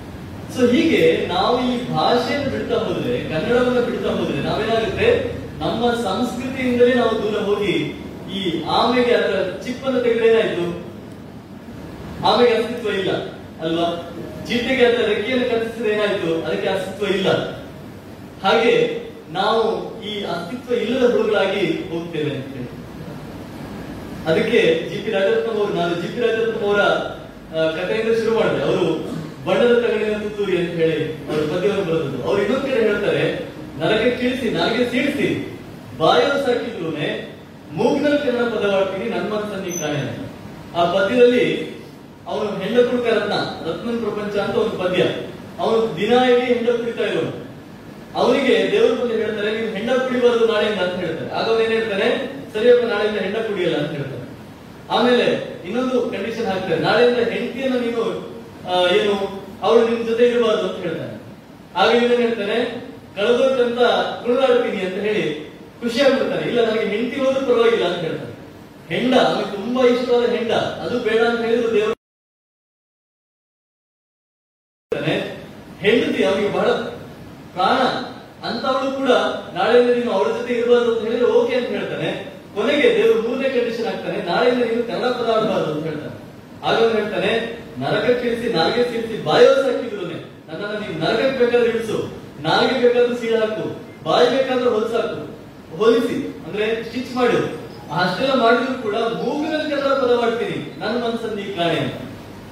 ಸೊ ಹೀಗೆ ನಾವು ಈ ಭಾಷೆಯನ್ನು ಬಿಡ್ತಾ ಹೋದ್ರೆ, ಕನ್ನಡವನ್ನು ಬಿಡ್ತಾ ಹೋದ್ರೆ ನಾವೇನಾಗುತ್ತೆ? ನಮ್ಮ ಸಂಸ್ಕೃತಿಯಿಂದಲೇ ನಾವು ದೂರ ಹೋಗಿ ಈ ಆಮೆಗೆ ಅದರ ಚಿಪ್ಪನ್ನು ತೆಗೆದ್ರೆ ಏನಾಯ್ತು? ಆಮೆಗೆ ಅಸ್ತಿತ್ವ ಇಲ್ಲ, ಅಲ್ವಾ? ಚಿಟ್ಟೆಗೆ ಅದರ ರೆಕ್ಕೆಯನ್ನು ಕತ್ತಿಸಿದ್ರೆ ಏನಾಯ್ತು? ಅದಕ್ಕೆ ಅಸ್ತಿತ್ವ ಇಲ್ಲ. ಹಾಗೆ ನಾವು ಈ ಅಸ್ತಿತ್ವ ಇಲ್ಲದ ಹುಡುಗಳಾಗಿ ಹೋಗ್ತೇವೆ ಅಂತ. ಅದಕ್ಕೆ ಜಿ ಪಿ ರಾಜರತ್ನ ಅವರು, ನಾನು ಜಿ ಪಿ ರಾಜರತ್ನ ಅವರ ಕಥೆಯಿಂದ ಶುರು ಮಾಡಿದೆ. ಅವರು ಬಣ್ಣದ ತಗಡಿನ ತುತ್ತೂರಿ ಅಂತ ಹೇಳಿ ಅವರು ಪದ್ಯವನ್ನು ಬರೆದದ್ದು ಅವ್ರು ಇನ್ನೊಂದ್ ಕಡೆ ಹೇಳ್ತಾರೆ ನನಗೆ ಕೀಳಿಸಿ ನನಗೆ ಸೀಳಿಸಿ. ಬಾಯೋ ಸಾಕಿದ್ರೂನೆ ಮೂಗ್ನಲ್ಲಿ ಕನ್ನಡ ಪದವಾಡ್ತೀನಿ ನನ್ನ ಮನಸ್ಸನ್ನು ಕಾಣೆ. ಆ ಪದ್ಯದಲ್ಲಿ ಅವನು ಹೆಂಡ ಕುಡುಕ ರತ್ನ ರತ್ನನ್ ಪ್ರಪಂಚ ಅಂತ ಒಂದು ಪದ್ಯ. ಅವನು ದಿನ ಇಡೀ ಹೆಂಡ ಕುಡಿತಾ ಇರೋನು. ಅವನಿಗೆ ದೇವರು ಬಂದು ಹೇಳ್ತಾರೆ ನೀವು ಹೆಂಡ ಕುಡಿಬಾರದು ನಾಳೆಯಿಂದ ಅಂತ ಹೇಳ್ತಾರೆ. ಆಗ ಅವನು ಏನ್ ಹೇಳ್ತಾರೆ ಸರಿಯಪ್ಪ, ನಾಳೆಯಿಂದ ಹೆಂಡ ಕುಡಿಯಲ್ಲ ಅಂತ ಹೇಳ್ತಾರೆ ಆಮೇಲೆ ಇನ್ನೊಂದು ಕಂಡೀಷನ್ ಹಾಕ್ತಾರೆ, ನಾಳೆಯಿಂದ ಹೆಂಡತಿಯನ್ನು ನೀನು ಏನು ಅವಳು ನಿಮ್ ಜೊತೆ ಇರಬಾರ್ದು ಅಂತ ಹೇಳ್ತಾನೆ ಆಗ ಇವನು ಹೇಳ್ತಾನೆ ಕಳೆದೋಟಂತ ಕುಣಿದಾಡ್ತೀನಿ ಅಂತ ಹೇಳಿ ಖುಷಿ ಆಗ್ಬಿಡ್ತಾನೆ ಇಲ್ಲ, ನನಗೆ ಹೆಂಡತಿ ಹೋದ್ರೂ ಪರವಾಗಿಲ್ಲ ಅಂತ ಹೇಳ್ತಾನೆ ಹೆಂಡ ಅವನಿಗೆ ತುಂಬಾ ಇಷ್ಟವಾದ ಹೆಂಡ, ಅದು ಬೇಡ ಅಂತ ಹೇಳಿದ್ರು ದೇವರು. ಹೆಂಡತಿ ಅವನಿಗೆ ಬಹಳ ಪ್ರಾಣ. ಅಂತವಳು ಕೂಡ ನಾಳೆಯಿಂದ ನೀನು ಅವಳ ಜೊತೆ ಇರಬಾರ್ದು ಅಂತ ಹೇಳಿದ್ರೆ ಓಕೆ ಅಂತ ಹೇಳ್ತಾನೆ. ಕೊನೆಗೆ ದೇವರು ಮೂರನೇ ಕಂಡೀಷನ್ ಆಗ್ತಾನೆ ನಾಳೆಯಿಂದ ನೀನು ಕನ್ನಡ ಪದ ಅಂತ ಹೇಳ್ತಾನೆ. ಆಗ ಹೇಳ್ತಾನೆ ನರಕಕ್ಕೆ ಇಳಿಸಿ ನಾಲ್ಗೆ ಸೇರಿಸಿ ಬಾಯೋ ಸಾಕಿದ್ರು ನನ್ನನ್ನು ನೀವು ನರಕಕ್ಕೆ ಬೇಕಾದ್ರೆ ಇಳಿಸು, ನಾಲ್ಗೆ ಬೇಕಾದ್ರೂ ಸೀಳ ಹಾಕು, ಬಾಯಿ ಬೇಕಾದ್ರೆ ಹೊಲ್ಸಾಕು ಹೊಲಿಸಿ, ಅಂದ್ರೆ ಸ್ಟಿಚ್ ಮಾಡು. ಅಷ್ಟೆಲ್ಲ ಮಾಡಿದ್ರು ಕೂಡ ಮೂಗಿನಲ್ಲಿ ಕನ್ನಡ ಪದ ಮಾಡ್ತೀನಿ. ನನ್ನ ಮನಸ್ಸನ್ನು ನೀವು ಕಾಣೆ.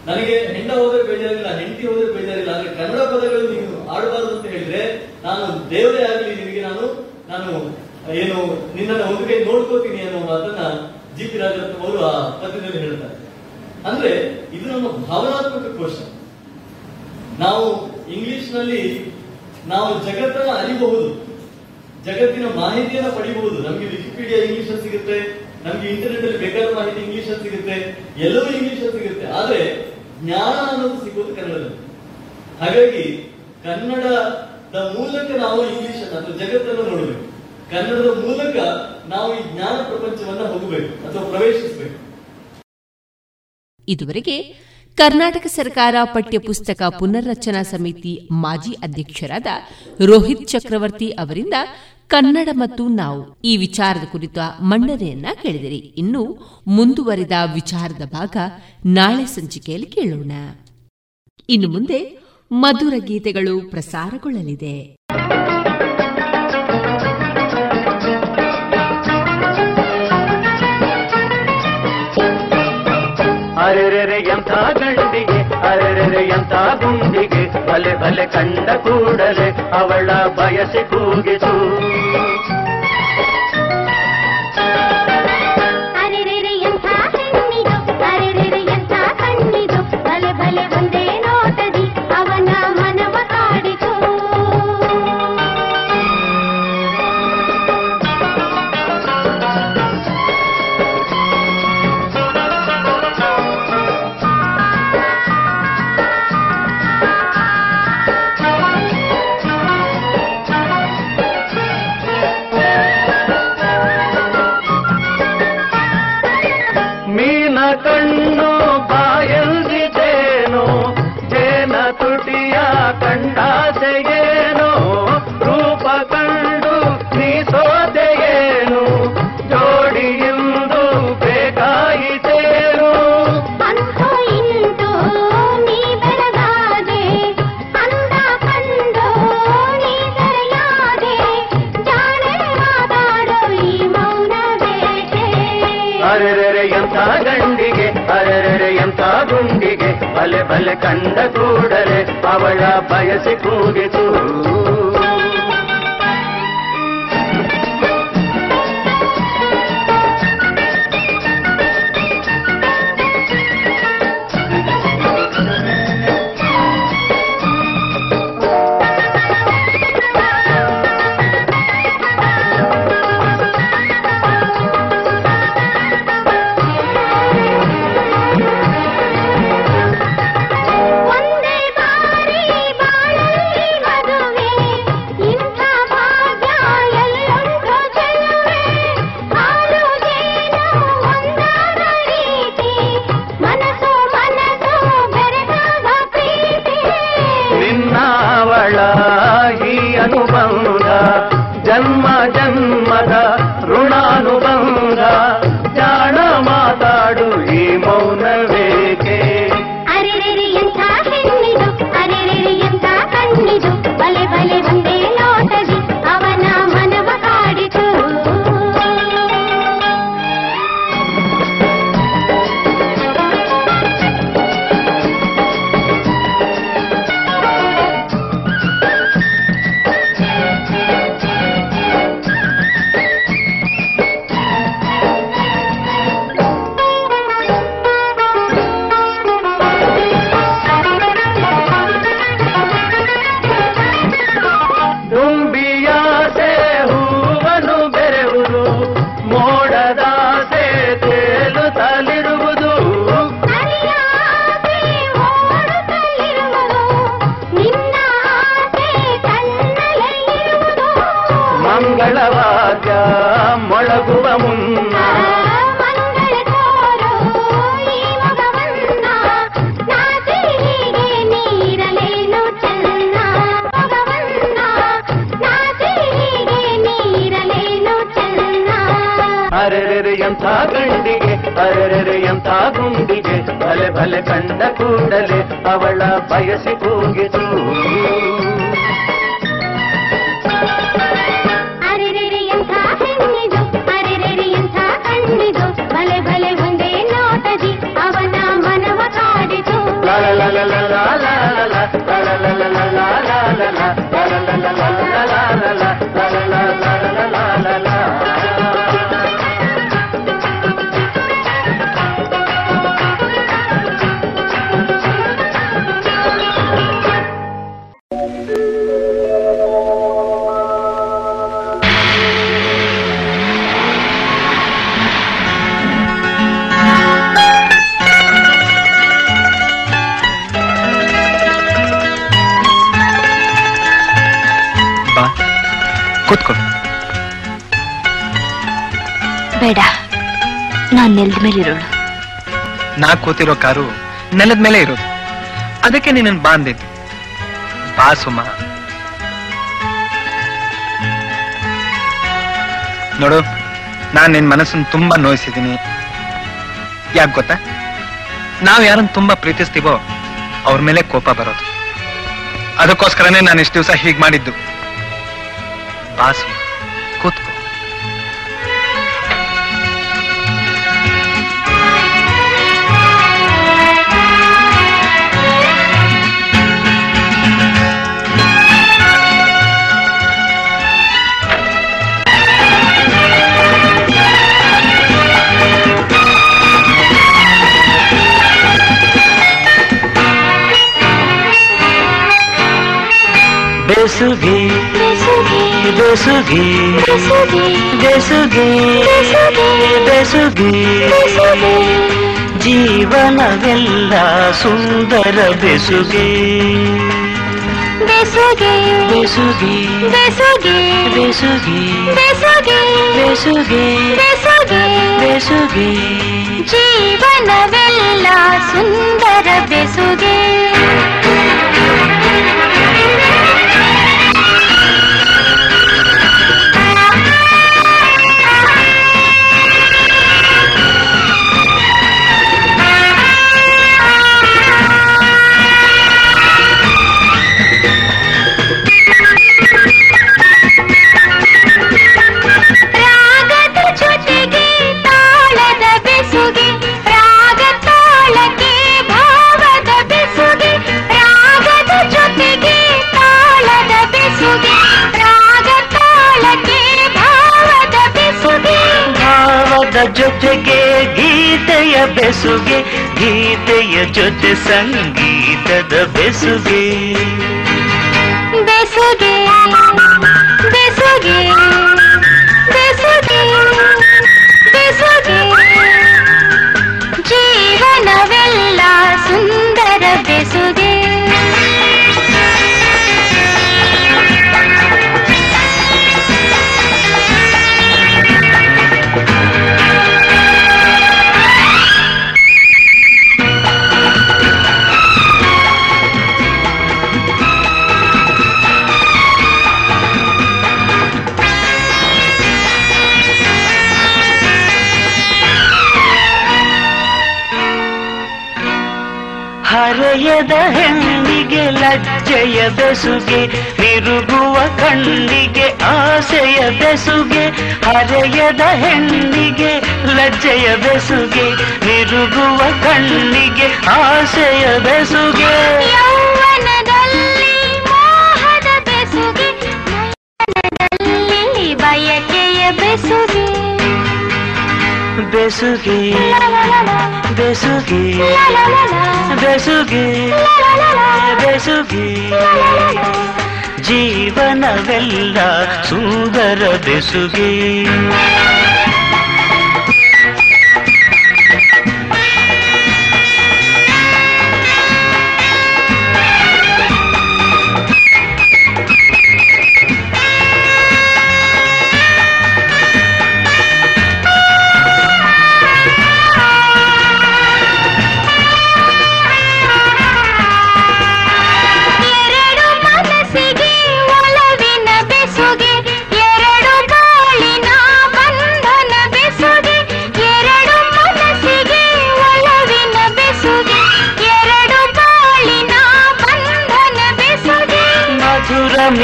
ನನಗೆ ಹೆಂಡ ಹೋದ್ರೆ ಬೇಜಾರಿಲ್ಲ, ಹೆಂಡತಿ ಹೋದ್ರೆ ಬೇಜಾರಿಲ್ಲ ಆದ್ರೆ ಕನ್ನಡ ಪದಗಳು ನೀವು ಆಡಬಾರದು ಅಂತ ಹೇಳಿದ್ರೆ, ನಾನು ದೇವರೇ ಆಗಲಿ ನಿನಗೆ, ನಾನು ನಾನು, ಏನು, ನಿನ್ನನ್ನು ಒಂದು ಕೈ ನೋಡ್ಕೋತೀನಿ ಅನ್ನೋ ಮಾತನ್ನ ಜಿ ಪಿ ಅವರು ಆ ಹೇಳ್ತಾರೆ. ಅಂದ್ರೆ ಇದು ನಮ್ಮ ಭಾವನಾತ್ಮಕ ಕೋಶ. ನಾವು ಇಂಗ್ಲಿಷ್ನಲ್ಲಿ ನಾವು ಜಗತ್ತನ್ನ ಅರಿಬಹುದು. ಜಗತ್ತಿನ ಮಾಹಿತಿಯನ್ನ ಪಡಿಬಹುದು. ನಮ್ಗೆ ವಿಕಿಪೀಡಿಯಾ ಇಂಗ್ಲಿಷ್ ಅಲ್ಲಿ ಸಿಗುತ್ತೆ, ನಮ್ಗೆ ಇಂಟರ್ನೆಟ್ ಅಲ್ಲಿ ಬೇಕಾದ ಮಾಹಿತಿ ಇಂಗ್ಲಿಷ್ ಸಿಗುತ್ತೆ, ಎಲ್ಲವೂ ಇಂಗ್ಲಿಷ್ ಸಿಗುತ್ತೆ. ಆದ್ರೆ ಜ್ಞಾನ ಅನ್ನೋದು ಸಿಗೋದು ಕನ್ನಡದಲ್ಲಿ. ಹಾಗಾಗಿ ಕನ್ನಡದ ಮೂಲಕ ನಾವು ಇಂಗ್ಲಿಷ್ ಅಥವಾ ಜಗತ್ತನ್ನು ನೋಡಬೇಕು. ಕನ್ನಡದ ಮೂಲಕ ನಾವು ಈ ಜ್ಞಾನ ಪ್ರಪಂಚವನ್ನ ಹೋಗಬೇಕು ಅಥವಾ ಪ್ರವೇಶಿಸಬೇಕು. ಇದುವರೆಗೆ ಕರ್ನಾಟಕ ಸರ್ಕಾರ ಪಠ್ಯಪುಸ್ತಕ ಪುನರ್ರಚನಾ ಸಮಿತಿ ಮಾಜಿ ಅಧ್ಯಕ್ಷರಾದ ರೋಹಿತ್ ಚಕ್ರವರ್ತಿ ಅವರಿಂದ ಕನ್ನಡ ಮತ್ತು ನಾವು ಈ ವಿಚಾರದ ಕುರಿತ ಮಂಡನೆಯನ್ನ ಕೇಳಿದಿರಿ. ಇನ್ನು ಮುಂದುವರಿದ ವಿಚಾರದ ಭಾಗ ನಾಳೆ ಸಂಚಿಕೆಯಲ್ಲಿ ಕೇಳೋಣ. ಇನ್ನು ಮುಂದೆ ಮಧುರ ಗೀತೆಗಳು ಪ್ರಸಾರಗೊಳ್ಳಲಿದೆ. ಎಂಥ ಗಂಡಿಗೆ ಅರೆರೆ ಎಂಥ ಗುಂಡಿಗೆ ಬಲೆ ಬಲೆ ಕಂಡ ಕೂಡಲೇ ಅವಳ ಬಯಸಿ ಕೂಗಿತು ಬಲೆ ಬಲೆ ಕಂಡ ಕೂಡಲೇ ಅವಳ ಬಯಸಿ ಕೂಗಿತು ಕೂತಿರೋ ಕಾರು ನೆಲದ ಮೇಲೆ ಇರೋದು. ಅದಕ್ಕೆ ನಿನ್ನ ಬಾ ಅಂದಿದ್ದು. ಬಾ ಸುಮ. ನೋಡು, ನಾನು ನಿನ್ ಮನಸ್ಸನ್ನು ತುಂಬಾ ನೋಯಿಸಿದ್ದೀನಿ. ಯಾಕೆ ಗೊತ್ತಾ? ನಾವು ಯಾರನ್ನ ತುಂಬಾ ಪ್ರೀತಿಸ್ತೀವೋ ಅವ್ರ ಮೇಲೆ ಕೋಪ ಬರೋದು. ಅದಕ್ಕೋಸ್ಕರನೇ ನಾನು ಇಷ್ಟು ದಿವಸ ಹೀಗೆ ಮಾಡಿದ್ದು. ಬಾ ಬೆಸುಗೆ ಬೆಸುಗೆ ಬೆಸುಗೆ ಬೆಸುಗೆ ಜೀವನವೆಲ್ಲ ಸುಂದರ ಬೆಸುಗೆ ಬೆಸುಗೆ ಬೆಸುಗೆ ಬೆಸುಗೆ ಬೆಸುಗೆ ಬೆಸುಗೆ ಬೆಸುಗೆ ಬೆಸುಗೆ ಬೆಸುಗೆ ಜೀವನವೆಲ್ಲ ಸುಂದರ ಬೆಸುಗೆ ಜೊತೆಗೆ ಗೀತೆಯ ಬೆಸುಗೆ ಗೀತೆಯ ಜೊತೆ ಸಂಗೀತದ ಬೆಸುಗೆ. ಬೆಸುಗೆ. ಲಜ್ಜೆಯ ಬೆಸುಗೆ ತಿರುಗುವ ಕಣ್ಣಿಗೆ, ಆಸೆಯ ಬೆಸುಗೆ, ಹರೆಯದ ಹೆಣ್ಣಿಗೆ ಲಜ್ಜೆಯ ಬೆಸುಗೆ ತಿರುಗುವ ಕಣ್ಣಿಗೆ, ಆಸೆಯ ಬೆಸುಗೆ. ಬಯಕೆಯ ಬೆಸುಗೆ. बेसुगी बेसुगी बेसुगी बेसुगी ಜೀವನವೆಲ್ಲ सुंदर बेसुगी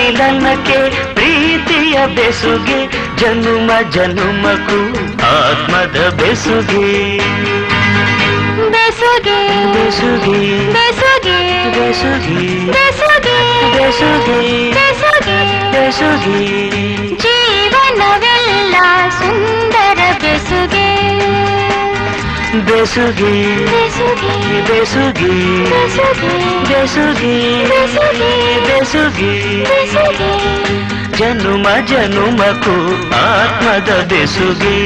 ಮಿಲನಕ್ಕೆ ಪ್ರೀತಿಯ ಬೆಸುಗೆ ಜನುಮ ಜನುಮಕ್ಕೂ ಆತ್ಮದ ಬೆಸುಗೆ. ಬೆಸುಗೆ ಬೆಸುಗೆ ಬೆಸುಗೆ ಬೆಸುಗೆ ಬೆಸುಗೆ ಬೆಸುಗೆ ಬೆಸುಗೆ. ಬೆಸುಗೆ. ಜೀವನವೆಲ್ಲ ಸುಂದರ ಬೆಸುಗೆ. ಬೆಸುಗೆ ಬೆಸುಗೆ ಬೆಸುಗೆ ಬೆಸುಗೆ ಜನುಮ ಜನುಮಕು ಆತ್ಮದ ಬೆಸುಗೆ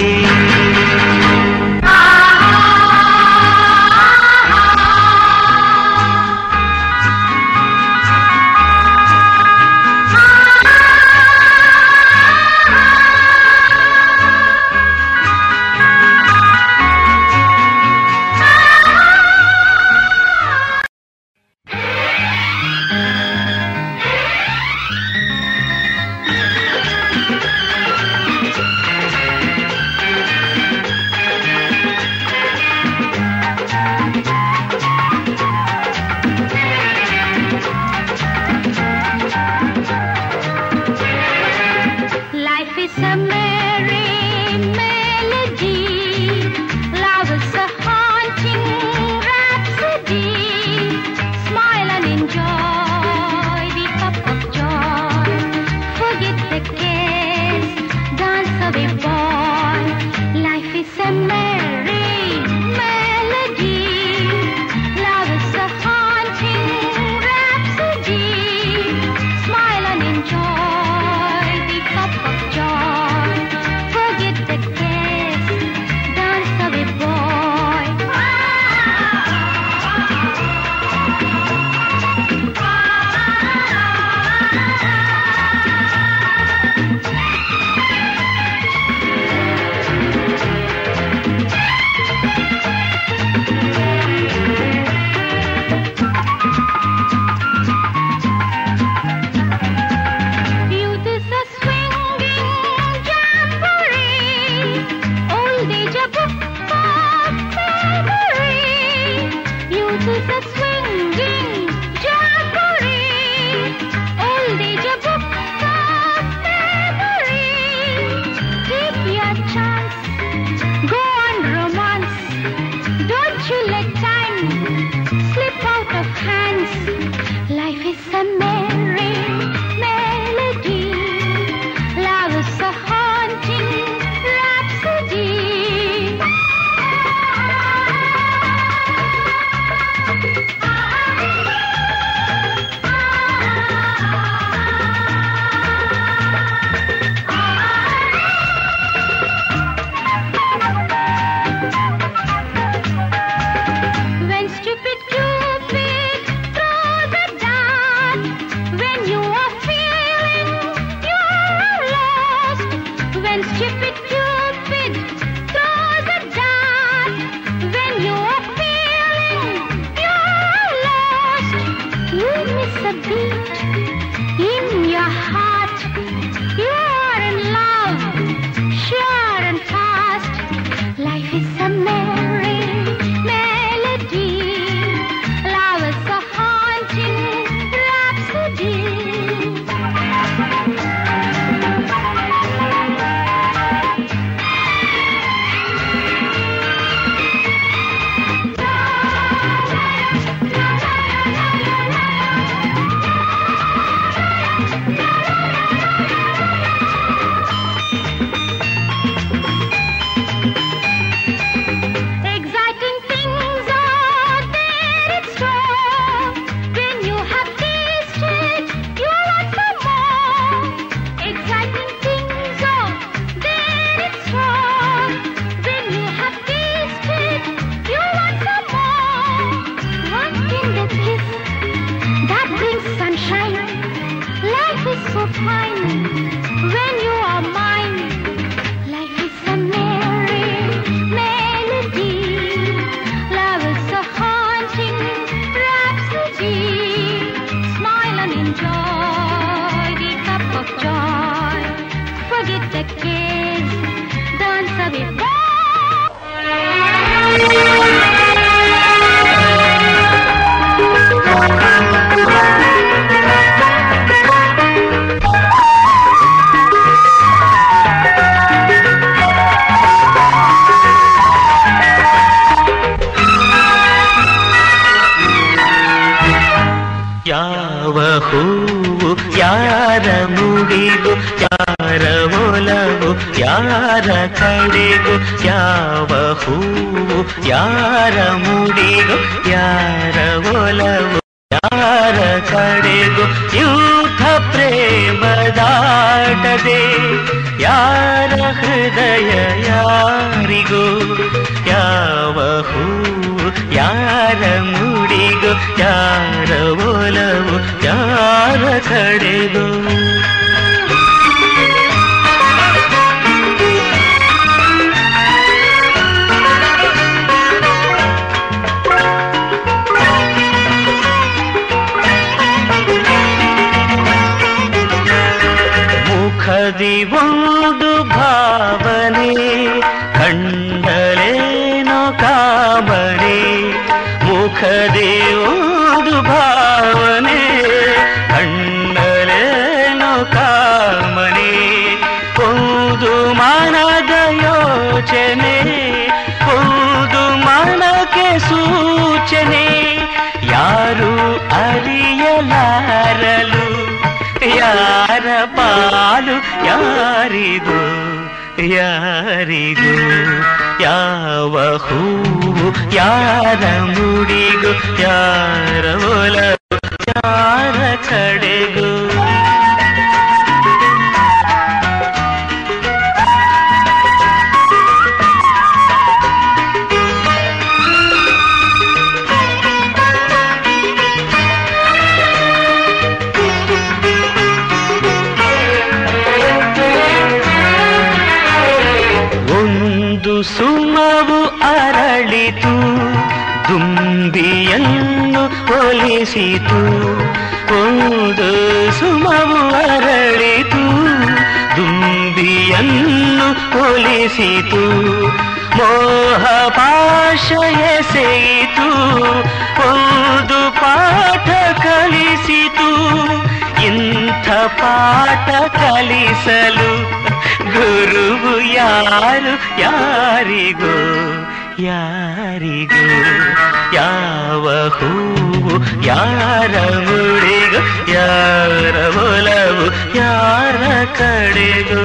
ಯಾರ ಮುಡಿಗೂ ಯಾರ ಒಲವು ಯಾರ ಕಡೆಗೂ?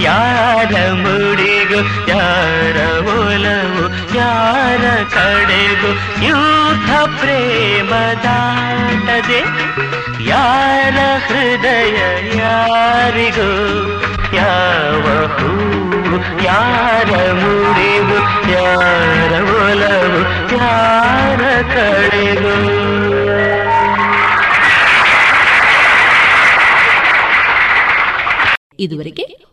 ಯಾರ ಮುಡಿಗು, ಯಾರ ಒಲವು, ಯಾರ ಕಡೆಗೂ ಯೂಥ ಪ್ರೇಮದಾಟದೆ ಯಾರ ಹೃದಯ ಯಾರಿಗೂ, ಯಾವ ಹೂವು, ಯಾರ ಮುಡಿಗೂ, ಯಾರ ಒಲವು, ಯಾರ ಕಡೆಗೂ. ಇದುವರೆಗೆ